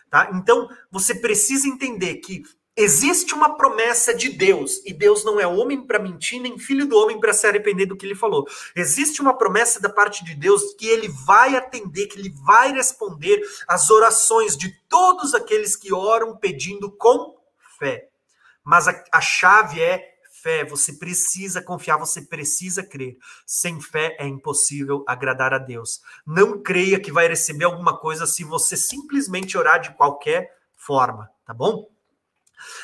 Tá? Então, você precisa entender que existe uma promessa de Deus, e Deus não é homem para mentir, nem filho do homem para se arrepender do que ele falou. Existe uma promessa da parte de Deus que ele vai atender, que ele vai responder às orações de todos aqueles que oram pedindo com fé. Mas a, a chave é fé, você precisa confiar, você precisa crer. Sem fé é impossível agradar a Deus. Não creia que vai receber alguma coisa se você simplesmente orar de qualquer forma, tá bom?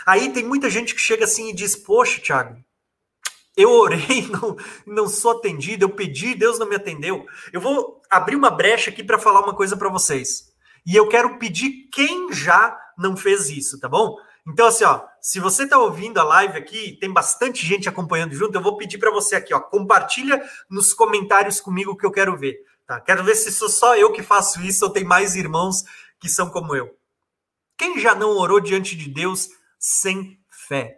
Aí tem muita gente que chega assim e diz: Poxa, Thiago, eu orei, não, não sou atendido, eu pedi, Deus não me atendeu. Eu vou abrir uma brecha aqui para falar uma coisa para vocês. E eu quero pedir quem já não fez isso, tá bom? Então, assim, ó, se você está ouvindo a live aqui, tem bastante gente acompanhando junto, eu vou pedir para você aqui, ó, compartilha nos comentários comigo que eu quero ver, tá? Quero ver se sou só eu que faço isso ou tem mais irmãos que são como eu. Quem já não orou diante de Deus sem fé?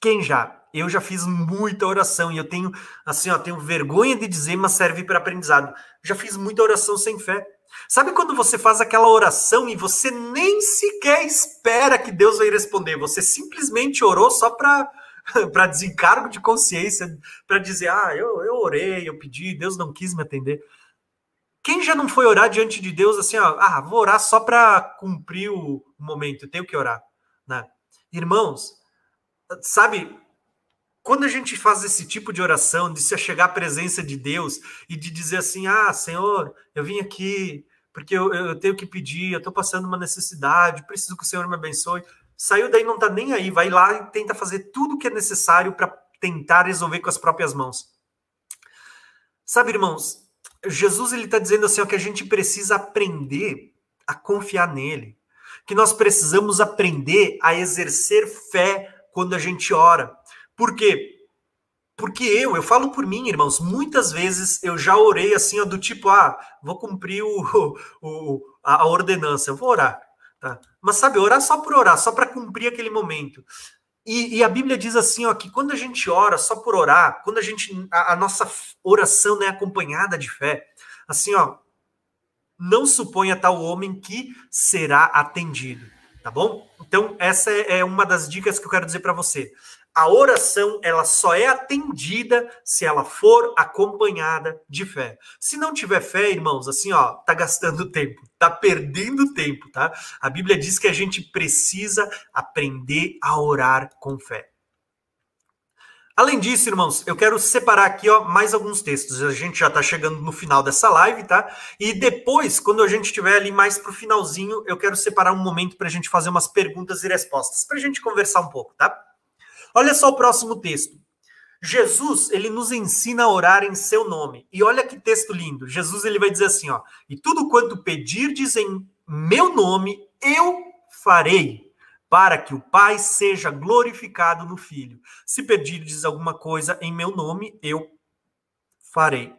Quem já? Eu já fiz muita oração e eu tenho, assim, ó, tenho vergonha de dizer, mas serve para aprendizado. Já fiz muita oração sem fé. Sabe quando você faz aquela oração e você nem sequer espera que Deus vai responder? Você simplesmente orou só para para desencargo de consciência, para dizer, ah, eu, eu orei, eu pedi, Deus não quis me atender. Quem já não foi orar diante de Deus assim, ó, ah, vou orar só para cumprir o momento, eu tenho que orar, né? Irmãos, sabe, quando a gente faz esse tipo de oração, de se chegar à presença de Deus e de dizer assim: Ah, Senhor, eu vim aqui porque eu, eu tenho que pedir, eu estou passando uma necessidade, preciso que o Senhor me abençoe. Saiu daí, não está nem aí, vai lá e tenta fazer tudo o que é necessário para tentar resolver com as próprias mãos. Sabe, irmãos, Jesus ele está dizendo assim ó, que a gente precisa aprender a confiar nele, que nós precisamos aprender a exercer fé quando a gente ora. Por quê? Porque eu, eu falo por mim, irmãos, muitas vezes eu já orei assim, ó, do tipo, ah, vou cumprir o, o, a ordenança, eu vou orar. Tá? Mas sabe, orar só por orar, só para cumprir aquele momento. E, e, a Bíblia diz assim, ó, que quando a gente ora só por orar, quando a gente a, a nossa oração não é acompanhada de fé, assim, ó, não suponha tal homem que será atendido, tá bom? Então essa é, é uma das dicas que eu quero dizer para você a oração ela só é atendida se ela for acompanhada de fé. Se não tiver fé, irmãos, assim, ó, tá gastando tempo, tá perdendo tempo, tá? A Bíblia diz que a gente precisa aprender a orar com fé. Além disso, irmãos, eu quero separar aqui ó, mais alguns textos. A gente já está chegando no final dessa live, tá? E depois, quando a gente estiver ali mais para o finalzinho, eu quero separar um momento para a gente fazer umas perguntas e respostas, para a gente conversar um pouco, tá? Olha só o próximo texto. Jesus, ele nos ensina a orar em seu nome. E olha que texto lindo. Jesus ele vai dizer assim, ó: "E tudo quanto pedirdes em meu nome, eu farei, para que o Pai seja glorificado no Filho. Se pedirdes alguma coisa em meu nome, eu farei."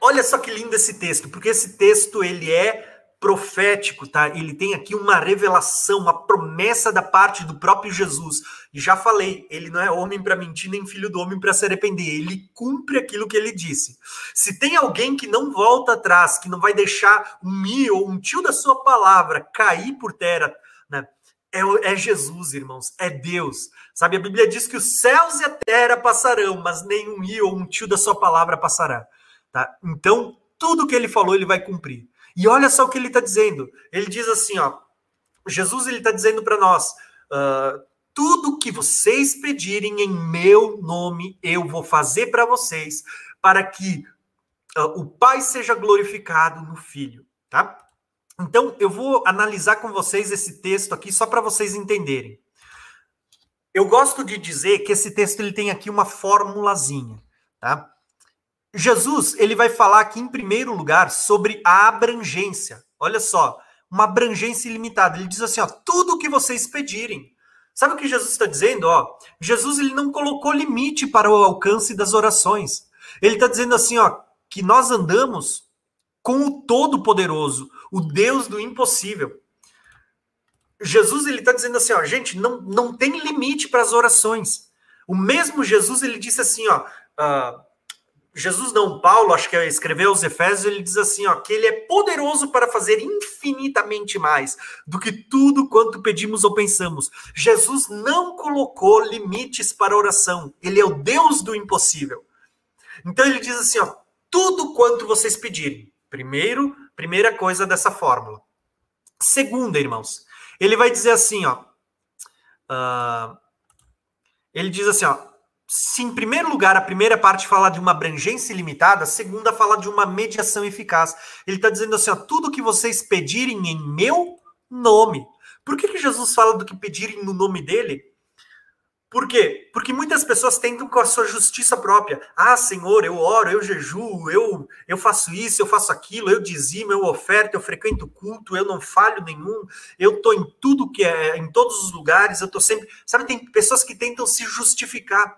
Olha só que lindo esse texto, porque esse texto ele é profético, tá? Ele tem aqui uma revelação, uma promessa da parte do próprio Jesus. E já falei, ele não é homem para mentir, nem filho do homem para se arrepender. Ele cumpre aquilo que ele disse. Se tem alguém que não volta atrás, que não vai deixar um mi ou um tio da sua palavra cair por terra, né? É, é Jesus, irmãos, é Deus. Sabe, a Bíblia diz que os céus e a terra passarão, mas nenhum i ou um tio da sua palavra passará. Tá? Então, tudo que ele falou, ele vai cumprir. E olha só o que ele está dizendo. Ele diz assim, ó, Jesus ele está dizendo para nós, uh, tudo que vocês pedirem em meu nome, eu vou fazer para vocês, para que uh, o Pai seja glorificado no Filho, tá? Então, eu vou analisar com vocês esse texto aqui só para vocês entenderem. Eu gosto de dizer que esse texto ele tem aqui uma formulazinha, tá? Jesus, ele vai falar aqui em primeiro lugar sobre a abrangência. Olha só, uma abrangência ilimitada. Ele diz assim, ó, tudo que vocês pedirem. Sabe o que Jesus está dizendo? Ó, Jesus ele não colocou limite para o alcance das orações. Ele está dizendo assim, ó, que nós andamos com o Todo-Poderoso, o Deus do impossível. Jesus ele está dizendo assim, ó, gente, não, não tem limite para as orações. O mesmo Jesus ele disse assim, ó, uh, Jesus não, Paulo, acho que escreveu aos Efésios, ele diz assim, ó, que ele é poderoso para fazer infinitamente mais do que tudo quanto pedimos ou pensamos. Jesus não colocou limites para a oração. Ele é o Deus do impossível. Então ele diz assim, ó, tudo quanto vocês pedirem. Primeiro, primeira coisa dessa fórmula. Segunda, irmãos, ele vai dizer assim, ó, uh, ele diz assim, ó, se em primeiro lugar a primeira parte fala de uma abrangência ilimitada, a segunda fala de uma mediação eficaz. Ele está dizendo assim: ó, tudo que vocês pedirem em meu nome. Por que, que Jesus fala do que pedirem no nome dele? Por quê? Porque muitas pessoas tentam com a sua justiça própria. Ah, Senhor, eu oro, eu jejuo, eu, eu faço isso, eu faço aquilo, eu dizimo, eu oferto, eu frequento culto, eu não falho nenhum, eu estou em tudo que é, em todos os lugares, eu estou sempre. Sabe, tem pessoas que tentam se justificar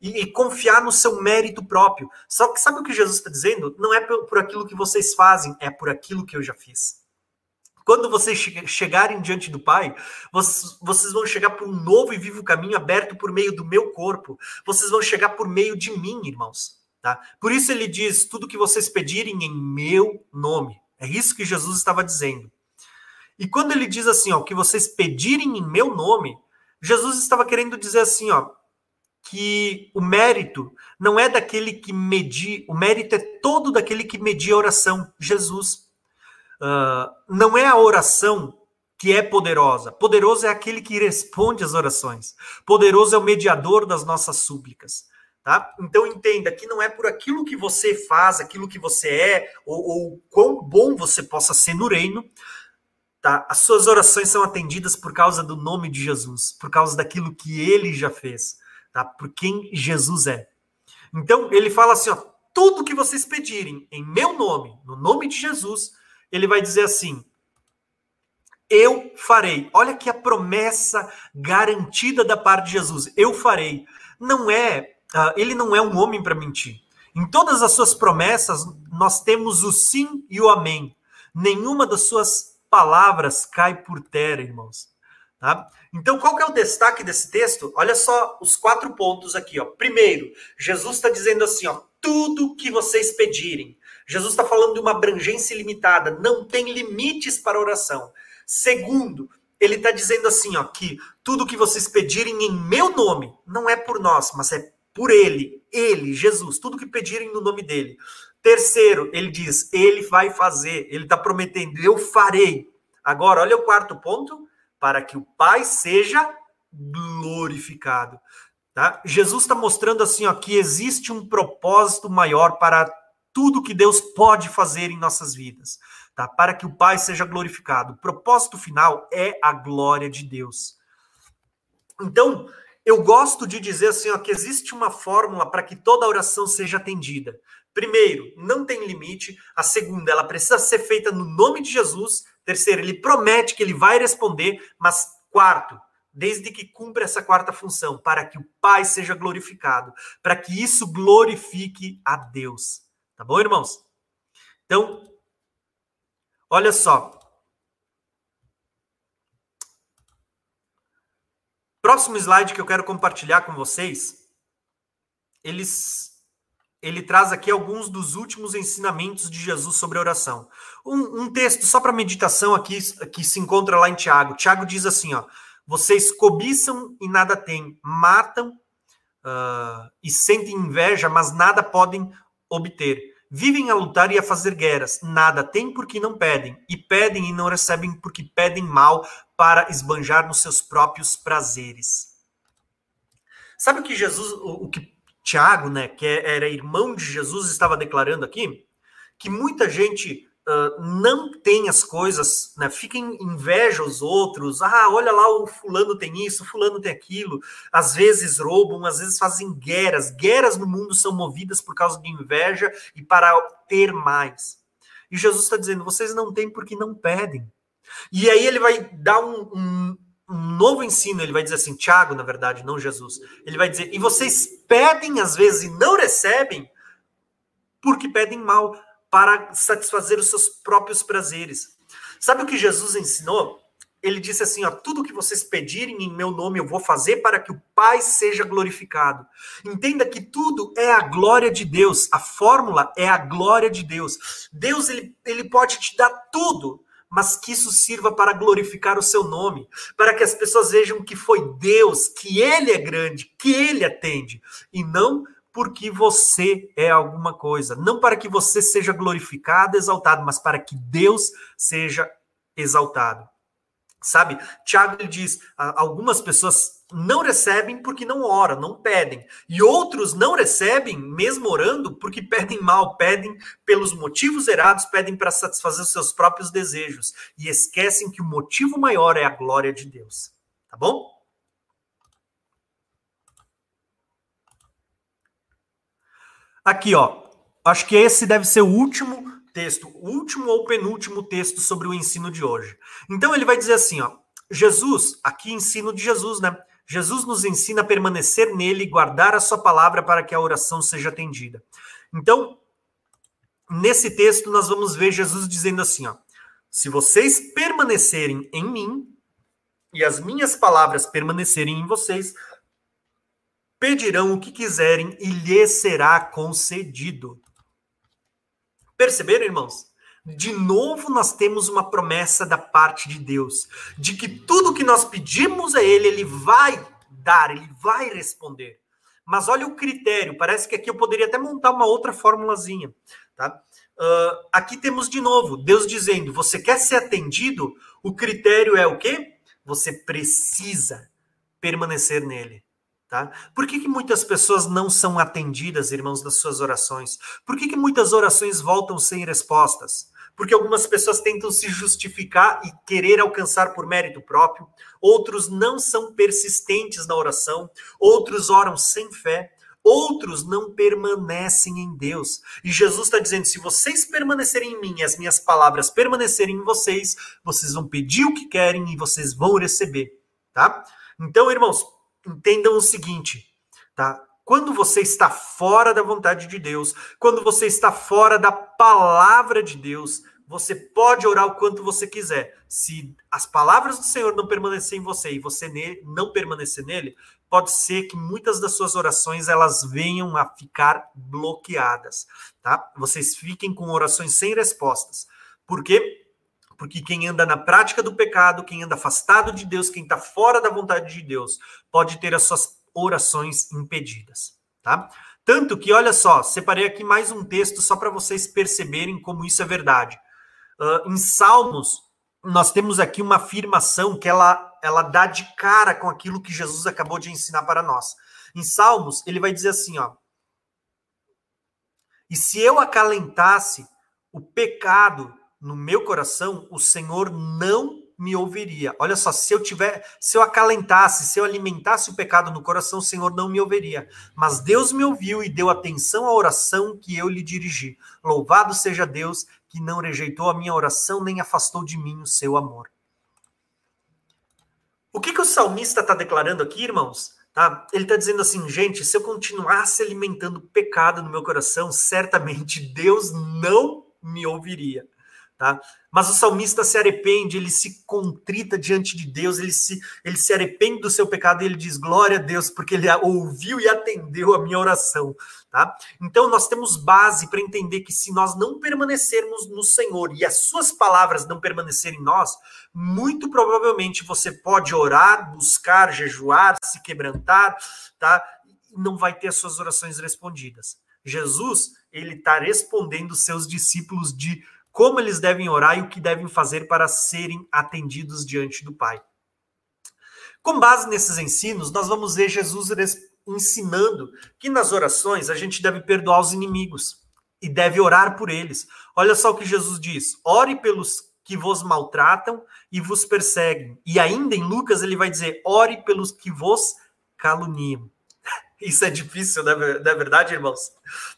e, e, confiar no seu mérito próprio. Só que sabe o que Jesus está dizendo? Não é por, por, aquilo que vocês fazem, é por aquilo que eu já fiz. Quando vocês che chegarem diante do Pai, vocês vão chegar por um novo e vivo caminho aberto por meio do meu corpo. Vocês vão chegar por meio de mim, irmãos. Tá? Por isso ele diz: tudo que vocês pedirem em meu nome. É isso que Jesus estava dizendo. E quando ele diz assim, ó, que vocês pedirem em meu nome, Jesus estava querendo dizer assim, ó, que o mérito não é daquele que medir, o mérito é todo daquele que media a oração, Jesus. Uh, não é a oração que é poderosa. Poderoso é aquele que responde às orações. Poderoso é o mediador das nossas súplicas. Tá? Então entenda que não é por aquilo que você faz, aquilo que você é, ou, ou quão bom você possa ser no reino. Tá? As suas orações são atendidas por causa do nome de Jesus, por causa daquilo que ele já fez tá? Por quem Jesus é. Então, ele fala assim, ó, tudo que vocês pedirem em meu nome, no nome de Jesus, ele vai dizer assim: eu farei. Olha que a promessa garantida da parte de Jesus. Eu farei. Não é, uh, ele não é um homem para mentir. Em todas as suas promessas, nós temos o sim e o amém. Nenhuma das suas palavras cai por terra, irmãos. Tá? Então, qual que é o destaque desse texto? Olha só os quatro pontos aqui. Ó. Primeiro, Jesus está dizendo assim: ó, tudo que vocês pedirem. Jesus está falando de uma abrangência ilimitada, não tem limites para oração. Segundo, ele está dizendo assim, ó, que tudo que vocês pedirem em meu nome, não é por nós, mas é por ele, ele, Jesus, tudo que pedirem no nome dele. Terceiro, ele diz, ele vai fazer, ele está prometendo, eu farei. Agora, olha o quarto ponto, para que o Pai seja glorificado. Tá? Jesus está mostrando assim ó, que existe um propósito maior para tudo que Deus pode fazer em nossas vidas, tá? Para que o Pai seja glorificado. O propósito final é a glória de Deus. Então, eu gosto de dizer assim ó, que existe uma fórmula para que toda oração seja atendida. Primeiro, não tem limite. A segunda, ela precisa ser feita no nome de Jesus. Terceiro, ele promete que ele vai responder. Mas quarto, desde que cumpra essa quarta função, para que o Pai seja glorificado, para que isso glorifique a Deus. Tá bom, irmãos? Então, olha só. Próximo slide que eu quero compartilhar com vocês, eles ele traz aqui alguns dos últimos ensinamentos de Jesus sobre a oração. Um, um texto só para meditação aqui que se encontra lá em Tiago. Tiago diz assim: ó, vocês cobiçam e nada têm, matam uh, e sentem inveja, mas nada podem obter. Vivem a lutar e a fazer guerras, nada têm porque não pedem, e pedem e não recebem porque pedem mal para esbanjar nos seus próprios prazeres. Sabe o que Jesus, o, o que Tiago, né, que é, era irmão de Jesus, estava declarando aqui? Que muita gente uh, não tem as coisas, né, fica em inveja os outros. Ah, olha lá, o fulano tem isso, o fulano tem aquilo. Às vezes roubam, às vezes fazem guerras. Guerras no mundo são movidas por causa de inveja e para ter mais. E Jesus está dizendo: vocês não têm porque não pedem. E aí ele vai dar um, um um novo ensino, ele vai dizer assim, Tiago, na verdade, não Jesus. Ele vai dizer, e vocês pedem às vezes e não recebem, porque pedem mal para satisfazer os seus próprios prazeres. Sabe o que Jesus ensinou? Ele disse assim: ó, tudo que vocês pedirem em meu nome eu vou fazer para que o Pai seja glorificado. Entenda que tudo é a glória de Deus. A fórmula é a glória de Deus. Deus ele, ele pode te dar tudo, mas que isso sirva para glorificar o seu nome, para que as pessoas vejam que foi Deus, que Ele é grande, que Ele atende, e não porque você é alguma coisa, não para que você seja glorificado, exaltado, mas para que Deus seja exaltado. Sabe? Tiago diz: algumas pessoas não recebem porque não oram, não pedem. E outros não recebem, mesmo orando, porque pedem mal, pedem pelos motivos errados, pedem para satisfazer os seus próprios desejos. E esquecem que o motivo maior é a glória de Deus. Tá bom? Aqui, ó. Acho que esse deve ser o último texto, último ou penúltimo texto sobre o ensino de hoje. Então ele vai dizer assim, ó, Jesus, aqui ensino de Jesus, né? Jesus nos ensina a permanecer nele e guardar a sua palavra para que a oração seja atendida. Então, nesse texto nós vamos ver Jesus dizendo assim, ó: Se vocês permanecerem em mim e as minhas palavras permanecerem em vocês, pedirão o que quiserem e lhes será concedido. Perceberam, irmãos? De novo, nós temos uma promessa da parte de Deus, de que tudo que nós pedimos a Ele, Ele vai dar, Ele vai responder. Mas olha o critério, parece que aqui eu poderia até montar uma outra formulazinha. Tá? Uh, aqui temos de novo Deus dizendo: você quer ser atendido? O critério é o quê? Você precisa permanecer nele. Tá? Por que, que muitas pessoas não são atendidas, irmãos, nas suas orações? Por que, que muitas orações voltam sem respostas? Porque algumas pessoas tentam se justificar e querer alcançar por mérito próprio, outros não são persistentes na oração, outros oram sem fé, outros não permanecem em Deus. E Jesus está dizendo: se vocês permanecerem em mim e as minhas palavras permanecerem em vocês, vocês vão pedir o que querem e vocês vão receber. Tá? Então, irmãos, entendam o seguinte, tá? Quando você está fora da vontade de Deus, quando você está fora da palavra de Deus, você pode orar o quanto você quiser. Se as palavras do Senhor não permanecerem em você e você não permanecer nele, pode ser que muitas das suas orações elas venham a ficar bloqueadas, tá? Vocês fiquem com orações sem respostas. Por quê? Porque quem anda na prática do pecado, quem anda afastado de Deus, quem está fora da vontade de Deus, pode ter as suas orações impedidas, tá? Tanto que, olha só, separei aqui mais um texto só para vocês perceberem como isso é verdade. Uh, em Salmos, nós temos aqui uma afirmação que ela, ela dá de cara com aquilo que Jesus acabou de ensinar para nós. Em Salmos, ele vai dizer assim, ó. E se eu acalentasse o pecado no meu coração, o Senhor não me ouviria. Olha só, se eu tiver, se eu acalentasse, se eu alimentasse o pecado no coração, o Senhor não me ouviria. Mas Deus me ouviu e deu atenção à oração que eu lhe dirigi. Louvado seja Deus que não rejeitou a minha oração nem afastou de mim o seu amor. O que, que o salmista está declarando aqui, irmãos? Tá? Ele está dizendo assim, gente, se eu continuasse alimentando pecado no meu coração, certamente Deus não me ouviria. Tá? Mas o salmista se arrepende, ele se contrita diante de Deus, ele se, ele se arrepende do seu pecado e ele diz: Glória a Deus, porque ele ouviu e atendeu a minha oração. Tá? Então, nós temos base para entender que se nós não permanecermos no Senhor e as suas palavras não permanecerem em nós, muito provavelmente você pode orar, buscar, jejuar, se quebrantar, tá? não vai ter as suas orações respondidas. Jesus, ele está respondendo seus discípulos de como eles devem orar e o que devem fazer para serem atendidos diante do Pai. Com base nesses ensinos, nós vamos ver Jesus ensinando que nas orações a gente deve perdoar os inimigos e deve orar por eles. Olha só o que Jesus diz: ore pelos que vos maltratam e vos perseguem. E ainda em Lucas ele vai dizer: ore pelos que vos caluniam. Isso é difícil, não é, não é verdade, irmãos?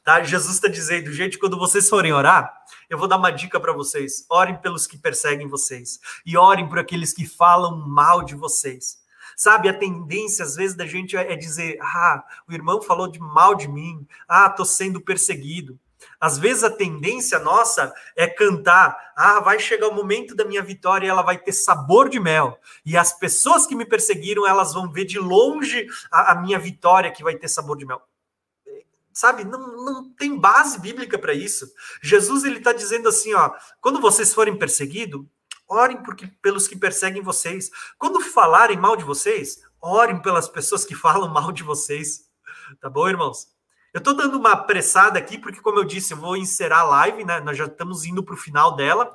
Tá? Jesus está dizendo, gente, quando vocês forem orar, eu vou dar uma dica para vocês. Orem pelos que perseguem vocês e orem por aqueles que falam mal de vocês. Sabe, a tendência às vezes da gente é dizer: "Ah, o irmão falou de mal de mim. Ah, tô sendo perseguido". Às vezes a tendência nossa é cantar: ah, vai chegar o momento da minha vitória e ela vai ter sabor de mel. E as pessoas que me perseguiram, elas vão ver de longe a, a minha vitória que vai ter sabor de mel. Sabe, não, não tem base bíblica para isso. Jesus ele está dizendo assim: ó, quando vocês forem perseguidos, orem porque, pelos que perseguem vocês. Quando falarem mal de vocês, orem pelas pessoas que falam mal de vocês. Tá bom, irmãos? Eu estou dando uma apressada aqui, porque, como eu disse, eu vou encerrar a live, né? Nós já estamos indo para o final dela.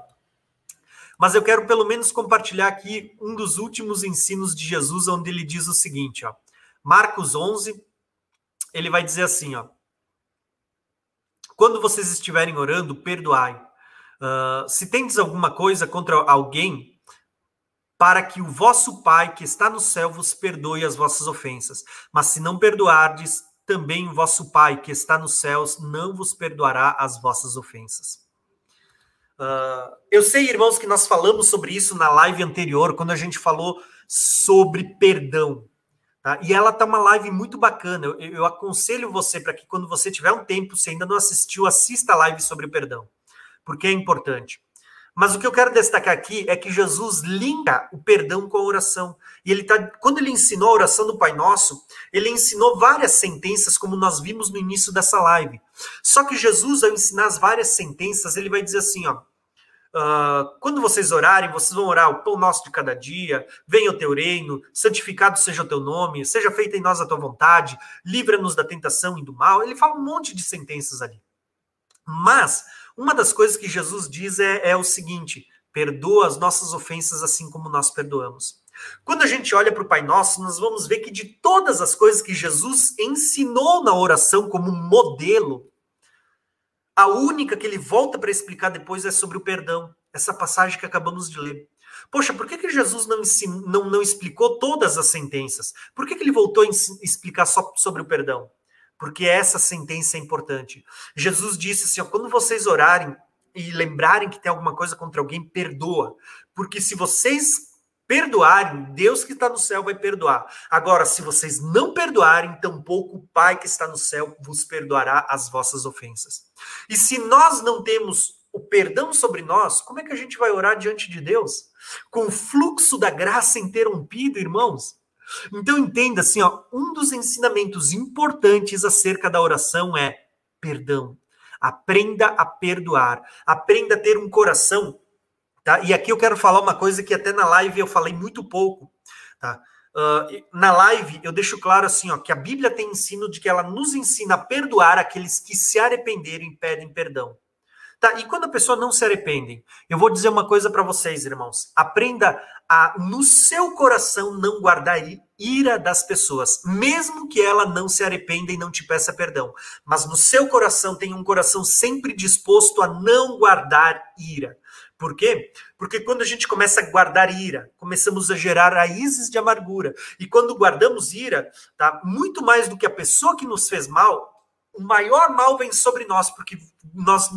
Mas eu quero pelo menos compartilhar aqui um dos últimos ensinos de Jesus, onde ele diz o seguinte, ó. Marcos 11, ele vai dizer assim, ó. Quando vocês estiverem orando, perdoai. Uh, se tendes alguma coisa contra alguém, para que o vosso Pai que está no céu vos perdoe as vossas ofensas. Mas se não perdoardes, também o vosso Pai que está nos céus não vos perdoará as vossas ofensas. Uh, eu sei, irmãos, que nós falamos sobre isso na live anterior, quando a gente falou sobre perdão. Tá? E ela tá uma live muito bacana. Eu, eu aconselho você para que quando você tiver um tempo, se ainda não assistiu, assista a live sobre perdão, porque é importante. Mas o que eu quero destacar aqui é que Jesus linka o perdão com a oração. E ele tá, quando ele ensinou a oração do Pai Nosso, ele ensinou várias sentenças, como nós vimos no início dessa live. Só que Jesus, ao ensinar as várias sentenças, ele vai dizer assim, ó. Uh, quando vocês orarem, vocês vão orar o pão nosso de cada dia, venha o teu reino, santificado seja o teu nome, seja feita em nós a tua vontade, livra-nos da tentação e do mal. Ele fala um monte de sentenças ali. Mas uma das coisas que Jesus diz é, é o seguinte: perdoa as nossas ofensas assim como nós perdoamos. Quando a gente olha para o Pai Nosso, nós vamos ver que de todas as coisas que Jesus ensinou na oração como modelo, a única que ele volta para explicar depois é sobre o perdão, essa passagem que acabamos de ler. Poxa, por que, que Jesus não, não, não explicou todas as sentenças? Por que, que ele voltou a explicar só sobre o perdão? porque essa sentença é importante. Jesus disse assim: ó, quando vocês orarem e lembrarem que tem alguma coisa contra alguém, perdoa, porque se vocês perdoarem, Deus que está no céu vai perdoar. Agora, se vocês não perdoarem, tampouco o Pai que está no céu vos perdoará as vossas ofensas. E se nós não temos o perdão sobre nós, como é que a gente vai orar diante de Deus? Com o fluxo da graça interrompido, irmãos? Então entenda assim, ó, um dos ensinamentos importantes acerca da oração é perdão. Aprenda a perdoar, aprenda a ter um coração, tá? E aqui eu quero falar uma coisa que até na live eu falei muito pouco, tá? Uh, na live eu deixo claro assim, ó, que a Bíblia tem ensino de que ela nos ensina a perdoar aqueles que se arrependerem e pedem perdão. Tá? E quando a pessoa não se arrepende, eu vou dizer uma coisa para vocês, irmãos. Aprenda a, no seu coração, não guardar ira das pessoas, mesmo que ela não se arrependa e não te peça perdão. Mas no seu coração, tenha um coração sempre disposto a não guardar ira. Por quê? Porque quando a gente começa a guardar ira, começamos a gerar raízes de amargura. E quando guardamos ira, tá? Muito mais do que a pessoa que nos fez mal, o maior mal vem sobre nós, porque nós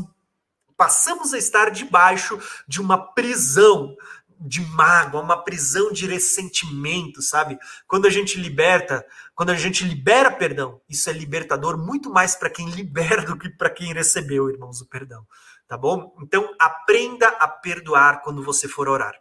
passamos a estar debaixo de uma prisão de mágoa, uma prisão de ressentimento, sabe? Quando a gente liberta, quando a gente libera perdão, isso é libertador muito mais para quem libera do que para quem recebeu, irmãos, o perdão. Tá bom? Então, aprenda a perdoar quando você for orar.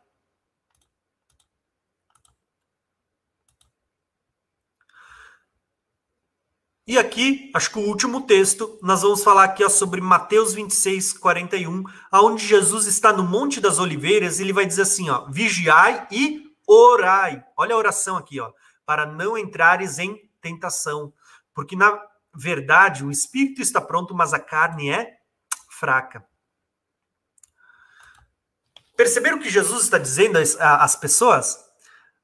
E aqui, acho que o último texto, nós vamos falar aqui ó, sobre Mateus 26, 41, aonde Jesus está no Monte das Oliveiras, e ele vai dizer assim, ó, vigiai e orai. Olha a oração aqui, ó, para não entrares em tentação, porque na verdade o espírito está pronto, mas a carne é fraca. Perceberam o que Jesus está dizendo às, pessoas?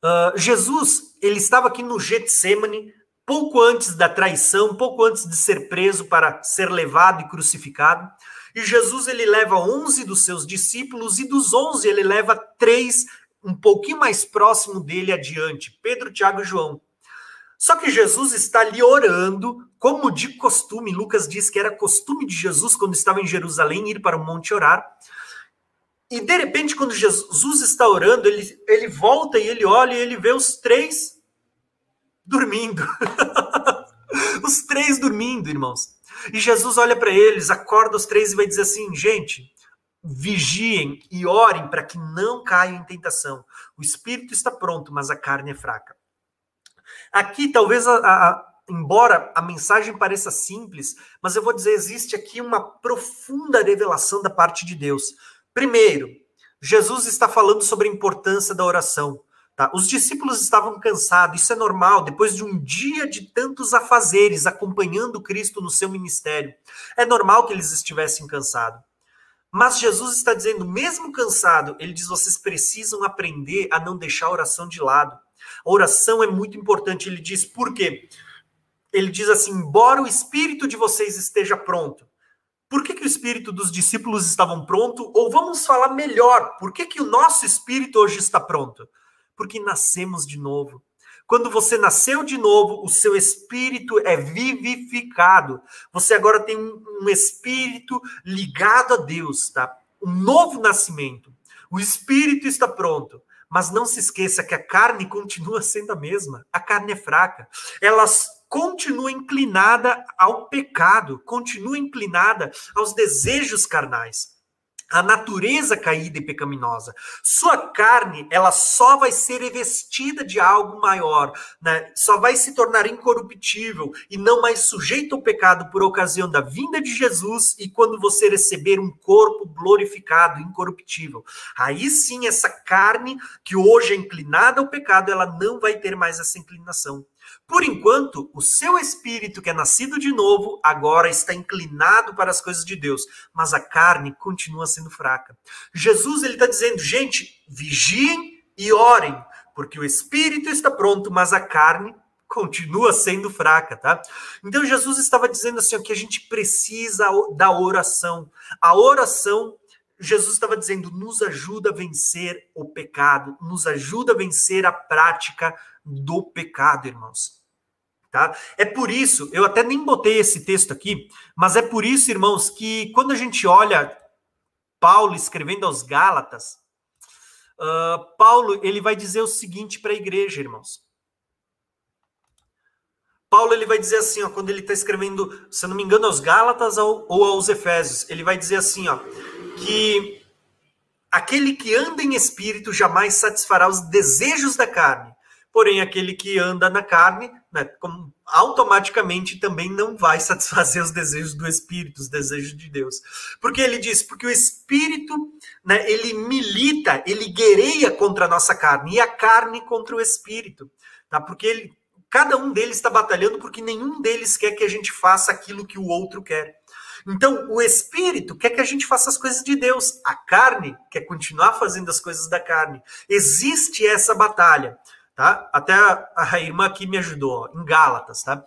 Uh, Jesus, ele estava aqui no Getsemane, pouco antes da traição, pouco antes de ser preso para ser levado e crucificado. E Jesus ele leva 11 dos seus discípulos e dos 11 ele leva três um pouquinho mais próximo dele adiante, Pedro, Tiago e João. Só que Jesus está ali orando, como de costume. Lucas diz que era costume de Jesus quando estava em Jerusalém ir para o monte orar. E de repente, quando Jesus está orando, ele, ele volta e ele olha e ele vê os três dormindo. os três dormindo, irmãos. E Jesus olha para eles, acorda os três e vai dizer assim: gente, vigiem e orem para que não caiam em tentação. O espírito está pronto, mas a carne é fraca. Aqui, talvez, a, a, embora a mensagem pareça simples, mas eu vou dizer: existe aqui uma profunda revelação da parte de Deus. Primeiro, Jesus está falando sobre a importância da oração. Tá? Os discípulos estavam cansados, isso é normal, depois de um dia de tantos afazeres acompanhando Cristo no seu ministério. É normal que eles estivessem cansados. Mas Jesus está dizendo, mesmo cansado, ele diz: vocês precisam aprender a não deixar a oração de lado. A oração é muito importante. Ele diz, por quê? Ele diz assim: embora o espírito de vocês esteja pronto, por que, que o espírito dos discípulos estavam pronto? Ou vamos falar melhor, por que, que o nosso espírito hoje está pronto? Porque nascemos de novo. Quando você nasceu de novo, o seu espírito é vivificado. Você agora tem um espírito ligado a Deus, tá? Um novo nascimento. O espírito está pronto. Mas não se esqueça que a carne continua sendo a mesma. A carne é fraca. Ela continua inclinada ao pecado, continua inclinada aos desejos carnais a natureza caída e pecaminosa. Sua carne, ela só vai ser revestida de algo maior, né? Só vai se tornar incorruptível e não mais sujeito ao pecado por ocasião da vinda de Jesus e quando você receber um corpo glorificado, incorruptível. Aí sim essa carne que hoje é inclinada ao pecado, ela não vai ter mais essa inclinação. Por enquanto, o seu espírito que é nascido de novo agora está inclinado para as coisas de Deus, mas a carne continua sendo fraca. Jesus ele está dizendo, gente, vigiem e orem, porque o espírito está pronto, mas a carne continua sendo fraca, tá? Então Jesus estava dizendo assim, ó, que a gente precisa da oração. A oração Jesus estava dizendo, nos ajuda a vencer o pecado, nos ajuda a vencer a prática do pecado, irmãos. Tá? É por isso, eu até nem botei esse texto aqui, mas é por isso, irmãos, que quando a gente olha Paulo escrevendo aos Gálatas, uh, Paulo ele vai dizer o seguinte para a igreja, irmãos. Paulo ele vai dizer assim, ó, quando ele está escrevendo, se não me engano, aos Gálatas ou, ou aos Efésios, ele vai dizer assim, ó, que aquele que anda em espírito jamais satisfará os desejos da carne, Porém, aquele que anda na carne, né, automaticamente também não vai satisfazer os desejos do Espírito, os desejos de Deus. Porque ele diz, porque o Espírito, né, ele milita, ele guerreia contra a nossa carne, e a carne contra o Espírito. Tá? Porque ele, cada um deles está batalhando porque nenhum deles quer que a gente faça aquilo que o outro quer. Então, o espírito quer que a gente faça as coisas de Deus, a carne quer continuar fazendo as coisas da carne. Existe essa batalha tá? Até a, irmã aqui me ajudou, ó, em Gálatas, tá?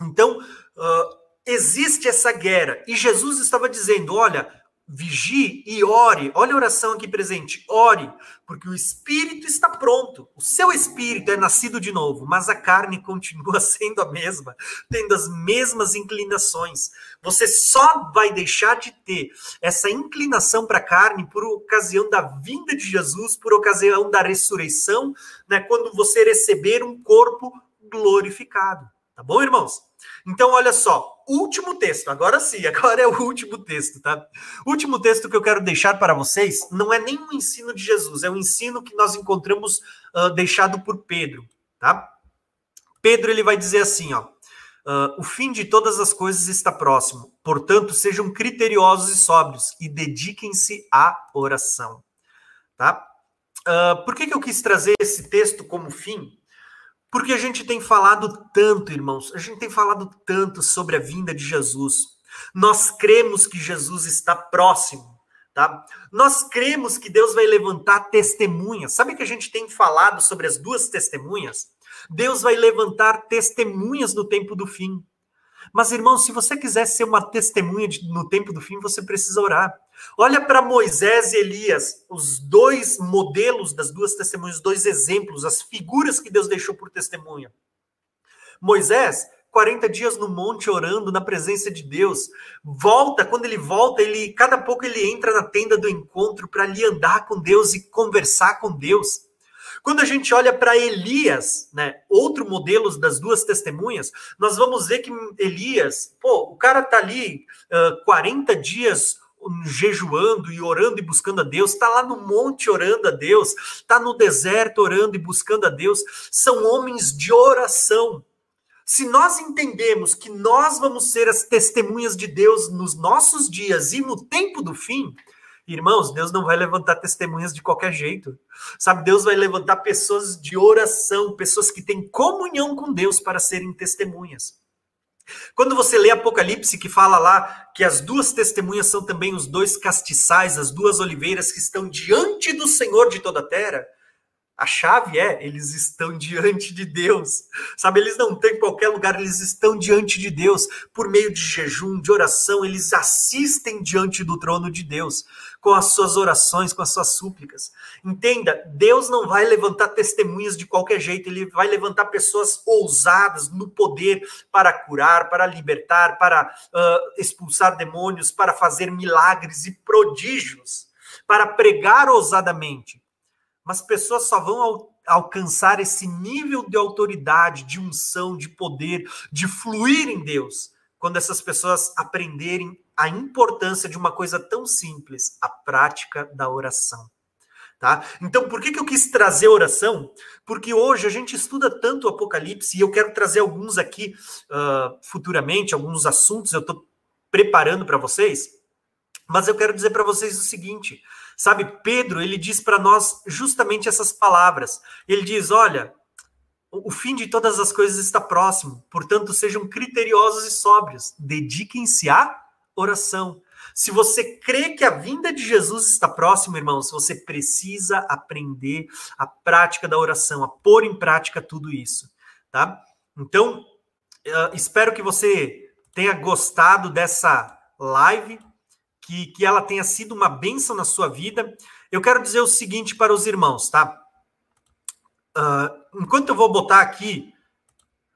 Então, uh, existe essa guerra. E Jesus estava dizendo: olha, vigie e ore. Olha a oração aqui presente. Ore, porque o espírito está pronto. O seu espírito é nascido de novo, mas a carne continua sendo a mesma, tendo as mesmas inclinações. Você só vai deixar de ter essa inclinação para a carne por ocasião da vinda de Jesus, por ocasião da ressurreição, né, quando você receber um corpo glorificado. Tá bom, irmãos? Então, olha só, último texto, agora sim, agora é o último texto, tá? Último texto que eu quero deixar para vocês não é nem um ensino de Jesus, é um ensino que nós encontramos uh, deixado por Pedro, tá? Pedro ele vai dizer assim, ó. Uh, o fim de todas as coisas está próximo, portanto, sejam criteriosos e sóbrios e dediquem-se à oração. Tá? Uh, por que, que eu quis trazer esse texto como fim? Porque a gente tem falado tanto, irmãos, a gente tem falado tanto sobre a vinda de Jesus. Nós cremos que Jesus está próximo, tá? Nós cremos que Deus vai levantar testemunhas. Sabe que a gente tem falado sobre as duas testemunhas? Deus vai levantar testemunhas no tempo do fim. Mas, irmão, se você quiser ser uma testemunha de, no tempo do fim, você precisa orar. Olha para Moisés e Elias, os dois modelos das duas testemunhas, os dois exemplos, as figuras que Deus deixou por testemunha. Moisés, 40 dias no monte orando na presença de Deus. Volta, quando ele volta, ele cada pouco ele entra na tenda do encontro para ali andar com Deus e conversar com Deus. Quando a gente olha para Elias, né, outro modelo das duas testemunhas, nós vamos ver que Elias, pô, o cara tá ali uh, 40 dias jejuando e orando e buscando a Deus, está lá no monte orando a Deus, está no deserto orando e buscando a Deus, são homens de oração. Se nós entendemos que nós vamos ser as testemunhas de Deus nos nossos dias e no tempo do fim, Irmãos, Deus não vai levantar testemunhas de qualquer jeito. Sabe, Deus vai levantar pessoas de oração, pessoas que têm comunhão com Deus para serem testemunhas. Quando você lê Apocalipse, que fala lá que as duas testemunhas são também os dois castiçais, as duas oliveiras que estão diante do Senhor de toda a terra, a chave é, eles estão diante de Deus. Sabe, eles não estão em qualquer lugar, eles estão diante de Deus. Por meio de jejum, de oração, eles assistem diante do trono de Deus, com as suas orações, com as suas súplicas. Entenda, Deus não vai levantar testemunhas de qualquer jeito, ele vai levantar pessoas ousadas no poder para curar, para libertar, para uh, expulsar demônios, para fazer milagres e prodígios, para pregar ousadamente mas pessoas só vão al alcançar esse nível de autoridade, de unção, de poder, de fluir em Deus, quando essas pessoas aprenderem a importância de uma coisa tão simples, a prática da oração. Tá? Então, por que, que eu quis trazer oração? Porque hoje a gente estuda tanto o Apocalipse e eu quero trazer alguns aqui uh, futuramente, alguns assuntos eu estou preparando para vocês, mas eu quero dizer para vocês o seguinte: Sabe, Pedro, ele diz para nós justamente essas palavras. Ele diz: olha, o fim de todas as coisas está próximo, portanto, sejam criteriosos e sóbrios, dediquem-se à oração. Se você crê que a vinda de Jesus está próximo, irmãos, você precisa aprender a prática da oração, a pôr em prática tudo isso, tá? Então, uh, espero que você tenha gostado dessa live que, que ela tenha sido uma bênção na sua vida. Eu quero dizer o seguinte para os irmãos, tá? Uh, enquanto eu vou botar aqui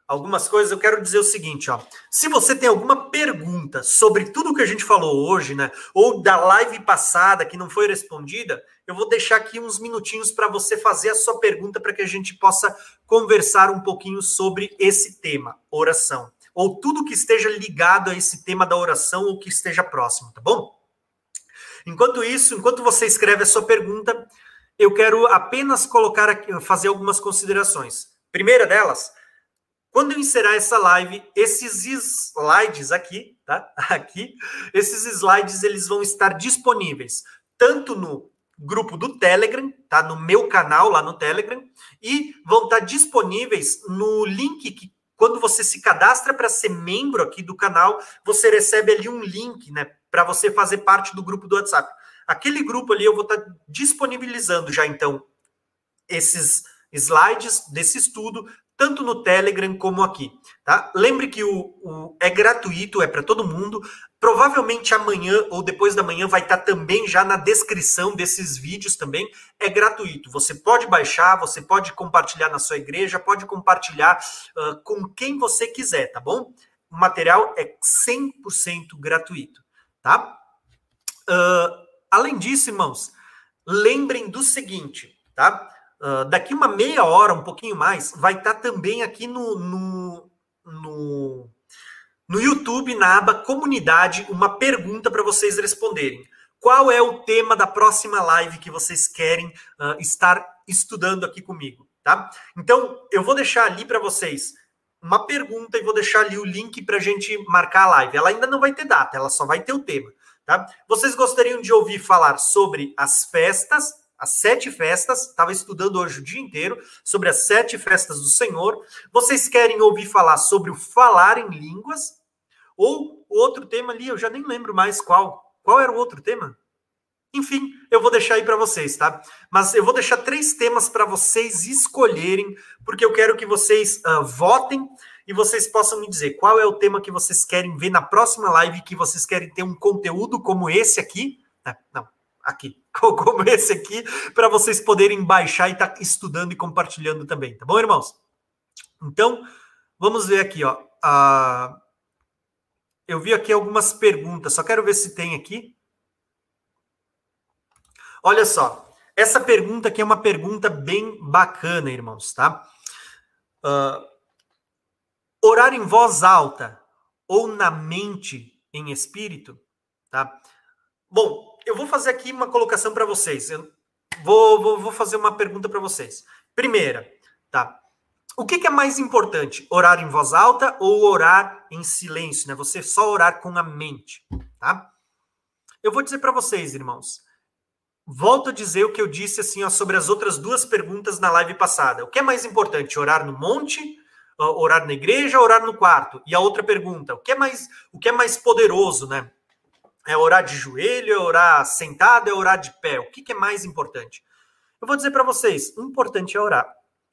algumas coisas, eu quero dizer o seguinte, ó. Se você tem alguma pergunta sobre tudo que a gente falou hoje, né, ou da live passada que não foi respondida, eu vou deixar aqui uns minutinhos para você fazer a sua pergunta para que a gente possa conversar um pouquinho sobre esse tema, oração, ou tudo que esteja ligado a esse tema da oração ou que esteja próximo, tá bom? Enquanto isso, enquanto você escreve a sua pergunta, eu quero apenas colocar aqui, fazer algumas considerações. Primeira delas, quando eu encerrar essa live, esses slides aqui, tá? Aqui, esses slides eles vão estar disponíveis tanto no grupo do Telegram, tá? No meu canal lá no Telegram e vão estar disponíveis no link que quando você se cadastra para ser membro aqui do canal, você recebe ali um link, né, para você fazer parte do grupo do WhatsApp. Aquele grupo ali eu vou estar tá disponibilizando já então esses slides desse estudo, tanto no Telegram como aqui, tá? Lembre que o, o é gratuito, é para todo mundo. Provavelmente amanhã ou depois da manhã vai estar também já na descrição desses vídeos também. É gratuito. Você pode baixar, você pode compartilhar na sua igreja, pode compartilhar uh, com quem você quiser, tá bom? O material é 100% gratuito, tá? Uh, além disso, irmãos, lembrem do seguinte, tá? Uh, daqui uma meia hora, um pouquinho mais, vai estar também aqui no, no, no no YouTube, na aba Comunidade, uma pergunta para vocês responderem. Qual é o tema da próxima live que vocês querem uh, estar estudando aqui comigo, tá? Então, eu vou deixar ali para vocês uma pergunta e vou deixar ali o link para a gente marcar a live. Ela ainda não vai ter data, ela só vai ter o tema, tá? Vocês gostariam de ouvir falar sobre as festas, as sete festas, estava estudando hoje o dia inteiro sobre as sete festas do Senhor. Vocês querem ouvir falar sobre o falar em línguas? Ou outro tema ali, eu já nem lembro mais qual. Qual era o outro tema? Enfim, eu vou deixar aí para vocês, tá? Mas eu vou deixar três temas para vocês escolherem, porque eu quero que vocês uh, votem e vocês possam me dizer qual é o tema que vocês querem ver na próxima live, que vocês querem ter um conteúdo como esse aqui. Né? Não, aqui, como esse aqui, para vocês poderem baixar e estar tá estudando e compartilhando também, tá bom, irmãos? Então, vamos ver aqui, ó. Uh, eu vi aqui algumas perguntas, só quero ver se tem aqui. Olha só, essa pergunta aqui é uma pergunta bem bacana, irmãos, tá? Uh, orar em voz alta ou na mente em espírito, tá? Bom, eu vou fazer aqui uma colocação para vocês. Eu vou, vou, vou fazer uma pergunta para vocês. Primeira, tá? O que, que, é mais importante, orar em voz alta ou orar em silêncio, né? Você só orar com a mente, tá? Eu vou dizer para vocês, irmãos. Volto a dizer o que eu disse assim, ó, sobre as outras duas perguntas na live passada. O que é mais importante, orar no monte, orar na igreja, orar no quarto? E a outra pergunta, o que é mais, o que é mais poderoso, né? É orar de joelho, é orar sentado, é orar de pé? O que, que é mais importante? Eu vou dizer para vocês, o importante é orar.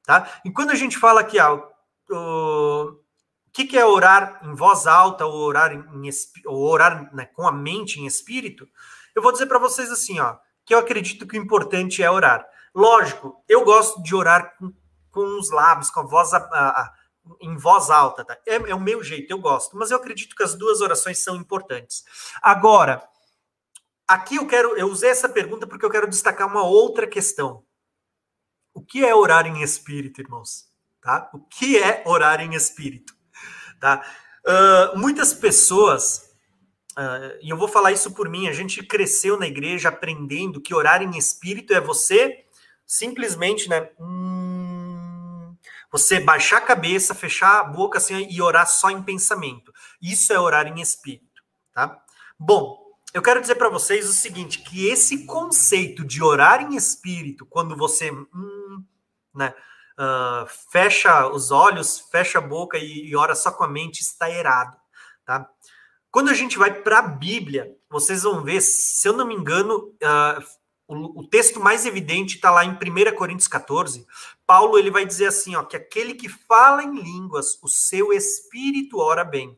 Tá? E quando a gente fala aqui, ah, o que, que é orar em voz alta ou orar, em, ou orar né, com a mente em espírito, eu vou dizer para vocês assim, ó, que eu acredito que o importante é orar. Lógico, eu gosto de orar com, com os lábios, com a voz a, a, em voz alta, tá? É, é, o meu jeito, eu gosto, mas eu acredito que as duas orações são importantes. Agora, aqui eu quero, eu usei essa pergunta porque eu quero destacar uma outra questão. O que é orar em espírito, irmãos? Tá? O que é orar em espírito? Tá? Uh, muitas pessoas, uh, e eu vou falar isso por mim, a gente cresceu na igreja aprendendo que orar em espírito é você simplesmente, né? Você baixar a cabeça, fechar a boca assim e orar só em pensamento. Isso é orar em espírito, tá? Bom, eu quero dizer para vocês o seguinte, que esse conceito de orar em espírito, quando você hum, né, uh, fecha os olhos, fecha a boca e, e, ora só com a mente, está errado. Tá? Quando a gente vai para a Bíblia, vocês vão ver, se eu não me engano, uh, o, o, texto mais evidente está lá em 1 Coríntios 14. Paulo ele vai dizer assim, ó, que aquele que fala em línguas, o seu espírito ora bem.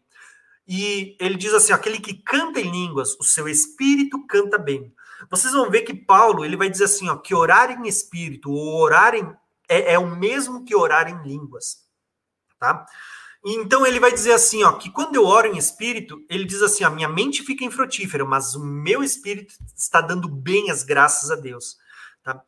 E ele diz assim: aquele que canta em línguas, o seu espírito canta bem. Vocês vão ver que Paulo ele vai dizer assim: ó, que orar em espírito ou orar em, é, é o mesmo que orar em línguas. Tá? Então ele vai dizer assim, ó, que quando eu oro em espírito, ele diz assim, a minha mente fica infrutífera, mas o meu espírito está dando bem as graças a Deus, tá?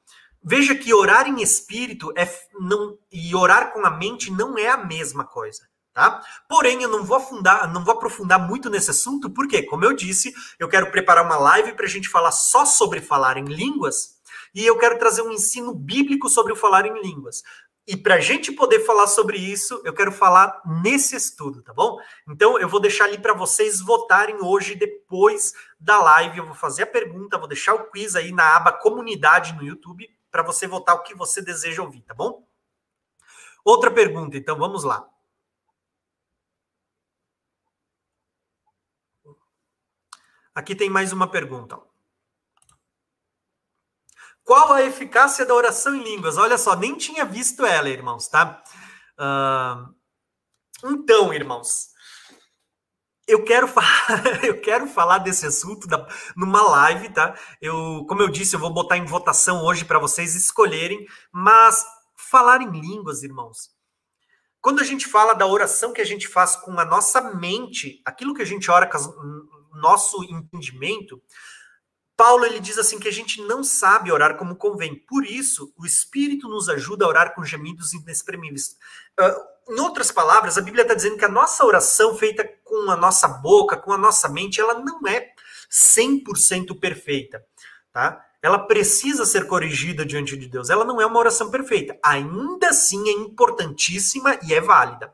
Veja que orar em espírito é não e orar com a mente não é a mesma coisa. Tá? Porém, eu não vou afundar, não vou aprofundar muito nesse assunto, porque, como eu disse, eu quero preparar uma live para a gente falar só sobre falar em línguas, e eu quero trazer um ensino bíblico sobre o falar em línguas. E para a gente poder falar sobre isso, eu quero falar nesse estudo, tá bom? Então, eu vou deixar ali para vocês votarem hoje, depois da live. Eu vou fazer a pergunta, vou deixar o quiz aí na aba comunidade no YouTube, para você votar o que você deseja ouvir, tá bom? Outra pergunta, então vamos lá. Aqui tem mais uma pergunta. Qual a eficácia da oração em línguas? Olha só, nem tinha visto ela, irmãos, tá? Uh, então, irmãos, eu quero falar, eu quero falar desse assunto da, numa live, tá? Eu, como eu disse, eu vou botar em votação hoje para vocês escolherem, mas falar em línguas, irmãos. Quando a gente fala da oração que a gente faz com a nossa mente, aquilo que a gente ora com o nosso entendimento, Paulo ele diz assim que a gente não sabe orar como convém. Por isso, o Espírito nos ajuda a orar com gemidos inexprimíveis. Uh, em outras palavras, a Bíblia está dizendo que a nossa oração feita com a nossa boca, com a nossa mente, ela não é 100% perfeita, tá? Ela precisa ser corrigida diante de Deus. Ela não é uma oração perfeita. Ainda assim é importantíssima e é válida.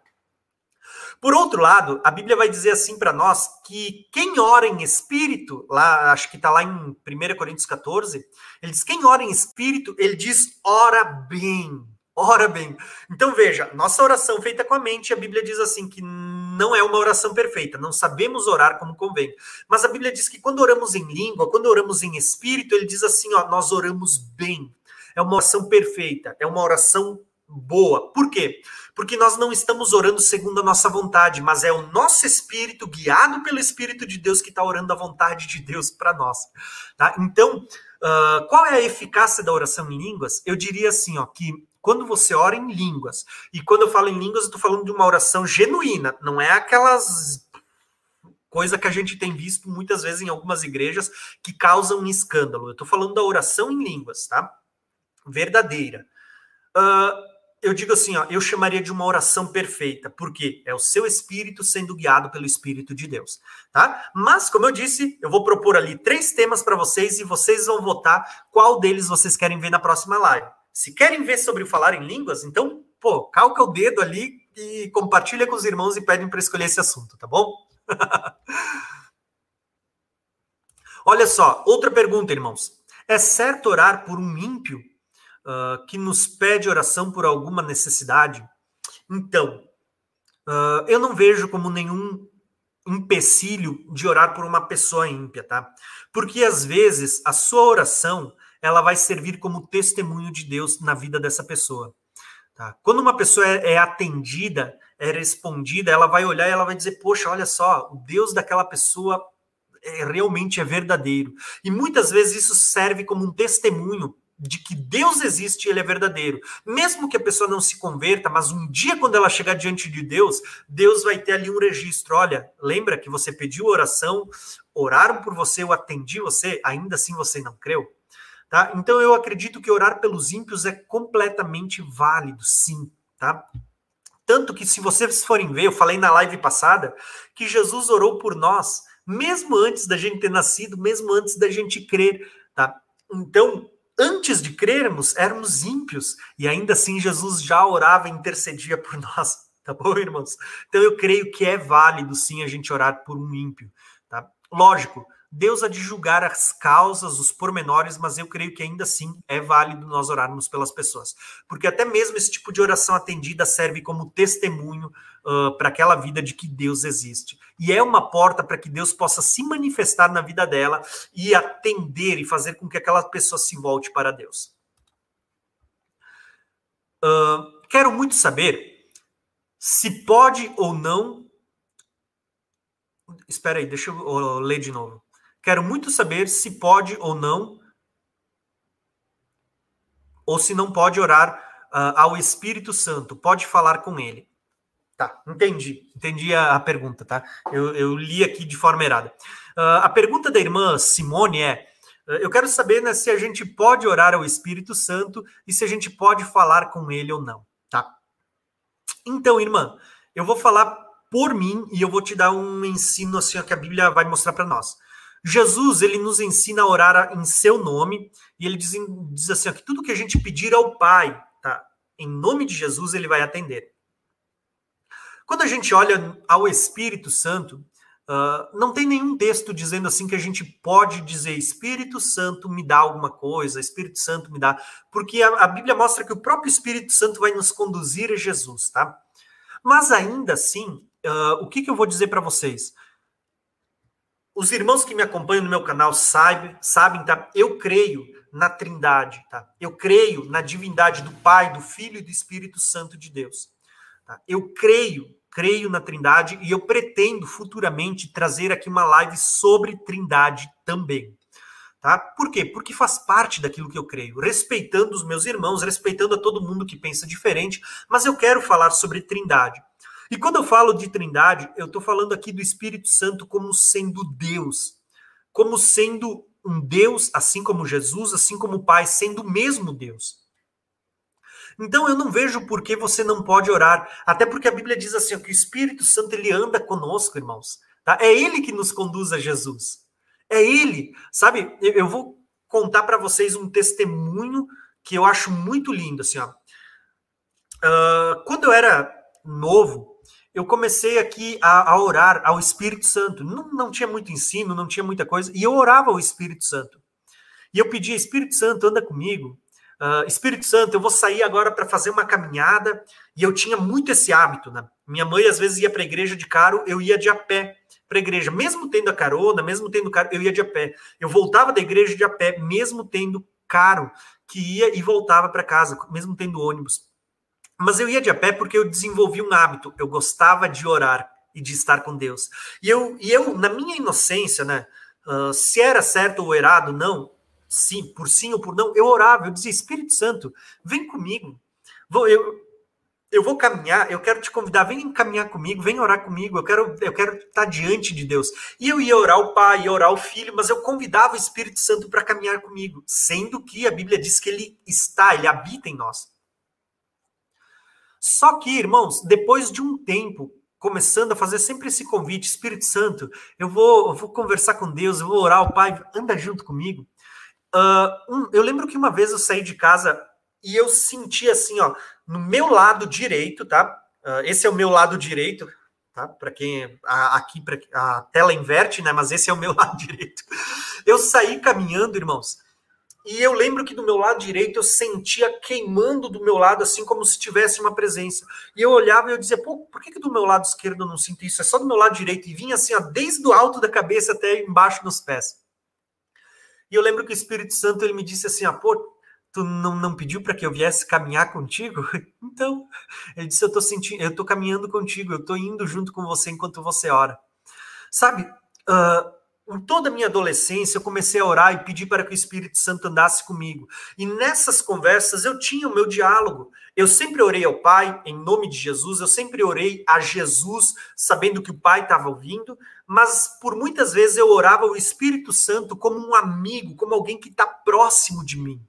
Por outro lado, a Bíblia vai dizer assim para nós que quem ora em espírito, lá acho que está lá em 1 Coríntios 14, ele diz: quem ora em espírito, ele diz ora bem. Ora bem. Então veja, nossa oração feita com a mente, a Bíblia diz assim que não é uma oração perfeita, não sabemos orar como convém. Mas a Bíblia diz que quando oramos em língua, quando oramos em espírito, ele diz assim, ó, nós oramos bem. É uma oração perfeita, é uma oração boa. Por quê? Porque nós não estamos orando segundo a nossa vontade, mas é o nosso espírito, guiado pelo Espírito de Deus, que está orando a vontade de Deus para nós. Tá? Então, uh, qual é a eficácia da oração em línguas? Eu diria assim, ó, que quando você ora em línguas, e quando eu falo em línguas, eu estou falando de uma oração genuína, não é aquelas coisa que a gente tem visto muitas vezes em algumas igrejas que causam um escândalo. Eu estou falando da oração em línguas, tá? Verdadeira. Uh, eu digo assim, ó, eu chamaria de uma oração perfeita, porque é o seu espírito sendo guiado pelo Espírito de Deus, tá? Mas, como eu disse, eu vou propor ali três temas para vocês e vocês vão votar qual deles vocês querem ver na próxima live. Se querem ver sobre falar em línguas, então, pô, calca o dedo ali e compartilha com os irmãos e pedem para escolher esse assunto, tá bom? Olha só, outra pergunta, irmãos. É certo orar por um ímpio uh, que nos pede oração por alguma necessidade? Então, uh, eu não vejo como nenhum empecilho de orar por uma pessoa ímpia, tá? Porque às vezes a sua oração ela vai servir como testemunho de Deus na vida dessa pessoa. Tá? Quando uma pessoa é, é atendida, é respondida, ela vai olhar e ela vai dizer: Poxa, olha só, o Deus daquela pessoa é, realmente é verdadeiro. E muitas vezes isso serve como um testemunho de que Deus existe e ele é verdadeiro. Mesmo que a pessoa não se converta, mas um dia quando ela chegar diante de Deus, Deus vai ter ali um registro. Olha, lembra que você pediu oração, oraram por você, eu atendi você, ainda assim você não creu? Tá? Então eu acredito que orar pelos ímpios é completamente válido, sim, tá? Tanto que se vocês forem ver, eu falei na live passada que Jesus orou por nós, mesmo antes da gente ter nascido, mesmo antes da gente crer, tá? Então, antes de crermos, éramos ímpios, e ainda assim Jesus já orava e intercedia por nós, tá bom, irmãos? Então eu creio que é válido sim a gente orar por um ímpio, tá? Lógico, Deus há de julgar as causas, os pormenores, mas eu creio que ainda assim é válido nós orarmos pelas pessoas. Porque até mesmo esse tipo de oração atendida serve como testemunho uh, para aquela vida de que Deus existe. E é uma porta para que Deus possa se manifestar na vida dela e atender e fazer com que aquela pessoa se volte para Deus. Uh, quero muito saber se pode ou não. Espera aí, deixa eu ler de novo. Quero muito saber se pode ou não, ou se não pode orar uh, ao Espírito Santo, pode falar com ele. Tá, entendi, entendi a, a pergunta, tá? Eu, eu, li aqui de forma errada. Uh, a pergunta da irmã Simone é: uh, eu quero saber né, se a gente pode orar ao Espírito Santo e se a gente pode falar com ele ou não, tá? Então, irmã, eu vou falar por mim e eu vou te dar um ensino assim que a Bíblia vai mostrar para nós. Jesus, ele nos ensina a orar em seu nome, e ele diz, diz assim, ó, que tudo que a gente pedir ao Pai, tá? Em nome de Jesus, ele vai atender. Quando a gente olha ao Espírito Santo, uh, não tem nenhum texto dizendo assim que a gente pode dizer Espírito Santo me dá alguma coisa, Espírito Santo me dá, porque a, a Bíblia mostra que o próprio Espírito Santo vai nos conduzir a Jesus, tá? Mas ainda assim, uh, o que, que eu vou dizer para vocês? Os irmãos que me acompanham no meu canal sabem, sabem, tá? Eu creio na Trindade, tá? Eu creio na divindade do Pai, do Filho e do Espírito Santo de Deus. Tá? Eu creio creio na Trindade e eu pretendo futuramente trazer aqui uma live sobre Trindade também. Tá? Por quê? Porque faz parte daquilo que eu creio, respeitando os meus irmãos, respeitando a todo mundo que pensa diferente, mas eu quero falar sobre Trindade. E quando eu falo de Trindade, eu estou falando aqui do Espírito Santo como sendo Deus, como sendo um Deus, assim como Jesus, assim como o Pai, sendo o mesmo Deus. Então eu não vejo por que você não pode orar, até porque a Bíblia diz assim, que o Espírito Santo ele anda conosco, irmãos. Tá? É ele que nos conduz a Jesus. É ele, sabe? Eu vou contar para vocês um testemunho que eu acho muito lindo, assim, ó. Uh, quando eu era novo, eu comecei aqui a, a, orar ao Espírito Santo. Não, não tinha muito ensino, não tinha muita coisa, e eu orava ao Espírito Santo. E eu pedia, Espírito Santo, anda comigo, Uh, Espírito Santo, eu vou sair agora para fazer uma caminhada. E eu tinha muito esse hábito, né? Minha mãe às vezes ia para a igreja de carro, eu ia de a pé para a igreja, mesmo tendo a carona, mesmo tendo carro, eu ia de a pé. Eu voltava da igreja de a pé, mesmo tendo carro, que ia e voltava para casa, mesmo tendo ônibus. Mas eu ia de a pé porque eu desenvolvi um hábito, eu gostava de orar e de estar com Deus. E eu, e eu na minha inocência, né? Uh, se era certo ou errado, não, sim, por sim ou por não, eu orava, eu dizia, Espírito Santo, vem comigo. Vou, eu, eu vou caminhar, eu quero te convidar, vem caminhar comigo, vem orar comigo, eu quero, eu quero estar diante de Deus. E eu ia orar o Pai, ia orar o Filho, mas eu convidava o Espírito Santo para caminhar comigo, sendo que a Bíblia diz que ele está, ele habita em nós. Só que, irmãos, depois de um tempo, começando a fazer sempre esse convite, Espírito Santo, eu vou, eu vou conversar com Deus, eu vou orar ao Pai, anda junto comigo. Uh, um, eu lembro que uma vez eu saí de casa e eu senti assim, ó, no meu lado direito, tá? Uh, esse é o meu lado direito, tá? Para quem a, aqui pra, a tela inverte, né? Mas esse é o meu lado direito. Eu saí caminhando, irmãos, e eu lembro que do meu lado direito eu sentia queimando do meu lado, assim como se tivesse uma presença. E eu olhava e eu dizia, pô, por que, que do meu lado esquerdo eu não sinto isso? É só do meu lado direito. E vinha assim, ó, desde o alto da cabeça até embaixo dos pés. E eu lembro que o Espírito Santo ele me disse assim: ah, pô, tu não, não pediu para que eu viesse caminhar contigo? Então, ele disse: eu tô sentindo, eu tô caminhando contigo, eu tô indo junto com você enquanto você ora. Sabe, uh, em toda a minha adolescência, eu comecei a orar e pedir para que o Espírito Santo andasse comigo. E nessas conversas eu tinha o meu diálogo. Eu sempre orei ao Pai em nome de Jesus, eu sempre orei a Jesus, sabendo que o Pai estava ouvindo, mas por muitas vezes eu orava o Espírito Santo como um amigo, como alguém que está próximo de mim.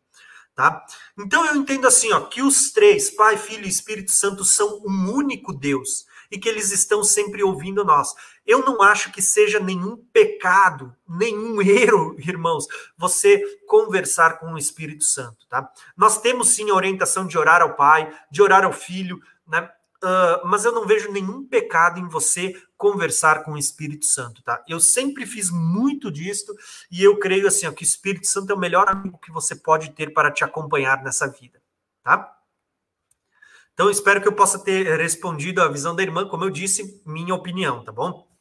Tá? Então eu entendo assim, ó, que os três, Pai, Filho e Espírito Santo, são um único Deus e que eles estão sempre ouvindo nós. Eu não acho que seja nenhum pecado, nenhum erro, irmãos, você conversar com o Espírito Santo, tá? Nós temos sim a orientação de orar ao Pai, de orar ao Filho, né? Uh, mas eu não vejo nenhum pecado em você conversar com o Espírito Santo, tá? Eu sempre fiz muito disto e eu creio assim, ó, que o Espírito Santo é o melhor amigo que você pode ter para te acompanhar nessa vida, tá? Então, espero que eu possa ter respondido a visão da irmã, como eu disse, minha opinião, tá bom?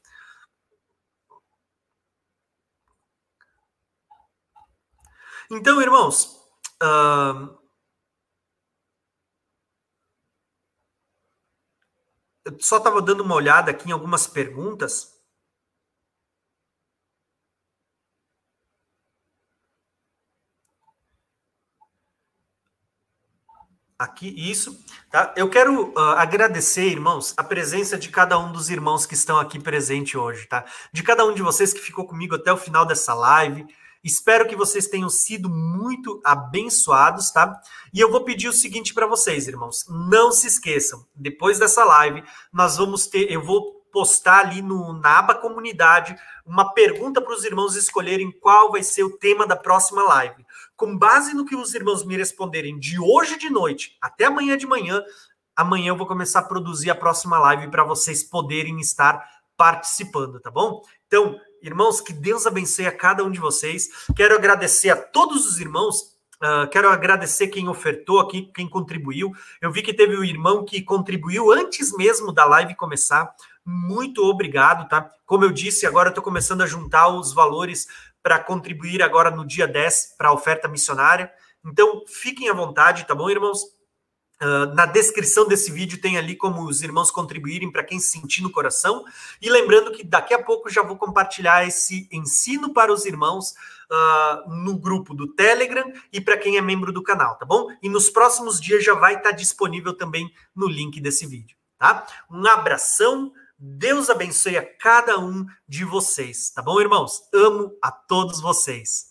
Então, irmãos, uh, eu só estava dando uma olhada aqui em algumas perguntas. Aqui, isso, tá? Eu quero uh, agradecer, irmãos, a presença de cada um dos irmãos que estão aqui presente hoje, tá? De cada um de vocês que ficou comigo até o final dessa live. Espero que vocês tenham sido muito abençoados, tá? E eu vou pedir o seguinte para vocês, irmãos. Não se esqueçam, depois dessa live, nós vamos ter, eu vou postar ali no, na aba comunidade uma pergunta para os irmãos escolherem qual vai ser o tema da próxima live. Com base no que os irmãos me responderem de hoje de noite até amanhã de manhã, amanhã eu vou começar a produzir a próxima live para vocês poderem estar participando, tá bom? Então, Irmãos, que Deus abençoe a cada um de vocês. Quero agradecer a todos os irmãos. Uh, quero agradecer quem ofertou aqui, quem contribuiu. Eu vi que teve um irmão que contribuiu antes mesmo da live começar. Muito obrigado, tá? Como eu disse, agora eu estou começando a juntar os valores para contribuir agora no dia 10 para a oferta missionária. Então, fiquem à vontade, tá bom, irmãos? Uh, na descrição desse vídeo tem ali como os irmãos contribuírem para quem sentir no coração. E lembrando que daqui a pouco já vou compartilhar esse ensino para os irmãos uh, no grupo do Telegram e para quem é membro do canal, tá bom? E nos próximos dias já vai estar tá disponível também no link desse vídeo, tá? Um abração. Deus abençoe a cada um de vocês, tá bom, irmãos? Amo a todos vocês.